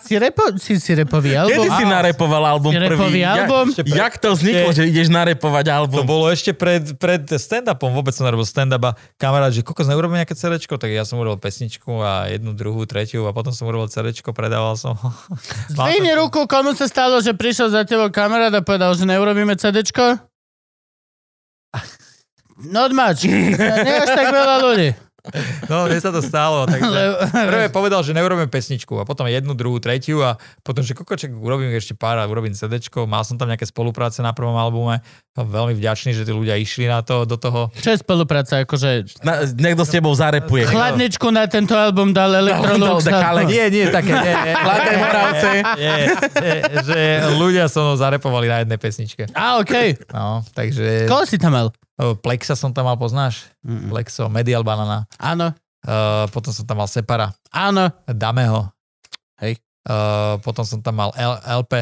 Si, repo, si, si repový album? Kedy si Á, narepoval album si repový prvý? album? Jak, jak to vzniklo, že ideš narepovať To album? bolo ešte pred, pred stand-upom, vôbec som nerobil stand-up a kamarát, že kokos neurobím nejaké CDčko, tak ja som urobil pesničku a jednu, druhú, tretiu a potom som urobil CDčko, predával som ho. Zdvihni ruku, komu sa stalo, že prišiel za tebou kamarát a povedal, že neurobíme CDčko? Not much. Nie až tak veľa ľudí. No, mne sa to stalo, takže prvé povedal, že neurobím pesničku a potom jednu, druhú, tretiu a potom, že kokoček urobím ešte pár a urobím CDčko, mal som tam nejaké spolupráce na prvom albume, som veľmi vďačný, že tí ľudia išli na to, do toho. Čo je spolupráca? Akože Na, niekto s tebou zarepuje. chladničku na tento album dal Electrolux. dal The Kalex. Nie, nie, také, nie, nie, Chladné Moravce. nie, nie, že ľudia so mnou zarepovali na jednej pesničke. Á, okej. No, takže... Koho si tam mal? O, Plexa som tam mal, poznáš? Mm. Plexo, Medial Banana. Áno, Uh, potom som tam mal Separa, áno. Dameho. Hej. Uh, potom som tam mal L- LP.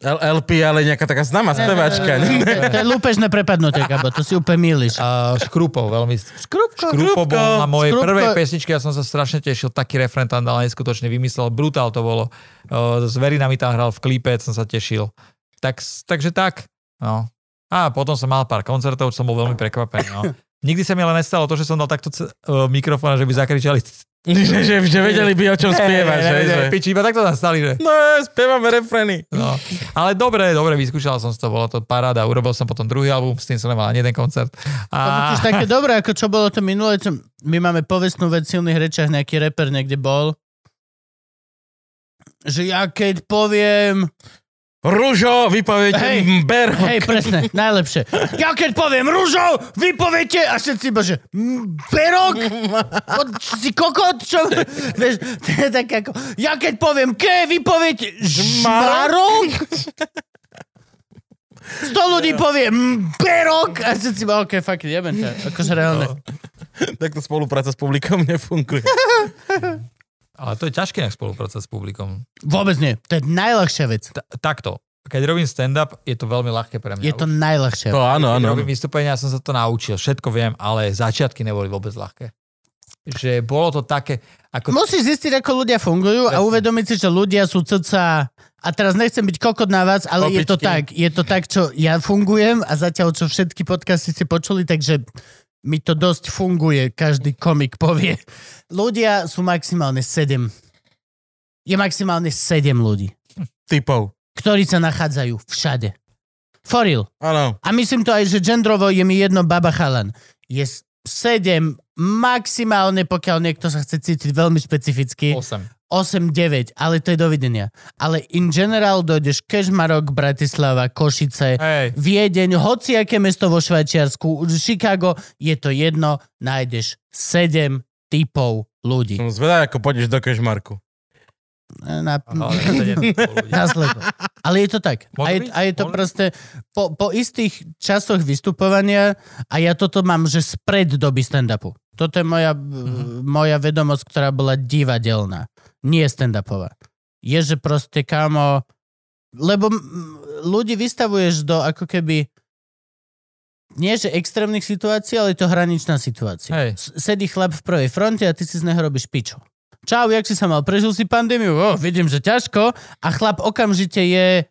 L- LP, ale nejaká taká známa spevačka. Ne, ne, ne, ne. To je lúpežné prepadnutie, Gabo, to si úplne milíš. Uh, Škrupov, veľmi... Skrupko. Škrupo bol na mojej Škrupko. prvej pesničke, ja som sa strašne tešil, taký refrén tam dal neskutočne vymyslel, brutál to bolo. Uh, s Verinami tam hral v klipe, som sa tešil. Tak, takže tak, no. A potom som mal pár koncertov, som bol veľmi prekvapený, no. Nikdy sa mi ale nestalo to, že som dal takto c- uh, mikrofón, že by zakričali. že, že, že vedeli by, o čom spievaš. Ne, ne, že, ne, že... Piči, iba takto tam stali, že... No, spievame refrény. No. Ale dobre, dobre, vyskúšal som to, bolo to paráda. Urobil som potom druhý album, s tým som nemal ani jeden koncert. To A... musíš také dobré, ako čo bolo to minulé. Čo... My máme povestnú vec v silných rečiach, nejaký reper niekde bol. Že ja keď poviem... Ružo, vypoviete Hej. Berok. Hej, presne, najlepšie. Ja keď poviem rúžo, vy poviete a všetci bože, "Mm, perok? Od, si kokot? Čo? Vieš, to je tak ako, ja keď poviem ke, vy poviete žmarok? 100 ľudí povie perok a si si ok, fuck it, jebem ťa. Akože reálne. Takto spolupráca s publikom nefunguje. Ale to je ťažké nejak spolupracovať s publikom. Vôbec nie. To je najľahšia vec. Ta- takto. Keď robím stand-up, je to veľmi ľahké pre mňa. Je to najľahšia To vec. áno, Keď áno. robím vystúpenia, som sa to naučil. Všetko viem, ale začiatky neboli vôbec ľahké. Že bolo to také, ako... Musíš zistiť, ako ľudia fungujú a Presne. uvedomiť si, že ľudia sú cca... A teraz nechcem byť kokot na vás, ale je to Opičky. tak. Je to tak, čo ja fungujem a zatiaľ, čo všetky podcasty ste počuli, takže mi to dosť funguje, každý komik povie. Ľudia sú maximálne 7. Je maximálne 7 ľudí, Typov. ktorí sa nachádzajú všade. For real. Áno. A myslím to aj, že gendrovo je mi jedno baba chalan. Je 7 maximálne, pokiaľ niekto sa chce cítiť veľmi špecificky. 8. 8-9, ale to je dovidenia. Ale in general dojdeš Kežmarok, Bratislava, Košice, Hej. Viedeň, hociaké mesto vo Švajčiarsku, Chicago, je to jedno, nájdeš 7 typov ľudí. Som zvedavý, ako pôjdeš do Kešmarku. Na, Ale na slepo. Ale je to tak. A je, a je to proste po, po istých časoch vystupovania a ja toto mám, že spred doby stand-upu. Toto je moja, mm-hmm. moja vedomosť, ktorá bola divadelná. Nie stand-upová. Je, že proste, kámo... Lebo mm, ľudí vystavuješ do ako keby nie že extrémnych situácií, ale je to hraničná situácia. Hej. Sedí chlap v prvej fronte a ty si z neho robíš piču. Čau, jak si sa mal? Prežil si pandémiu? O, vidím, že ťažko. A chlap okamžite je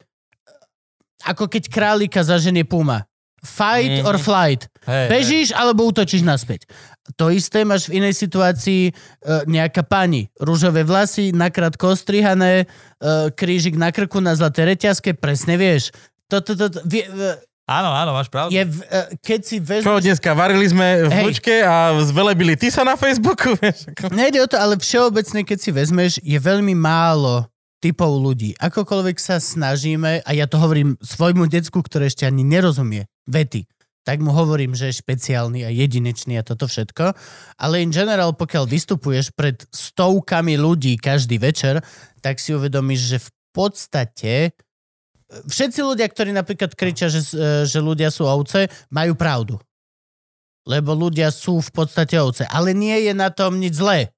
ako keď králika zaženie puma. Fight Mhm. or flight. Hej, Bežíš alebo útočíš naspäť. To isté máš v inej situácii e, nejaká pani. Rúžové vlasy, nakrátko ostrihané, e, krížik na krku na zlaté reťazke, presne vieš. Toto, to, to, vie, e, Áno, áno, máš pravdu. je, v- e, keď si Čo vezmeš... dneska? Varili sme v Hej. hlučke a zvelebili ty sa na Facebooku? Nejde o to, ale všeobecne, keď si vezmeš, je veľmi málo typov ľudí. Akokoľvek sa snažíme, a ja to hovorím svojmu decku, ktoré ešte ani nerozumie vety, tak mu hovorím, že je špeciálny a jedinečný a toto všetko. Ale in general, pokiaľ vystupuješ pred stovkami ľudí každý večer, tak si uvedomíš, že v podstate všetci ľudia, ktorí napríklad kričia, že, e, že ľudia sú ovce, majú pravdu. Lebo ľudia sú v podstate ovce. Ale nie je na tom nič zlé.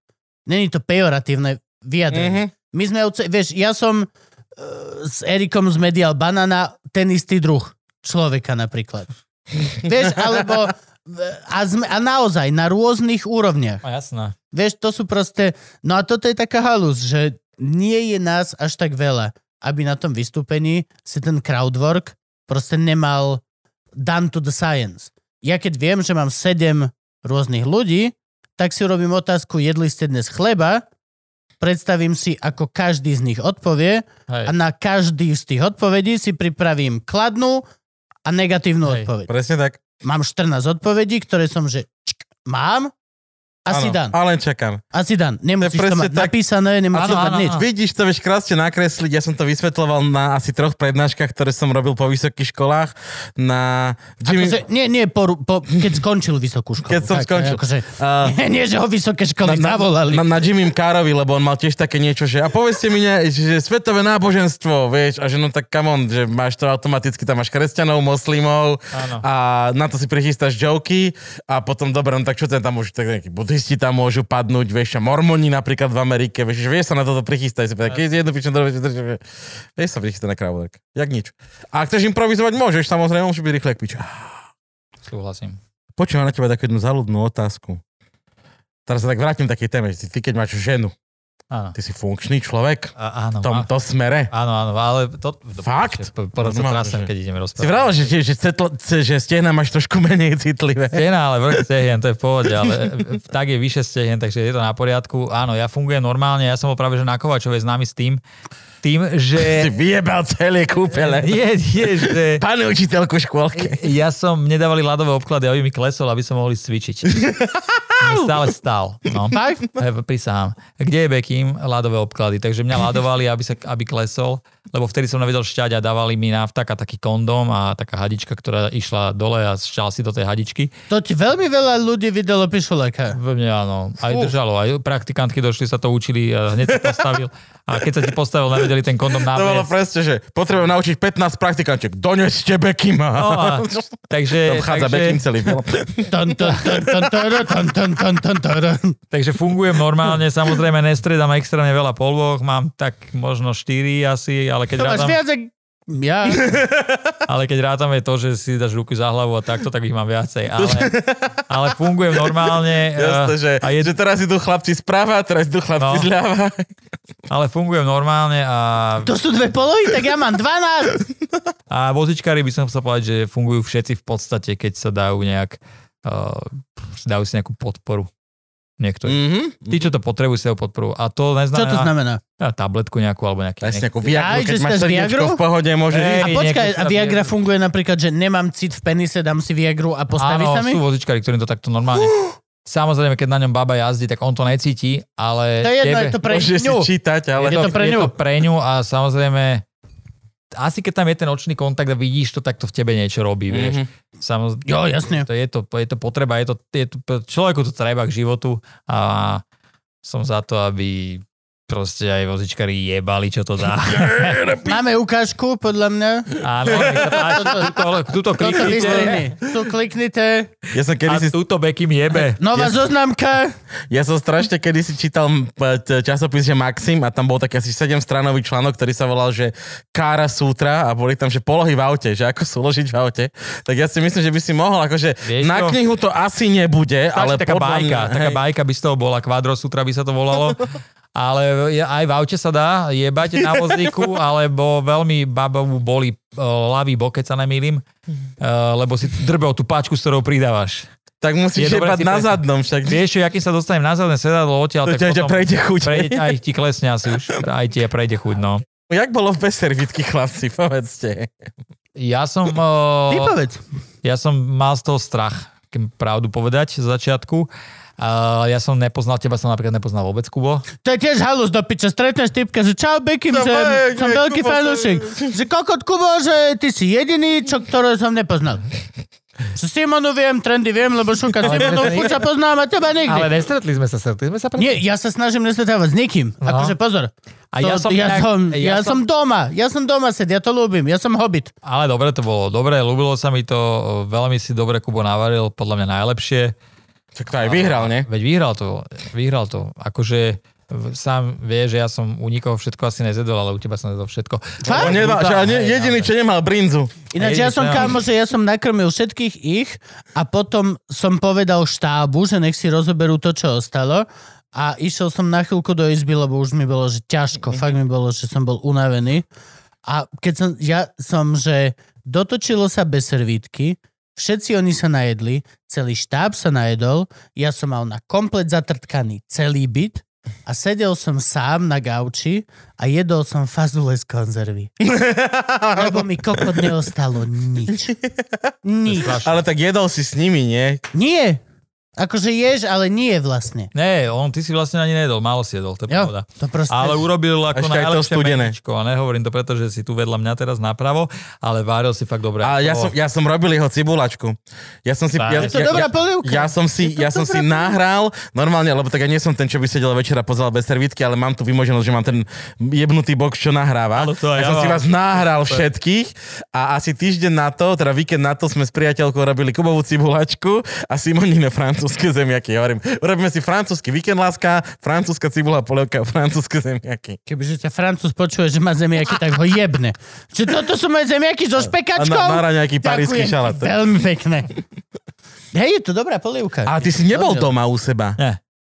Není to pejoratívne vyjadrenie. Mhm. My sme ovce, vieš, ja som uh, s Erikom z Medial Banana ten istý druh človeka napríklad. vieš, alebo a, sme, a naozaj na rôznych úrovniach. No, jasná. Vieš, to sú proste... No a toto je taká halus, že nie je nás až tak veľa, aby na tom vystúpení si ten crowdwork proste nemal done to the science. Ja keď viem, že mám sedem rôznych ľudí, tak si robím otázku, jedli ste dnes chleba, predstavím si, ako každý z nich odpovie Hej. a na každý z tých odpovedí si pripravím kladnú a negatívnu Hej. odpoveď. Presne tak. Mám 14 odpovedí, ktoré som, že čk, mám, asi dan. A len čakám. Asi dan. Nemusíš to, mať tak. napísané, nemusíš to mať áno, nič. áno. Vidíš, to vieš krásne nakresliť. Ja som to vysvetloval na asi troch prednáškach, ktoré som robil po vysokých školách. Na Jimmy... Akože, nie, nie, po, po, keď skončil vysokú školu. Keď som tak, skončil. Akože, A- nie, nie, že ho vysoké školy na, zavolali. na, na Jimmy Carovi, lebo on mal tiež také niečo, že a povedzte mi, ne, že svetové náboženstvo, vieš, a že no tak come on, že máš to automaticky, tam máš kresťanov, moslimov Áno. a na to si prichystáš joky a potom dobre, no tak čo ten tam môžu, tak nejakí buddhisti tam môžu padnúť, vieš, a mormoni napríklad v Amerike, vieš, že vieš sa na toto prichystať, si povedať, keď je jedno pičo, dobre, vieš sa prichystať na crowdwork, jak nič. A ak chceš improvizovať, môžeš, samozrejme, môžeš byť rýchle, jak pičo. Súhlasím. Počujem na teba takú jednu záľudnú otázku. Teraz sa tak vrátim k takej téme, že ty keď máš ženu, Áno. ty si funkčný človek A, áno, v tomto smere. áno, áno, ale to... Fakt? Po- Podľa sa trasem, že- keď ideme Si rozprávať. vravel, že, že, cetlo, že stehna máš trošku menej citlivé. Stehna, ale vrch stehien, to je v pohode, ale tak je vyše stehien, takže je to na poriadku. Áno, ja fungujem normálne, ja som bol práve že na Kovačovej známy s tým, tým, Si že... vyjebal celé kúpele. Nie, nie, že... Pane učiteľku škôlke. Ja som, mne dávali ľadové obklady, aby mi klesol, aby som mohli cvičiť. Mne stále stál. No. Prisahám. Kde je Bekim? Ľadové obklady. Takže mňa ľadovali, aby, sa, aby klesol lebo vtedy som nevedel šťať a dávali mi na vtaka taký kondom a taká hadička, ktorá išla dole a šťal si do tej hadičky. To ti veľmi veľa ľudí videlo pišuleka. Veľmi áno, aj Fú. držalo, aj praktikantky došli, sa to učili a hneď sa postavil. A keď sa ti postavil, nevedeli ten kondom To bolo presne, že potrebujem naučiť 15 praktikantiek. Doneste Bekima. No a, takže, Tam vchádza Bekim celý. Takže fungujem normálne, samozrejme nestredám extrémne veľa polôch, mám tak možno 4 asi, ale keď To máš rátam, viac. Ja. ale keď rátame to, že si dáš ruku za hlavu a takto, tak ich mám viacej. Ale, ale fungujem normálne. Eh, že, a je, že teraz idú chlapci správa, teraz idú chlapci No. zľava. ale fungujem normálne a, To sú dve polohy, tak ja mám 12. a vozičkári by som chcel povedať, že fungujú všetci v podstate, keď sa dajú nejak uh, dajú si nejakú podporu. Niektorí. Mhm. Tí, čo to potrebujú, si dajú podporu. A to Čo neznamená... to znamená? Ja, tabletku nejakú alebo nejaký... Presne ako nejaký- Viagru, keď máš srdiečko Viagru? v pohode, môže ísť. A počkaj, a Viagra funguje napríklad, že nemám cit v penise, dám si Viagru a postaví Áno, sa mi? sú vozičkári, ktorým to takto normálne... Samozrejme, keď na ňom baba jazdí, tak on to necíti, ale... To je jedno, tebe- je to pre Môže si ňu. čítať, ale... Je to pre je ňu. to pre ňu a samozrejme asi keď tam je ten očný kontakt a vidíš to, tak to v tebe niečo robí, vieš. Mhm. Samozrejme, Jo, jasne. to je, to, je to potreba, je to, je to, človeku to treba k životu a som za to, aby proste aj vozičkári jebali, čo to dá. Máme ukážku, podľa mňa. Áno, túto, kliknite. Tu kliknite. Ja som a kedysi, túto Bekim jebe. Nová zoznamka. ja som strašne kedysi čítal m, t- časopis, že Maxim a tam bol taký asi 7 stranový článok, ktorý sa volal, že Kára Sutra a boli tam, že polohy v aute, že ako sú uložiť v aute. Tak ja si myslím, že by si mohol, akože Vieš na čo? knihu to asi nebude, ale Ale taká podľa bajka, mňa, taká bajka by z toho bola, kvadrosutra by sa to volalo. Ale aj v aute sa dá jebať na vozíku, alebo veľmi babovú boli uh, ľavý bok, keď sa nemýlim, uh, lebo si drbel tú páčku, s ktorou pridávaš. Tak musíš si na zadnom však. Vieš, čo, akým sa dostanem na zadné sedadlo odtiaľ, tak ťa, ťa potom prejde chuť. prejde, aj ti klesne asi už. Aj ti prejde chuť, no. Jak bolo bez servítky, chlapci, povedzte. Ja som, uh, ja som mal z toho strach, pravdu povedať z začiatku. Uh, ja som nepoznal, teba som napríklad nepoznal vôbec, Kubo. To je tiež halus do piča. Stretneš typka, že čau Bekim, No, že hej, som hej, veľký Kubo, fanúšik. Že kokot Kubo, že ty si jediný, čo, ktorého som nepoznal. Že Simonu viem, trendy viem, lebo šuka Simonu, Fuča poznám a teba nikdy. Ale nestretli sme sa, stretli sme sa pre... Nie, ja sa snažím nestretávať s nikým. No. Akože pozor. A ja To- som ja, inak- som, ja ja, som- som doma. Ja som doma sed, ja to ľúbim. Ja som hobbit. Ale dobre to bolo, dobre, ľúbilo sa mi to, veľmi si dobre Kubo navaril, podľa mňa najlepšie. Tak to aj vyhral, ne? Veď vyhral to, vyhral to. Akože sám vie, že ja som u nikoho všetko asi nezjedol, ale u teba som nezjedol všetko. Fakt? On nemal, že ne, jediný, čo nemal brinzu. Ináč ja som kámo, že ja som nakrmil všetkých ich a potom som povedal štábu, že nech si rozoberú to, čo ostalo a išiel som na chvíľku do izby, lebo už mi bolo, že ťažko, fakt mi bolo, že som bol unavený. A keď som, ja som, že dotočilo sa bez servítky, všetci oni sa najedli, celý štáb sa najedol, ja som mal na komplet zatrtkaný celý byt a sedel som sám na gauči a jedol som fazule z konzervy. Lebo mi kokot neostalo nič. Nič. Ale tak jedol si s nimi, nie? Nie. Akože ješ, ale nie vlastne. Nie, on, ty si vlastne ani nedol, málo si jedol, to je Jo, pravda. to proste... Ale urobil ako Ešte aj to najlepšie studené. meničko. A nehovorím to preto, že si tu vedľa mňa teraz napravo, ale váril si fakt dobre. A ja To- som, ja som robil jeho cibulačku. Ja som si... Ja, Je to ja, dobrá ja, polievka. ja som si, to ja som si nahral, normálne, lebo tak ja nie som ten, čo by sedel večera pozeral bez servítky, ale mám tu vymoženosť, že mám ten jebnutý box, čo nahráva. Ale to ja ja som si vás nahral všetkých a asi týždeň na to, teda víkend na to sme s priateľkou robili kubovú cibulačku a Simonine francúzske zemiaky. Ja hovorím, urobíme si francúzsky víkend láska, francúzska cibula, polievka, francúzske zemiaky. Kebyže ťa Francúz počuje, že má zemiaky, tak ho jebne. Že toto sú moje zemiaky so špekačkou? A na- na nejaký parísky šalát. Veľmi pekné. Hej, je to dobrá polievka. A ty si nebol doma u seba.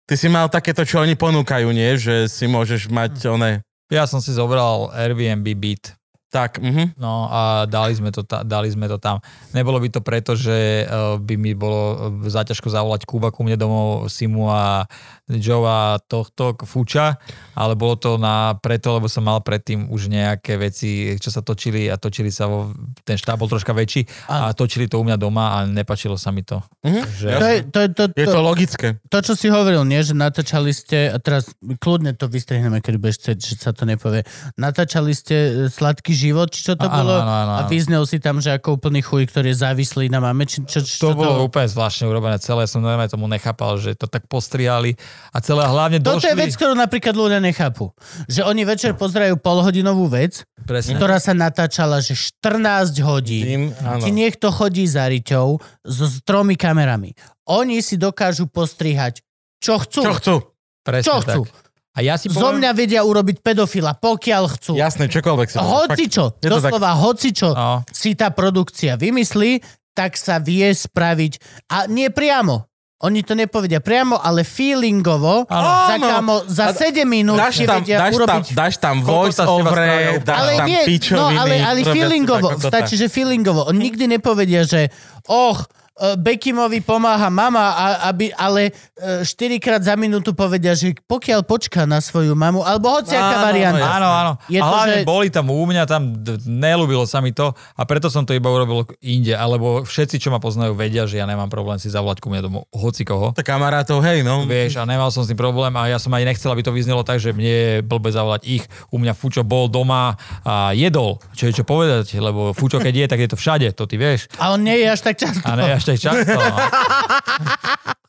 Ty si mal takéto, čo oni ponúkajú, nie? Že si môžeš mať one... Ja som si zobral Airbnb byt. Tak, mhm. No a dali sme, to ta, dali sme to tam. Nebolo by to preto, že uh, by mi bolo eh, zaťažko zavolať Kuba ku mne domov, Simu a Joe a tohto Fuča, ale bolo to na preto, lebo som mal predtým už nejaké veci, čo sa točili a točili sa vo, ten štáb bol troška väčší a točili to u mňa doma a nepačilo sa mi to. Mhm. Že, To je, to, je, to, Je to, to logické. to, čo si hovoril, nie? že natáčali ste, a teraz kľudne to vystrihneme, keď budeš chcieť, že sa to nepovie, natáčali ste e, Sladký život, či čo to Áno, bolo? áno, áno, A áno. vyznel si tam, že ako úplný chuj, ktorý je závislý na mame, či čo, čo to bolo úplne zvláštne urobené celé, som normálne tomu nechápal, že to tak postrihali a celé a hlavne Toto došli... je vec, ktorú napríklad ľudia nechápu. Že oni večer pozerajú polhodinovú vec, Presne. ktorá sa natáčala, že 14 hodín. Tým. Ti niekto chodí za riťou so s tromi kamerami. Oni si dokážu postrihať, čo chcú. Čo chcú? Presne Čo tak. A ja si Zo poviem... mňa vedia urobiť pedofila, pokiaľ chcú. Jasné, čokoľvek si Hocičo, to tak. doslova hocičo No. si tá produkcia vymyslí, tak sa vie spraviť. A nie priamo. Oni to nepovedia priamo, ale feelingovo Áno. za, kamo, za A 7 minút Dáš tam, dáš, tam, urobiť... dáš tam voice over, dáš ale tam nie, no pičoviny. ale, ale si feelingovo, stačí, že feelingovo. On nikdy nepovedia, že och, Bekimovi pomáha mama, a, aby, ale e, štyrikrát za minútu povedia, že pokiaľ počká na svoju mamu, alebo hociaká varianta. Áno, áno. Je a to, hlavne že- boli tam u mňa, tam nelúbilo sa mi to a preto som to iba urobil inde, alebo všetci, čo ma poznajú, vedia, že ja nemám problém si zavolať ku mne domov hoci koho. To kamarátov, hej, no. Vieš, a nemal som s tým problém a ja som aj nechcel, aby to vyznelo tak, že mne je blbe zavolať ich. U mňa Fučo bol doma a jedol. Čo je čo povedať, lebo Fučo keď je, tak je to všade, to ty vieš. A on nie je až tak často. A ne až tak často.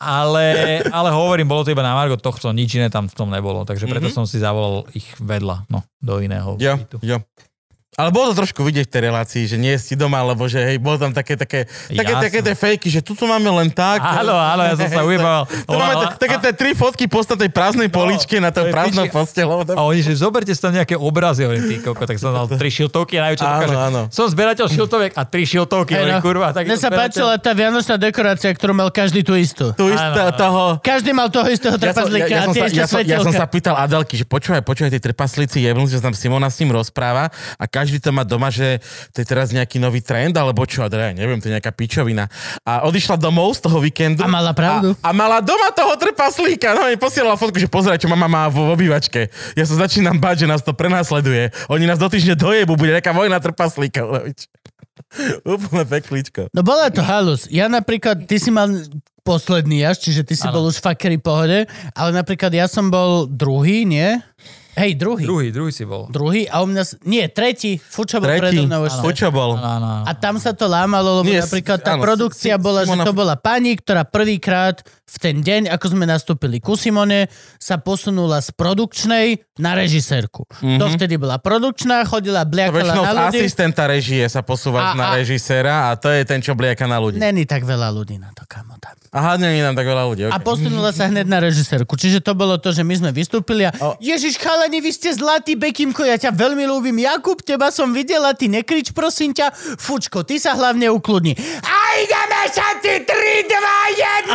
Ale, ale hovorím, bolo to iba na Margo tohto, nič iné tam v tom nebolo. Takže preto mm-hmm. som si zavolal ich vedľa, no, do iného. Jo, bytu. jo. Ale bolo to trošku vidieť v tej relácii, že nie si doma, lebo že hej, bolo tam také, také, také, Jasné. také tie fejky, že tu máme len tak. Áno, áno, ja som sa ujebal. Také tie tri fotky posta tej prázdnej poličke na to tom je prázdnou postelou. A oni, že zoberte si tam nejaké obrazy, hovorím, ty koko, tak som dal tri šiltovky a najväčšie Áno, taká, že áno. som zberateľ šiltoviek a tri šiltovky, hovorím, no. kurva. Tak Mne sa páčila tá vianočná dekorácia, ktorú mal každý tú istú. Áno, áno. toho... Každý mal toho istého trpaslíka ja, a som tie sa, isté ja, som, sa pýtal Adelky, že počúvaj, počúvaj, tí trpaslíci jebnú, že tam Simona s ním rozpráva a každý to má doma, že to je teraz nejaký nový trend, alebo čo, a teda ja neviem, to je nejaká pičovina. A odišla domov z toho víkendu. A mala pravdu. A, a mala doma toho trpaslíka. No mi posielala fotku, že pozeraj, čo mama má v, v obývačke. Ja sa začínam báť, že nás to prenasleduje. Oni nás do týždňa dojebu, bude nejaká vojna trpaslíkov. Úplne pekličko. No bola to halus. Ja napríklad, ty si mal posledný až, čiže ty si Áno. bol už v fakeri pohode, ale napríklad ja som bol druhý, nie? Hej, druhý. Druhý, druhý si bol. Druhý a u mňa... Nie, tretí. Fučo bol Tretí. predo mnou ešte. Bol. Áno, áno. A tam sa to lámalo, lebo Nie, napríklad tá áno, produkcia si- bola, že Simona- to bola pani, ktorá prvýkrát v ten deň, ako sme nastúpili ku Simone, sa posunula z produkčnej na režisérku. Mm-hmm. Dovtedy bola produkčná, chodila, To bliakala väčšinou na ľudí. asistenta režie sa posúvaš A- na a- režiséra a to je ten, čo blieka na ľudí. Není tak veľa ľudí na to, kamo tam. Aha, nie je nám tak veľa ľudí. A Okay. posunula sa hneď na režisérku. Čiže to bolo to, že my sme vystúpili a O. Ježiš, chalani, vy ste zlatý, Bekimko, ja ťa veľmi ľúbim. Jakub, teba som videla, ty nekrič, prosím ťa. Fučko, ty sa hlavne ukludni. A ideme sa ty 3, 2, 1!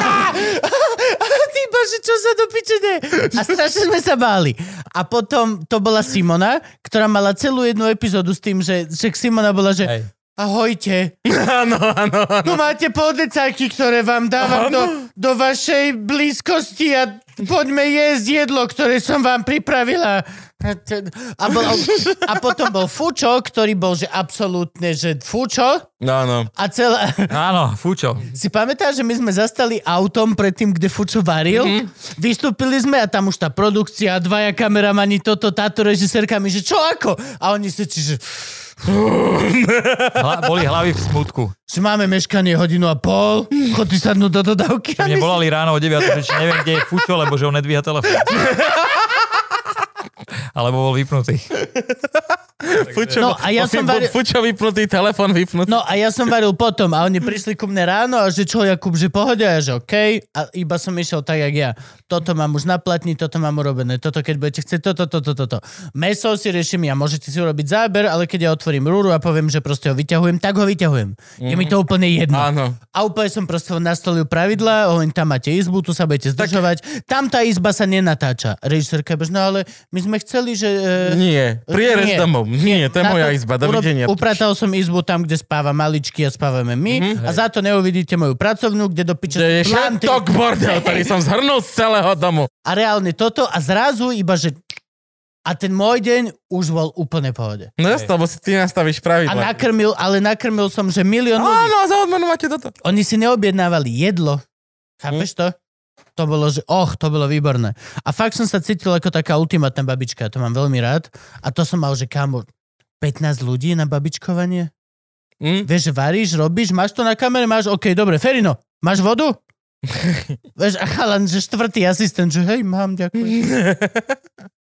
A ty bože, čo sa do piče deje? A strašne sme sa báli. A potom to bola Simona, ktorá mala celú jednu epizódu s tým, že, že Simona bola, že Hej. ahojte, Áno, áno, áno. tu máte podecajky, ktoré vám dávam do, do vašej blízkosti a poďme jesť jedlo, ktoré som vám pripravila. A, bol, a potom bol Fučo, ktorý bol, že absolútne, že Fučo No, no. a celá... Áno, Fučo. Si pamätáš, že my sme zastali autom predtým, kde Fučo varil? Mm-hmm. Vystúpili sme a tam už tá produkcia, dvaja kameramani, toto, táto režisérka mi, že čo ako? A oni si, čiže, Hla, boli hlavy v smutku. že máme meškanie hodinu a pol, chod si sadnúť do dodávky. A Mne si- volali ráno o 9, že neviem, kde je Fučo, lebo že on nedvíha telefón. Alebo bol vypnutý. Fučo, No, a ja som varil- Fučo vypnutý, telefon vypnutý. No a ja som varil potom a oni prišli ku mne ráno a že čo Jakub, že pohode a že OK a iba som išiel tak, jak ja. Toto mám už na platni, toto mám urobené, toto keď budete chcieť, toto, toto, toto. Meso si riešim ja, môžete si urobiť záber, ale keď ja otvorím rúru a poviem, že proste ho vyťahujem, tak ho vyťahujem. Je mi to úplne jedno. Áno. A úplne som proste nastolil pravidla, hovorím, tam máte izbu, tu sa budete zdržovať, tam tá izba sa nenatáča. Režisérka no ale my sme chceli, že... e, Nie, prierez domov. Nie, nie, to je moja izba, dovidenia. upratal som izbu tam, kde spáva maličky a spávame my Mhm. a za to neuvidíte moju pracovnú, kde do piče To je všetok bordel, ktorý som zhrnul z celého domu. A reálne toto a zrazu iba, že a ten môj deň už bol úplne pohode. No jasne, lebo si ty nastavíš A pravidla. nakrmil, ale nakrmil som, že milión ľudí. Áno, a za odmenu máte toto. Oni si neobjednávali jedlo. Chápeš to? To bolo, že och, to bolo výborné. A fakt som sa cítil ako taká ultimátna babička, to mám veľmi rád. A to som mal, že kámo, 15 ľudí na babičkovanie? Hm? Vieš, že varíš, robíš, máš to na kamere, máš, OK, dobre, Ferino, máš vodu? Vieš, a chalan, že štvrtý asistent, že hej, mám, ďakujem.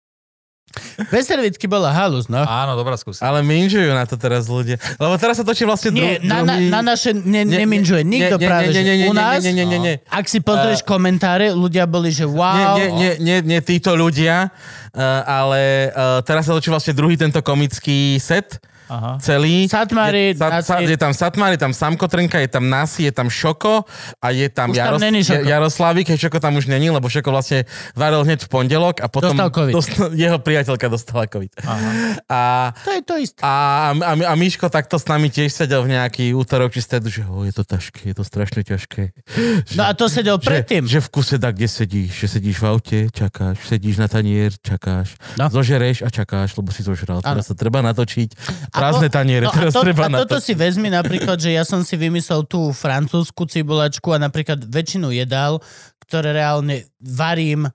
Bez servitky bola halus, no. Áno, dobrá skúsenosť. Ale minžujú na to teraz ľudia. Lebo teraz sa točí vlastne Nie, dru- na, na, druhý... na naše ne, Nie, neminžuje nikto nie, práve, nie, nie, nie, u nás, nie, nie, nie, nie. ak si pozrieš komentáre, ľudia boli, že wow, Nie, nie, nie, nie, nie títo ľudia, uh, ale uh, teraz sa točí vlastne druhý tento komický set, Aha. celý. Satmári, je, sa, sa, je tam Satmar, je tam Samkotrenka, je tam Nasi, je tam Šoko a je tam, Už tam Jaros, není Šoko. Ja- Jaroslavik, hej, Šoko tam už není, lebo Šoko vlastne varil hneď v pondelok a potom Dostal COVID. Dostal, jeho priateľka dostala COVID. Aha. A, to je to isté. a, a, a Miško takto s nami tiež sedel v nejaký útorok či stredu, že oh, je to ťažké, je to strašne ťažké. No a to sedel predtým. Že, že v kuse tak, kde sedíš, že sedíš v aute, čakáš, sedíš na tanier, čakáš, No. zožereš a čakáš, lebo si zožral. Teraz sa treba natočiť. Prázdne taniere, no a teraz to, treba a toto si vezmi napríklad, že ja som si vymyslel tú francúzsku cibulačku a napríklad väčšinu jedál, ktoré reálne varím. e,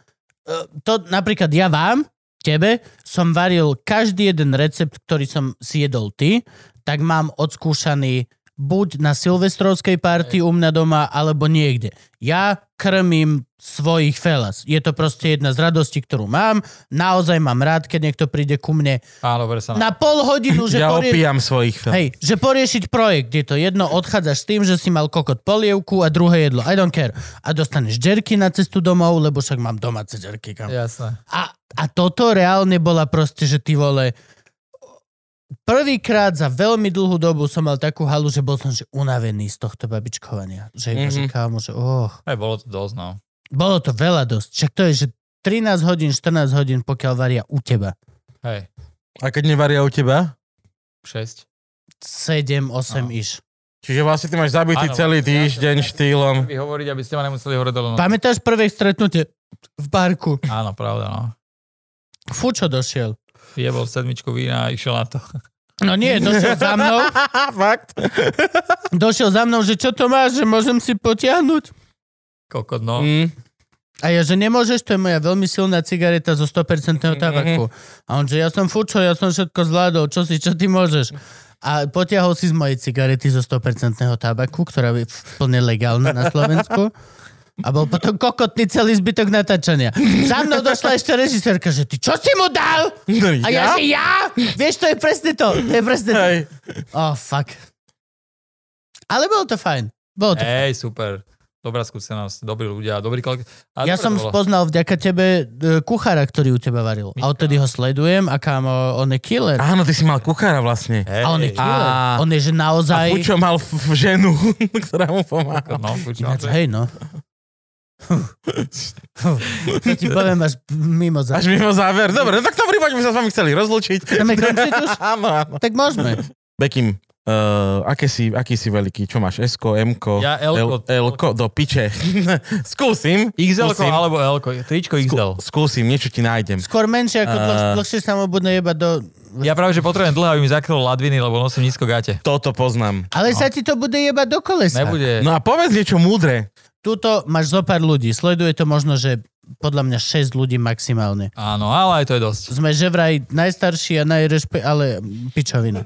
To napríklad ja vám, tebe, som varil každý jeden recept, ktorý som si jedol ty, tak mám odskúšaný buď na silvestrovskej party u mňa doma, alebo niekde. Ja krmím svojich felas. Je to proste jedna z radostí, ktorú mám. Naozaj mám rád, keď niekto príde ku mne Áno, sa... na pol hodinu, že Ja porie- opíjam svojich fel. Hej, že poriešiť projekt, je to jedno, odchádzaš s tým, že si mal kokot polievku a druhé jedlo. I don't care. A dostaneš jerky na cestu domov, lebo však mám domáce jerky. Kam. Jasné. A, a toto reálne bola proste, že ty vole... Prvýkrát za veľmi dlhú dobu som mal takú halu, že bol som že unavený z tohto babičkovania. Že, mm-hmm. že Mhm. kámo, že oh. Aj bolo to dosť, no. Bolo to veľa dosť. Však to je, že 13 hodín, 14 hodín, pokiaľ varia u teba. Hej, A keď nevaria u teba? 6. 7, 8 No. iš. Čiže vlastne ty máš zabitý Áno, celý týždeň štýlom. Vy hovoriť, aby ste ma nemuseli hovoriť dole. Pamätáš prvé stretnutie v parku? Áno, pravda, no. Fučo došiel. Jebol sedmičku vína a išiel na to. No nie, došiel za mnou, Fakt? došiel za mnou, že čo to máš, že môžem si potiahnuť. Kokot, no. Mm. A ja, že nemôžeš, to je moja veľmi silná cigareta zo 100% tabaku. A on, že ja som fučo, ja som všetko zvládol, čo si, čo ty môžeš. A potiahol si z mojej cigarety zo 100% tabaku, ktorá je plne legálna na Slovensku. A bol potom kokotný celý zbytok natáčania. Za mnou došla ešte režisérka, že ty čo si mu dal? A ja, že ja? Vieš, to je presne to. To je presne to. Hej. Oh, fuck. Ale bolo to fajn. Bolo to Hej, super. Dobrá skúsenosť, dobrí ľudia, dobrý kolega. A Ja som bolo. spoznal vďaka tebe e, kuchára, ktorý u teba varil. A odtedy ho sledujem a kámo, on je killer. Áno, ty si mal kuchára vlastne. Hej, A on je killer. A- On je, že A naozaj... Pučo mal ženu, ktorá mu pomáhala. No, počúvam. Ináč, hej, no. To ti poviem až mimo za... Až mimo záver. Dobre, no tak v tom prípade by sa s vami chceli rozlučiť. Chceme končiť už? áno, áno. Tak môžeme. Bekim, uh, aké si, aký si veľký? Čo máš? s M-ko? Ja L-ko. L-ko, do piče. Skúsim. XL alebo L, tričko XL. Skúsim, niečo ti nájdem. Skôr menšie, ako dlh, dlhšie sa mu budne jebať do... Ja práve, že potrebujem dlhé, aby mi zakrylo ladviny, lebo nosím nízko gate. Toto poznám. Ale sa ti to bude jebať do kolesa. Nebude. No a povedz niečo múdre. Tuto máš zo pár ľudí. Sleduje to možno, že podľa mňa 6 ľudí maximálne. Áno, ale aj to je dosť. Sme že vraj najstarší a najrešpe... Ale pičovina.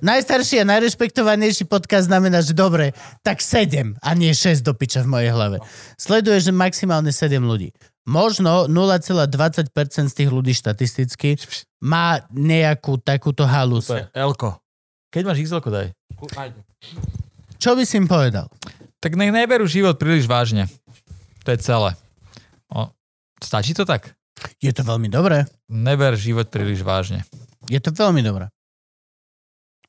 Najstarší a najrešpektovanejší podcast znamená, že dobre, tak 7 a nie 6 do piča v mojej hlave. Sleduje, že maximálne 7 ľudí. Možno 0,20% z tých ľudí štatisticky má nejakú takúto halus. Elko. Keď máš XL, daj. Čo by si im povedal? Tak nech neberú život príliš vážne. To je celé. O, stačí to tak? Je to veľmi dobré. Neber život príliš vážne. Je to veľmi dobré.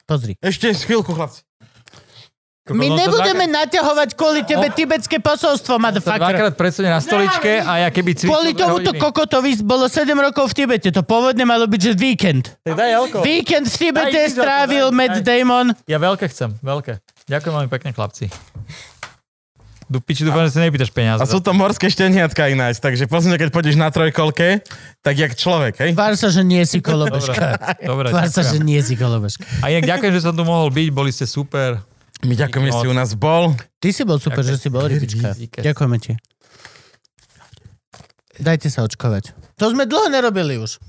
Pozri. Ešte chvíľku, chlapci. My No nebudeme naťahovať kvôli tebe tibetské posolstvo, Sa motherfucker. dvakrát presunie na stoličke a ja keby cvičil Kvôli tomuto hodiny. kokotovi bolo 7 rokov v Tibete. To pôvodne malo byť, že víkend. Tak daj. Víkend v Tibete Daj, daj, strávil daj, Matt daj. Damon. Ja veľké chcem, veľké. Ďakujem veľmi pekne, chlapci. Du, piči, dúfam, že si nepýtaš peniaze. A sú to morské šteniatka ináč, takže pozrieme, keď pôjdeš na trojkolke, tak jak človek, hej? Tvár sa, že nie si kolobežka. Dobre, Tvár sa, že ďakujem. nie si kolobežka. A inak ďakujem, že som tu mohol byť, boli ste super. My ďakujeme, že si u nás bol. Ty si bol super, že si bol rybička. Ďakujeme ti. Dajte sa očkovať. To sme dlho nerobili už.